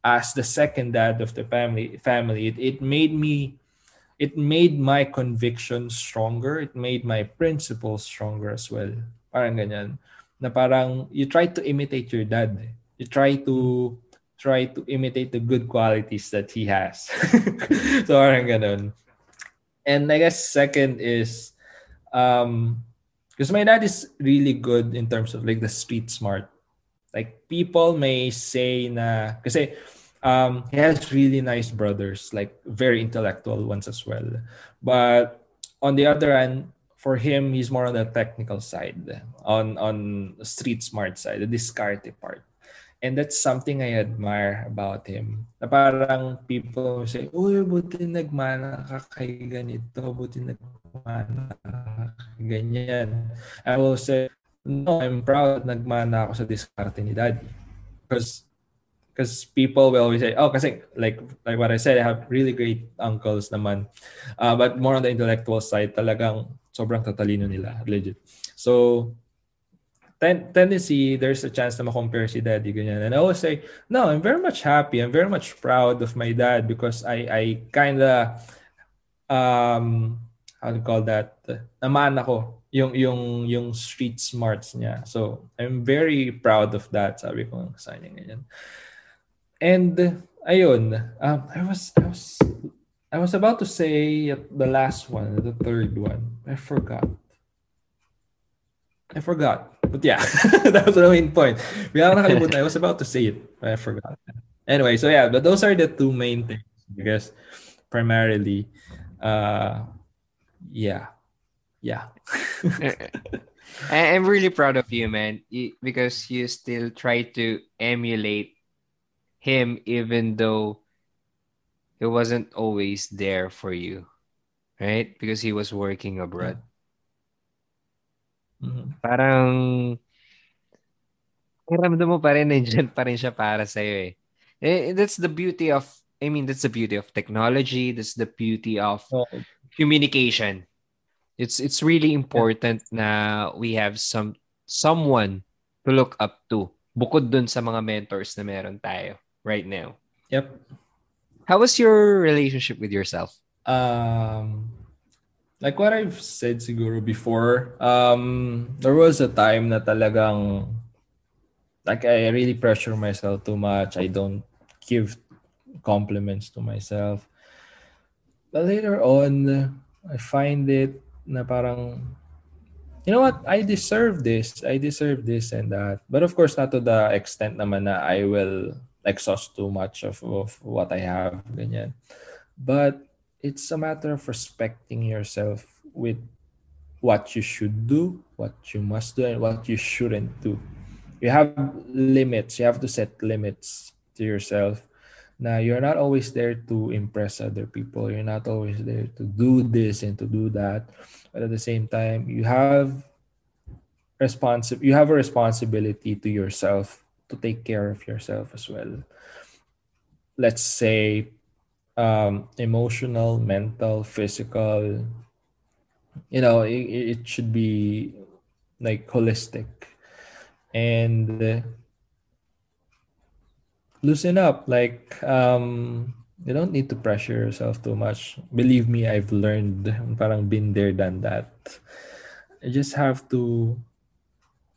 as the second dad of the family family. It, it made me it made my conviction stronger. It made my principles stronger as well. Parang ganyan. Na parang you try to imitate your dad. eh. You try to try to imitate the good qualities that he has. so parang ganun. And I guess second is um because my dad is really good in terms of like the street smart. Like people may say na kasi um he has really nice brothers, like very intellectual ones as well. But on the other hand, for him, he's more on the technical side, on on street smart side, the discarded part. And that's something I admire about him. Na parang people say, Uy, buti nagmana ka kay ganito, buti nagmana ka ganyan. I will say, no, I'm proud nagmana ako sa diskarte ni daddy. Because because people will always say, oh, kasi like like what I said, I have really great uncles naman. Uh, but more on the intellectual side, talagang sobrang tatalino nila, legit. So, ten- there's a chance na ma-compare si daddy, ganyan. And I always say, no, I'm very much happy. I'm very much proud of my dad because I, I kind of, um, how to call that, naman ako yung, yung, yung street smarts niya. So, I'm very proud of that, sabi ko sa kanya ganyan. And, ayun, um, I was, I was, I was about to say the last one, the third one. I forgot. I forgot. But yeah, that was the main point. I was about to say it, but I forgot. anyway, so yeah, but those are the two main things, I guess, primarily. Uh, yeah, yeah. I'm really proud of you, man, because you still try to emulate him, even though it wasn't always there for you, right? Because he was working abroad. Mhm. Parang Pakiramdam mo pa rin nandiyan pa rin siya para sa iyo eh. eh. That's the beauty of I mean that's the beauty of technology, that's the beauty of So, communication. It's it's really important na we have some someone to look up to bukod dun sa mga mentors na meron tayo right now. yep. How was your relationship with yourself? Um, like what I've said siguro before, um, there was a time na talagang like I really pressure myself too much. I don't give compliments to myself. But later on, I find it na parang, you know what, I deserve this. I deserve this and that. But of course, not to the extent naman na I will exhaust too much of, of what I have. Ganyan. But it's a matter of respecting yourself with what you should do, what you must do, and what you shouldn't do. You have limits. You have to set limits to yourself. Now, you're not always there to impress other people. You're not always there to do this and to do that. But at the same time, you have responsi- you have a responsibility to yourself to take care of yourself as well. Let's say um, emotional, mental, physical. You know, it, it should be like holistic and uh, loosen up. Like um, you don't need to pressure yourself too much. Believe me, I've learned. Parang been there, done that. You just have to.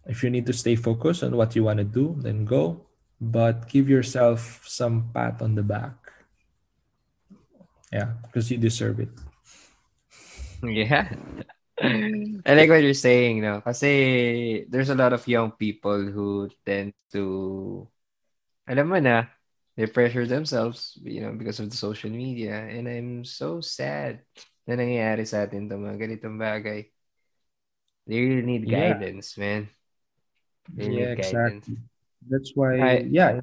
If you need to stay focused on what you want to do, then go. But give yourself some pat on the back. Yeah, because you deserve it. Yeah. I like what you're saying, no? Kasi there's a lot of young people who tend to, alam mo na, they pressure themselves, you know, because of the social media. And I'm so sad na nangyayari sa atin itong mga ganitong bagay. They really need Yeah. guidance, man. They Yeah, need guidance. exactly. That's why, I- yeah,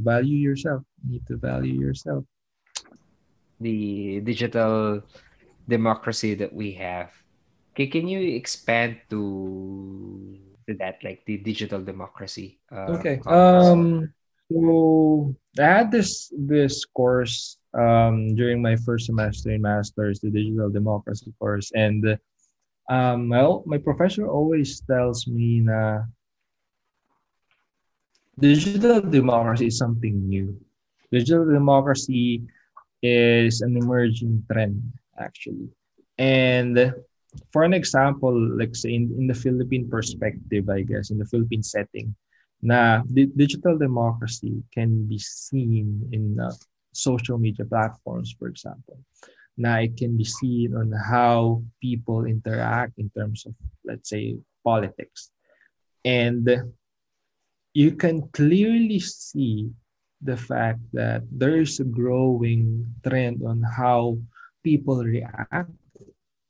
value yourself. You need to value yourself. The digital democracy that we have. Okay, can you expand to to that, like the digital democracy? Uh, Okay. Um. So I had this this course um during my first semester in masters, the digital democracy course, and um well, my professor always tells me na digital democracy is something new. Digital democracy is an emerging trend actually, and for an example, like say in, in the Philippine perspective, I guess in the Philippine setting, na di- digital democracy can be seen in uh, social media platforms, for example. now it can be seen on how people interact in terms of, let's say, politics. And you can clearly see the fact that there is a growing trend on how people react,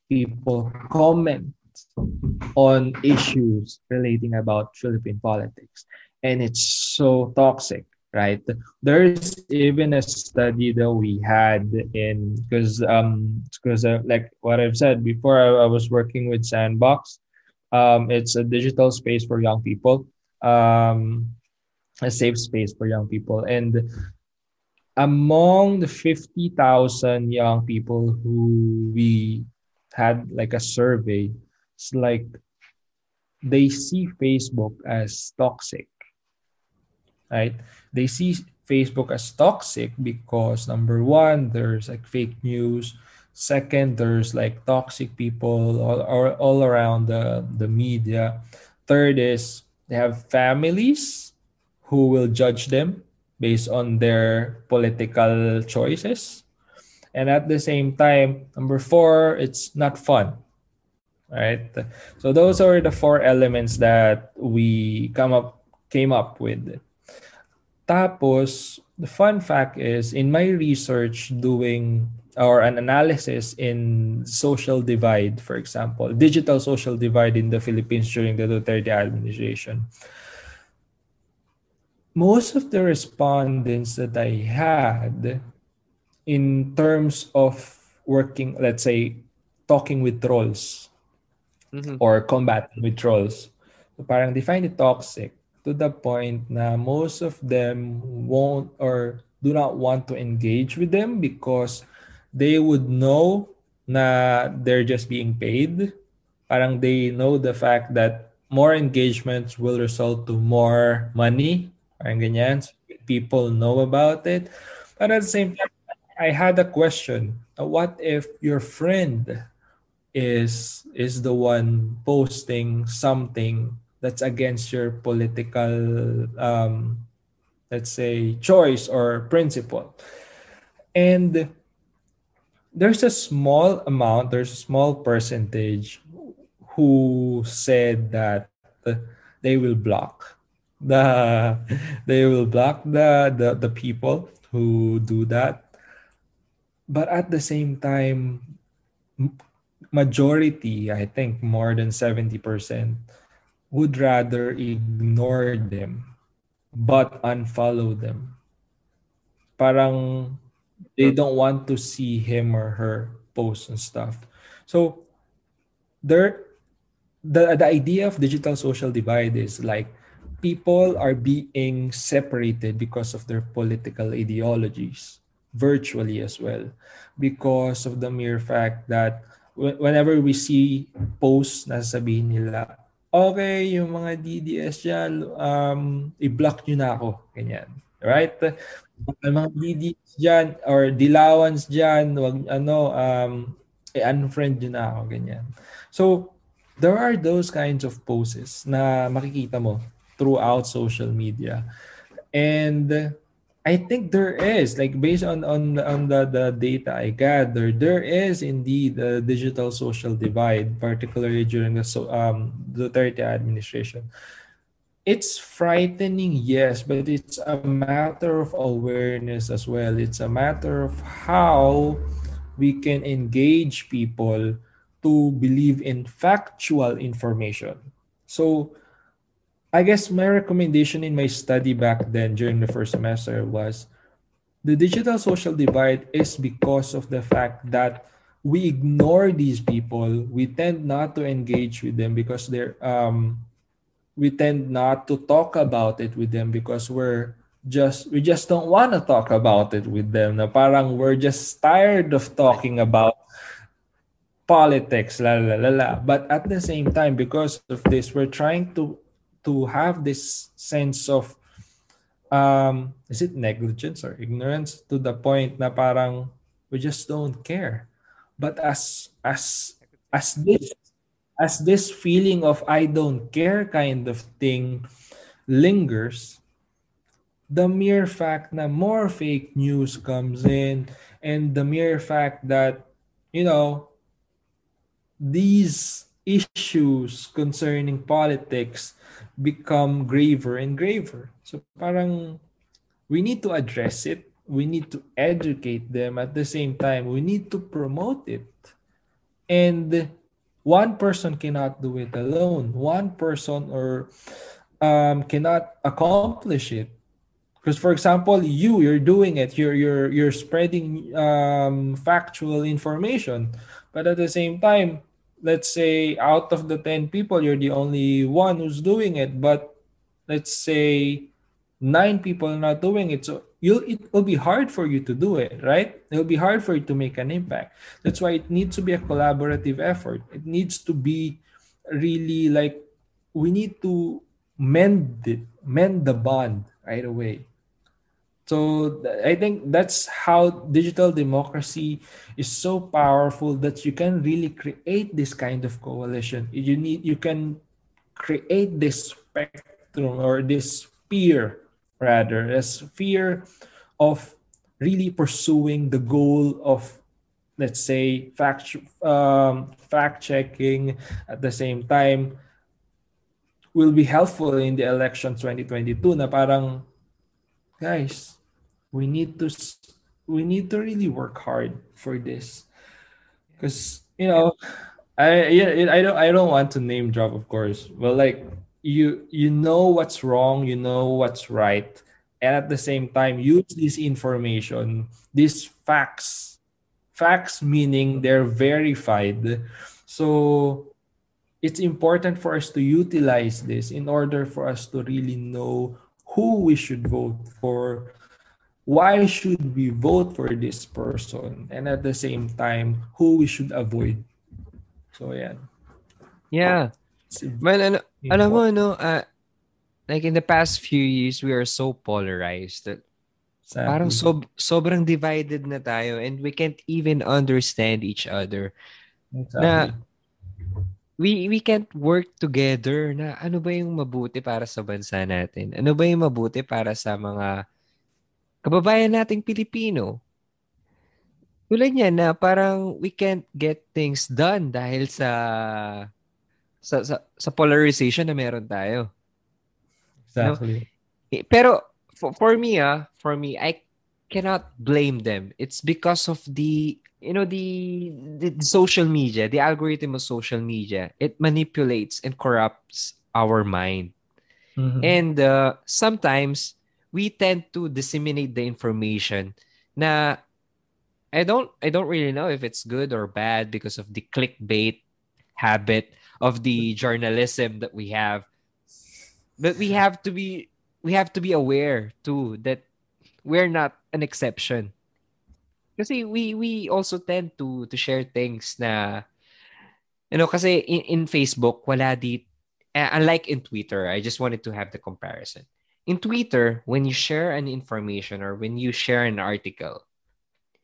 people comment on issues relating about Philippine politics. And it's so toxic, right? There's even a study that we had in because um because uh, like what I've said before, I, I was working with Sandbox. Um, it's a digital space for young people, um, a safe space for young people, and among the fifty thousand young people who we had like a survey, it's like they see Facebook as toxic, right? They see Facebook as toxic because number one, there's like fake news. Second, there's like toxic people all, all, all around the, the media. Third is they have families who will judge them based on their political choices. And at the same time, number four, it's not fun. Right. So those are the four elements that we come up came up with. Tapos, the fun fact is in my research doing or an analysis in social divide, for example, digital social divide in the Philippines during the Duterte administration. Most of the respondents that I had in terms of working, let's say, talking with trolls mm-hmm. or combating with trolls, so parang they find it toxic to the point na most of them won't or do not want to engage with them because they would know na they're just being paid. Parang they know the fact that more engagements will result to more money. Parang ganyan. So people know about it. But at the same time, I had a question. What if your friend is is the one posting something that's against your political um, let's say choice or principle and there's a small amount there's a small percentage who said that they will block the they will block the, the the people who do that but at the same time majority i think more than 70% would rather ignore them but unfollow them. Parang they don't want to see him or her post and stuff. So there the the idea of digital social divide is like people are being separated because of their political ideologies virtually as well because of the mere fact that whenever we see posts na sabihin nila okay, yung mga DDS dyan, um, i-block nyo na ako. Ganyan. Right? Mga DDS dyan, or dilawans dyan, wag, ano, um, i-unfriend nyo na ako. Ganyan. So, there are those kinds of poses na makikita mo throughout social media. And I think there is like based on on on the, the data I gather, there is indeed a digital social divide, particularly during the so um the Duterte administration. It's frightening, yes, but it's a matter of awareness as well. It's a matter of how we can engage people to believe in factual information. So I guess my recommendation in my study back then during the first semester was the digital social divide is because of the fact that we ignore these people. We tend not to engage with them because they're um we tend not to talk about it with them because we're just we just don't want to talk about it with them. Na parang we're just tired of talking about politics, la la la la. But at the same time, because of this, we're trying to to have this sense of um is it negligence or ignorance to the point na parang we just don't care. But as as as this as this feeling of i don't care kind of thing lingers the mere fact that more fake news comes in and the mere fact that you know these issues concerning politics become graver and graver. So parang we need to address it. We need to educate them at the same time. We need to promote it. And one person cannot do it alone. One person or um, cannot accomplish it. Because for example, you you're doing it. You're you're you're spreading um, factual information, but at the same time, let's say out of the 10 people you're the only one who's doing it. But let's say nine people are not doing it. So you'll it will be hard for you to do it right? It'll be hard for you to make an impact. That's why it needs to be a collaborative effort. It needs to be really like we need to mend it mend the bond right away so I think that's how digital democracy is so powerful that you can really create this kind of coalition. You need you can create this spectrum or this sphere rather, a sphere of really pursuing the goal of let's say fact um, fact checking at the same time will be helpful in the election 2022 na parang guys we need to we need to really work hard for this. Because you know i yeah i don't i don't want to name drop of course but like you you know what's wrong you know what's right and at the same time use this information these facts facts meaning they're verified. So it's important for us to utilize this in order for us to really know who we should vote for why should we vote for this person? And at the same time who we should avoid. So yeah. Yeah man ano, alam mo no uh, like in the past few years we are so polarized that Sadly. parang sob sobrang divided na tayo and we can't even understand each other. Exactly. na we we can't work together na ano ba yung mabuti para sa bansa natin? Ano ba yung mabuti para sa mga kababayan nating Pilipino. Tulad niya na parang we can't get things done dahil sa sa sa, sa polarization na meron tayo. Exactly. No? Pero for, for me ah, for me I cannot blame them. It's because of the you know the, the social media, the algorithm of social media. It manipulates and corrupts our mind. Mm-hmm. And uh, sometimes we tend to disseminate the information na I don't I don't really know if it's good or bad because of the clickbait habit of the journalism that we have. But we have to be we have to be aware too that we're not an exception. Kasi we we also tend to to share things na you know kasi in, in Facebook wala di uh, unlike in Twitter I just wanted to have the comparison in Twitter, when you share an information or when you share an article,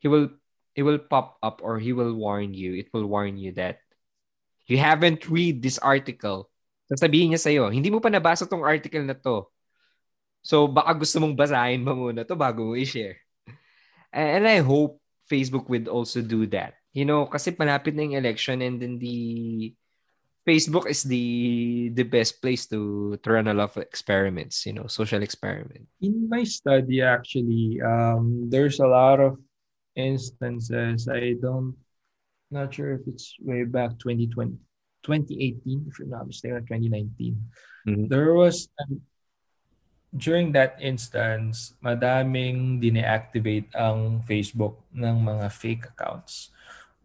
he will it will pop up or he will warn you. It will warn you that you haven't read this article. Sasabihin niya sa'yo, hindi mo pa nabasa tong article na to. So baka gusto mong basahin mo muna to bago mo i-share. And I hope Facebook would also do that. You know, kasi malapit na yung election and then the Facebook is the the best place to, to run a lot of experiments, you know, social experiment. In my study, actually, um, there's a lot of instances. I don't, not sure if it's way back 2020, 2018, if I'm not mistaken, 2019. Mm-hmm. There was, an, during that instance, madaming dine-activate ang Facebook ng mga fake accounts.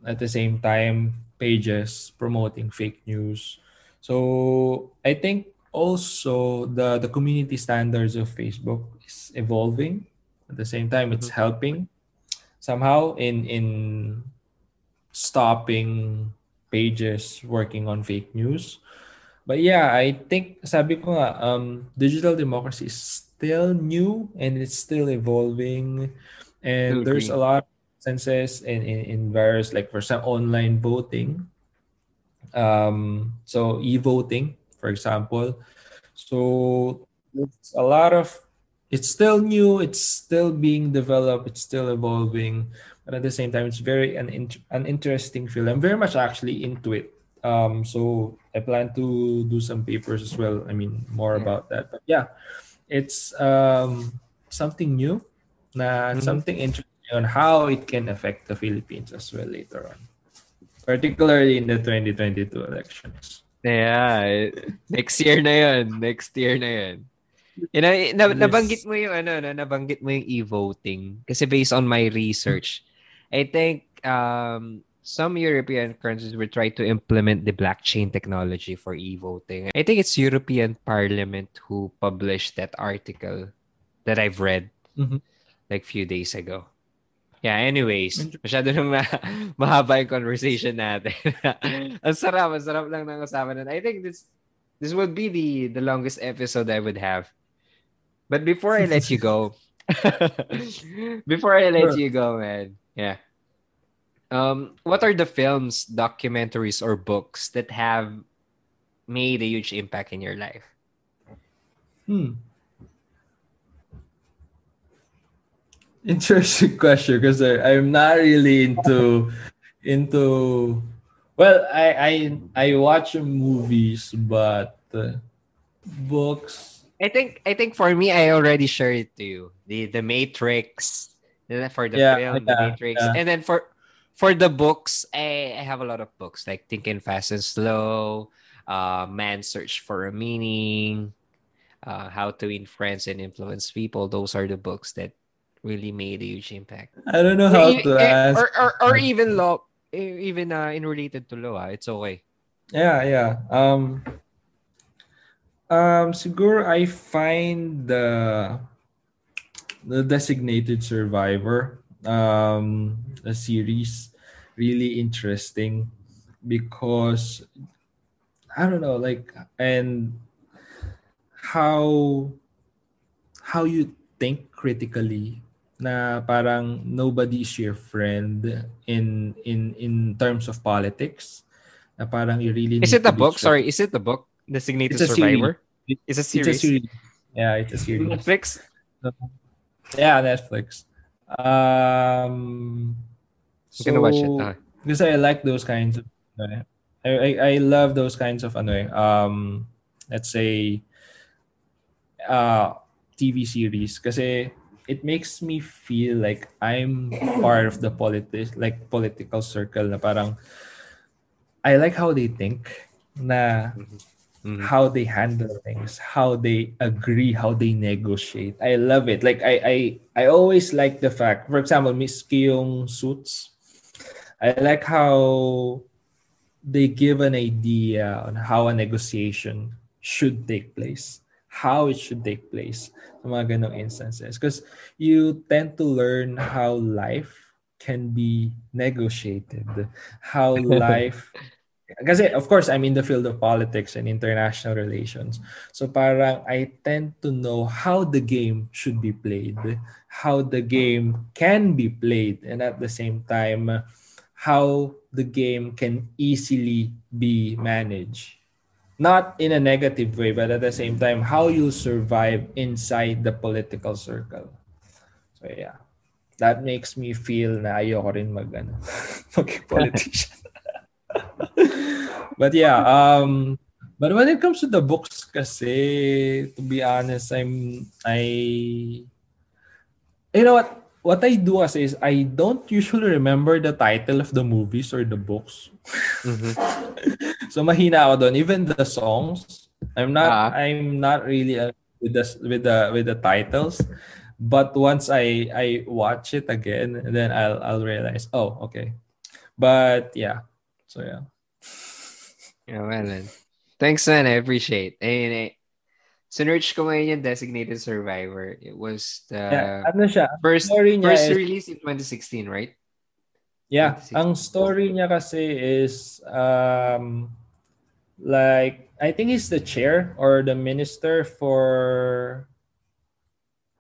At the same time, pages promoting fake news. So I think also the the community standards of Facebook is evolving. At the same time, it's mm-hmm. helping somehow in in stopping pages working on fake news. But yeah, I think sabi ko nga, um, digital democracy is still new and it's still evolving. And there's a lot instances in, in, in various like for some online voting. Um so e-voting for example. So it's a lot of it's still new it's still being developed it's still evolving but at the same time it's very an, an interesting field. I'm very much actually into it. Um so i plan to do some papers as well. I mean more about that. But yeah it's um something new na mm-hmm. something interesting on how it can affect the Philippines as well later on, particularly in the 2022 elections. Yeah, next year na 'yon. Next year na 'yon. You know, na, nabanggit mo yung ano, no, nabanggit mo yung e-voting kasi based on my research, I think um some European countries will try to implement the blockchain technology for e-voting. I think it's European Parliament who published that article that I've read mm-hmm. like few days ago. Yeah, anyways, masyado nang ma- mahaba yung conversation natin. ang sarap, ang sarap lang ng usapan natin. I think this this would be the the longest episode I would have. But before I let you go, before I let you go, man, yeah. Um, what are the films, documentaries, or books that have made a huge impact in your life? Hmm. Interesting question because I'm not really into into well I I I watch movies but uh, books I think I think for me, I already shared it to you. The the Matrix for the Yeah, film, the Matrix, yeah. and then for for the books, I, I have a lot of books like Thinking Fast and Slow, uh, Man Search for a Meaning, uh, How to Win Friends and Influence People. Those are the books that really made a huge impact. I don't know how Eh, to eh, ask. or, or or even law, even uh, in related to law, ah, it's okay. Yeah, yeah. Um, um, siguro I find the the designated survivor um a series really interesting because I don't know, like and how how you think critically na parang nobody is your friend in in in terms of politics na parang you really Is it a book? Sorry, is it a book? Designated It's a Survivor? It- It's a It's series. a series. Yeah, it's a series. Netflix. Yeah, Netflix. Um, I'm gonna watch it. so- ah. Because I like those kinds of eh, I, I I love those kinds of ano eh, um let's say uh TV series kasi it makes me feel like I'm part of the politic like political circle na parang I like how they think na Mhm. how they handle things, how they agree, how they negotiate. I love it. Like I I I always like the fact, for example, Miss Kyung suits. I like how they give an idea on how a negotiation should take place, how it should take place sa mga ganong instances. Because you tend to learn how life can be negotiated, how life kasi of course I'm in the field of politics and international relations. So parang I tend to know how the game should be played, how the game can be played and at the same time how the game can easily be managed. Not in a negative way, but at the same time how you survive inside the political circle. So yeah. That makes me feel na ayoko rin mag ano, maging politician. but yeah, um but when it comes to the books kasi to be honest, I'm I you know what what I do as is I don't usually remember the title of the movies or the books. Mhm. so mahina ako doon. Even the songs, I'm not Ah. I'm not really uh, with the with the with the titles. But once I I watch it again, then I'll I'll realize, oh, okay. But yeah. So yeah. Yeah, well then. Thanks, man. I appreciate. And eh, sinerch ko ngayon yung Designated Survivor. It was the yeah, ano siya? first story niya first is- release in 2016, right? Yeah, 26. ang story niya kasi is um like I think he's the chair or the minister for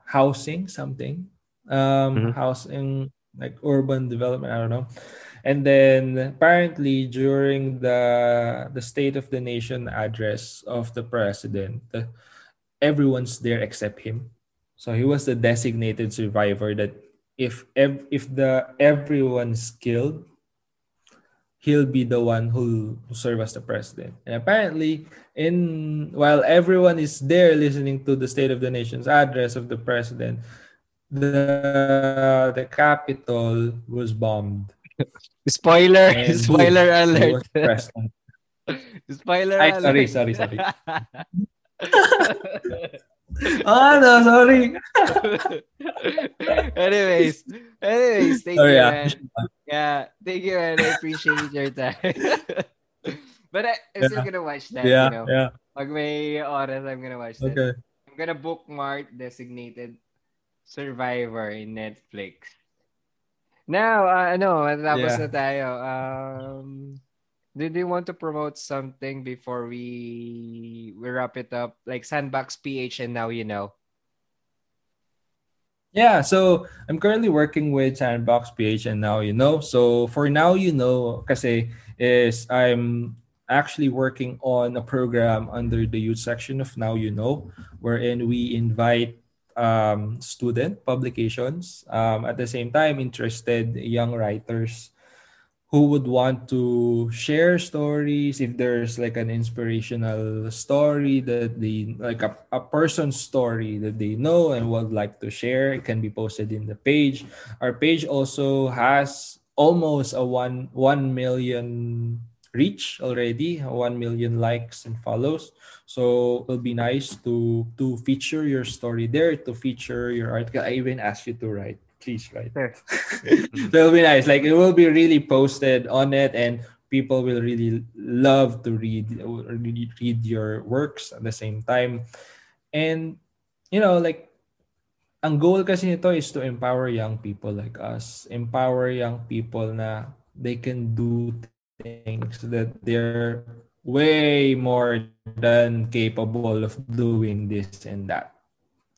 housing something. Um Mhm. housing like urban development, I don't know. And then apparently during the the State of the Nation address of the president, everyone's there except him. So he was the designated survivor that if ev- if the everyone's killed, he'll be the one who serve as the president. And apparently, in while everyone is there listening to the State of the Nation's address of the president, the the Capitol was bombed. Spoiler! And Spoiler alert! Spoiler Ay, alert! sorry, sorry, sorry. Ah, no, sorry. anyways, anyways, thank Sorry, you, ah. man. Yeah, thank you, man. I appreciate your time. but I, I'm still gonna watch that, Yeah, you know. yeah. Pag may oras, I'm gonna watch that. Okay. I'm gonna bookmark designated survivor in Netflix. Now, uh, ano, tapos Yeah. na tayo. Um, did you want to promote something before we we wrap it up? Like Sandbox PH and now you know. Yeah, so I'm currently working with Sandbox PH and now you know. So for now you know kasi is I'm actually working on a program under the youth section of Now You Know wherein we invite um, student publications um, at the same time interested young writers who would want to share stories if there's like an inspirational story that they like a, a person's story that they know and would like to share it can be posted in the page. Our page also has almost a one one million reach already 1 million likes and follows. So it'll be nice to to feature your story there to feature your article i even asked you to write please write so it'll be nice. Like it will be really posted on it and people will really love to read read, read your works at the same time. And you know like ang goal kasi nito is to empower young people like us. Empower young people na they can do things that they're way more than capable of doing this and that.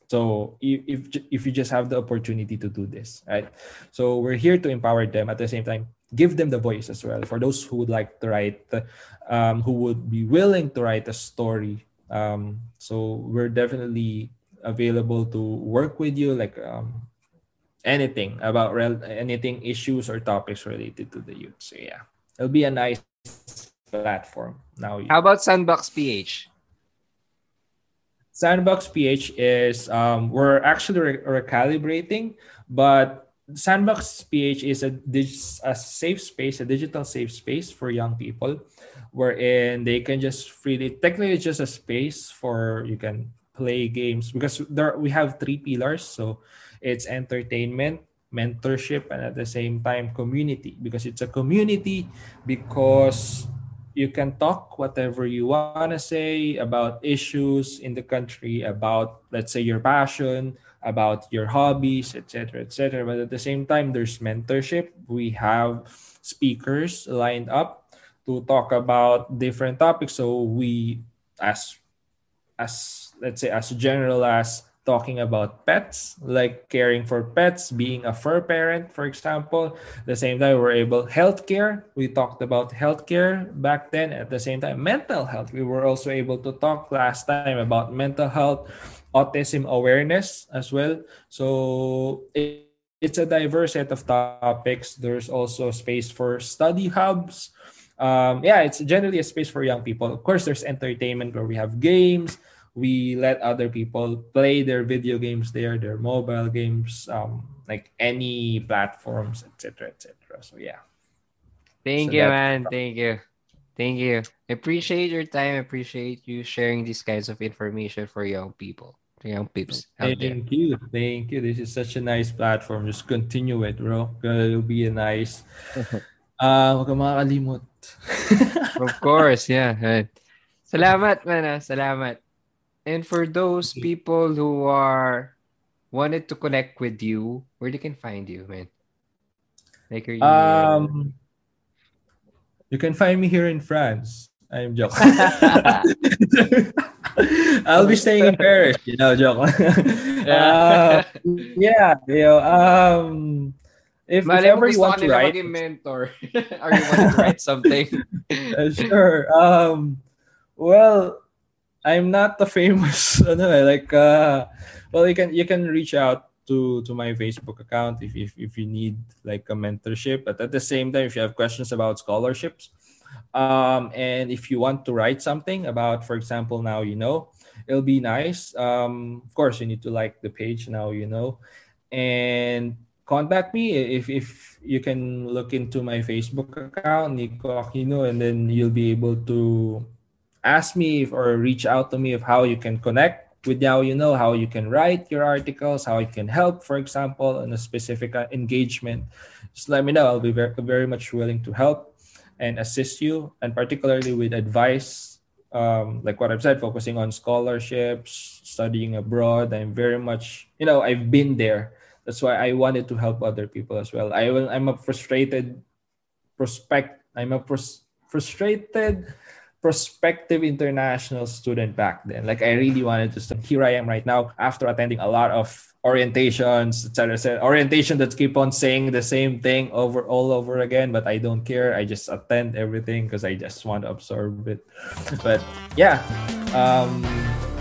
So if if you just have the opportunity to do this, right? So we're here to empower them at the same time, give them the voice as well for those who would like to write, um, who would be willing to write a story. Um, so we're definitely available to work with you, like um, anything about rel- anything issues or topics related to the youth. So yeah it'll be a nice platform. Now, how about Sandbox PH? Sandbox PH is um, we're actually re- recalibrating, but Sandbox PH is a, a safe space, a digital safe space for young people, wherein they can just freely. Technically, it's just a space for you can play games because there we have three pillars. So it's entertainment, mentorship and at the same time community because it's a community because you can talk whatever you want to say about issues in the country about let's say your passion about your hobbies etc etc but at the same time there's mentorship. We have speakers lined up to talk about different topics. So we as as let's say as general as talking about pets, like caring for pets, being a fur parent, for example. The same time, we're able healthcare. We talked about healthcare back then. At the same time, mental health. We were also able to talk last time about mental health, autism awareness as well. So it, it's a diverse set of topics. There's also space for study hubs. Um, yeah, it's generally a space for young people. Of course, there's entertainment where we have games we let other people play their video games there, their mobile games, um, like any platforms, etc., etc. So yeah. Thank so you, man. Thank you. Thank you. Appreciate your time. Appreciate you sharing these kinds of information for young people, young peeps. Thank there. you. Thank you. This is such a nice platform. Just continue it, bro. It'll be a nice. uh, makakalimot. of course, yeah. Salamat, man. Ah. Salamat. And for those people who are wanted to connect with you, where they can find you, man? Like your Um, you can find me here in France. I'm joking. I'll be staying in Paris, you know, joke. uh, yeah, you know, um, if, if ever you want to write, mentor, or you want to write something. uh, sure. Um, well, I'm not the famous ano eh, like uh well you can you can reach out to to my Facebook account if if if you need like a mentorship. But at the same time if you have questions about scholarships um and if you want to write something about for example now you know it'll be nice. Um of course you need to like the page now you know. And contact me if if you can look into my Facebook account Nico Aquino and then you'll be able to ask me if, or reach out to me of how you can connect with Now You Know, how you can write your articles, how you can help, for example, in a specific uh, engagement, just let me know. I'll be very, very much willing to help and assist you, and particularly with advice, um, like what I've said, focusing on scholarships, studying abroad. I'm very much, you know, I've been there. That's why I wanted to help other people as well. I will, I'm a frustrated prospect. I'm a pros- frustrated prospective international student back then. Like I really wanted to study. Here I am right now after attending a lot of orientations, etc. etc. Orientation that keep on saying the same thing over all over again, but I don't care. I just attend everything because I just want to absorb it. But yeah, um,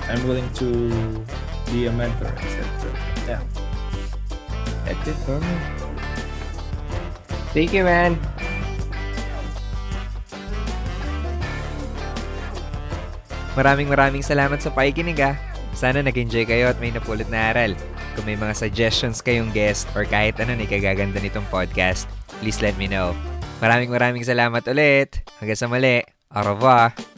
I'm willing to be a mentor, etc. Yeah. That's it for me. Thank you, man. Maraming maraming salamat sa pakikinig ah. Sana nag-enjoy kayo at may napulot na aral. Kung may mga suggestions kayong guest or kahit ano na ikagaganda nitong podcast, please let me know. Maraming maraming salamat ulit. Hanggang sa mali. Au revoir.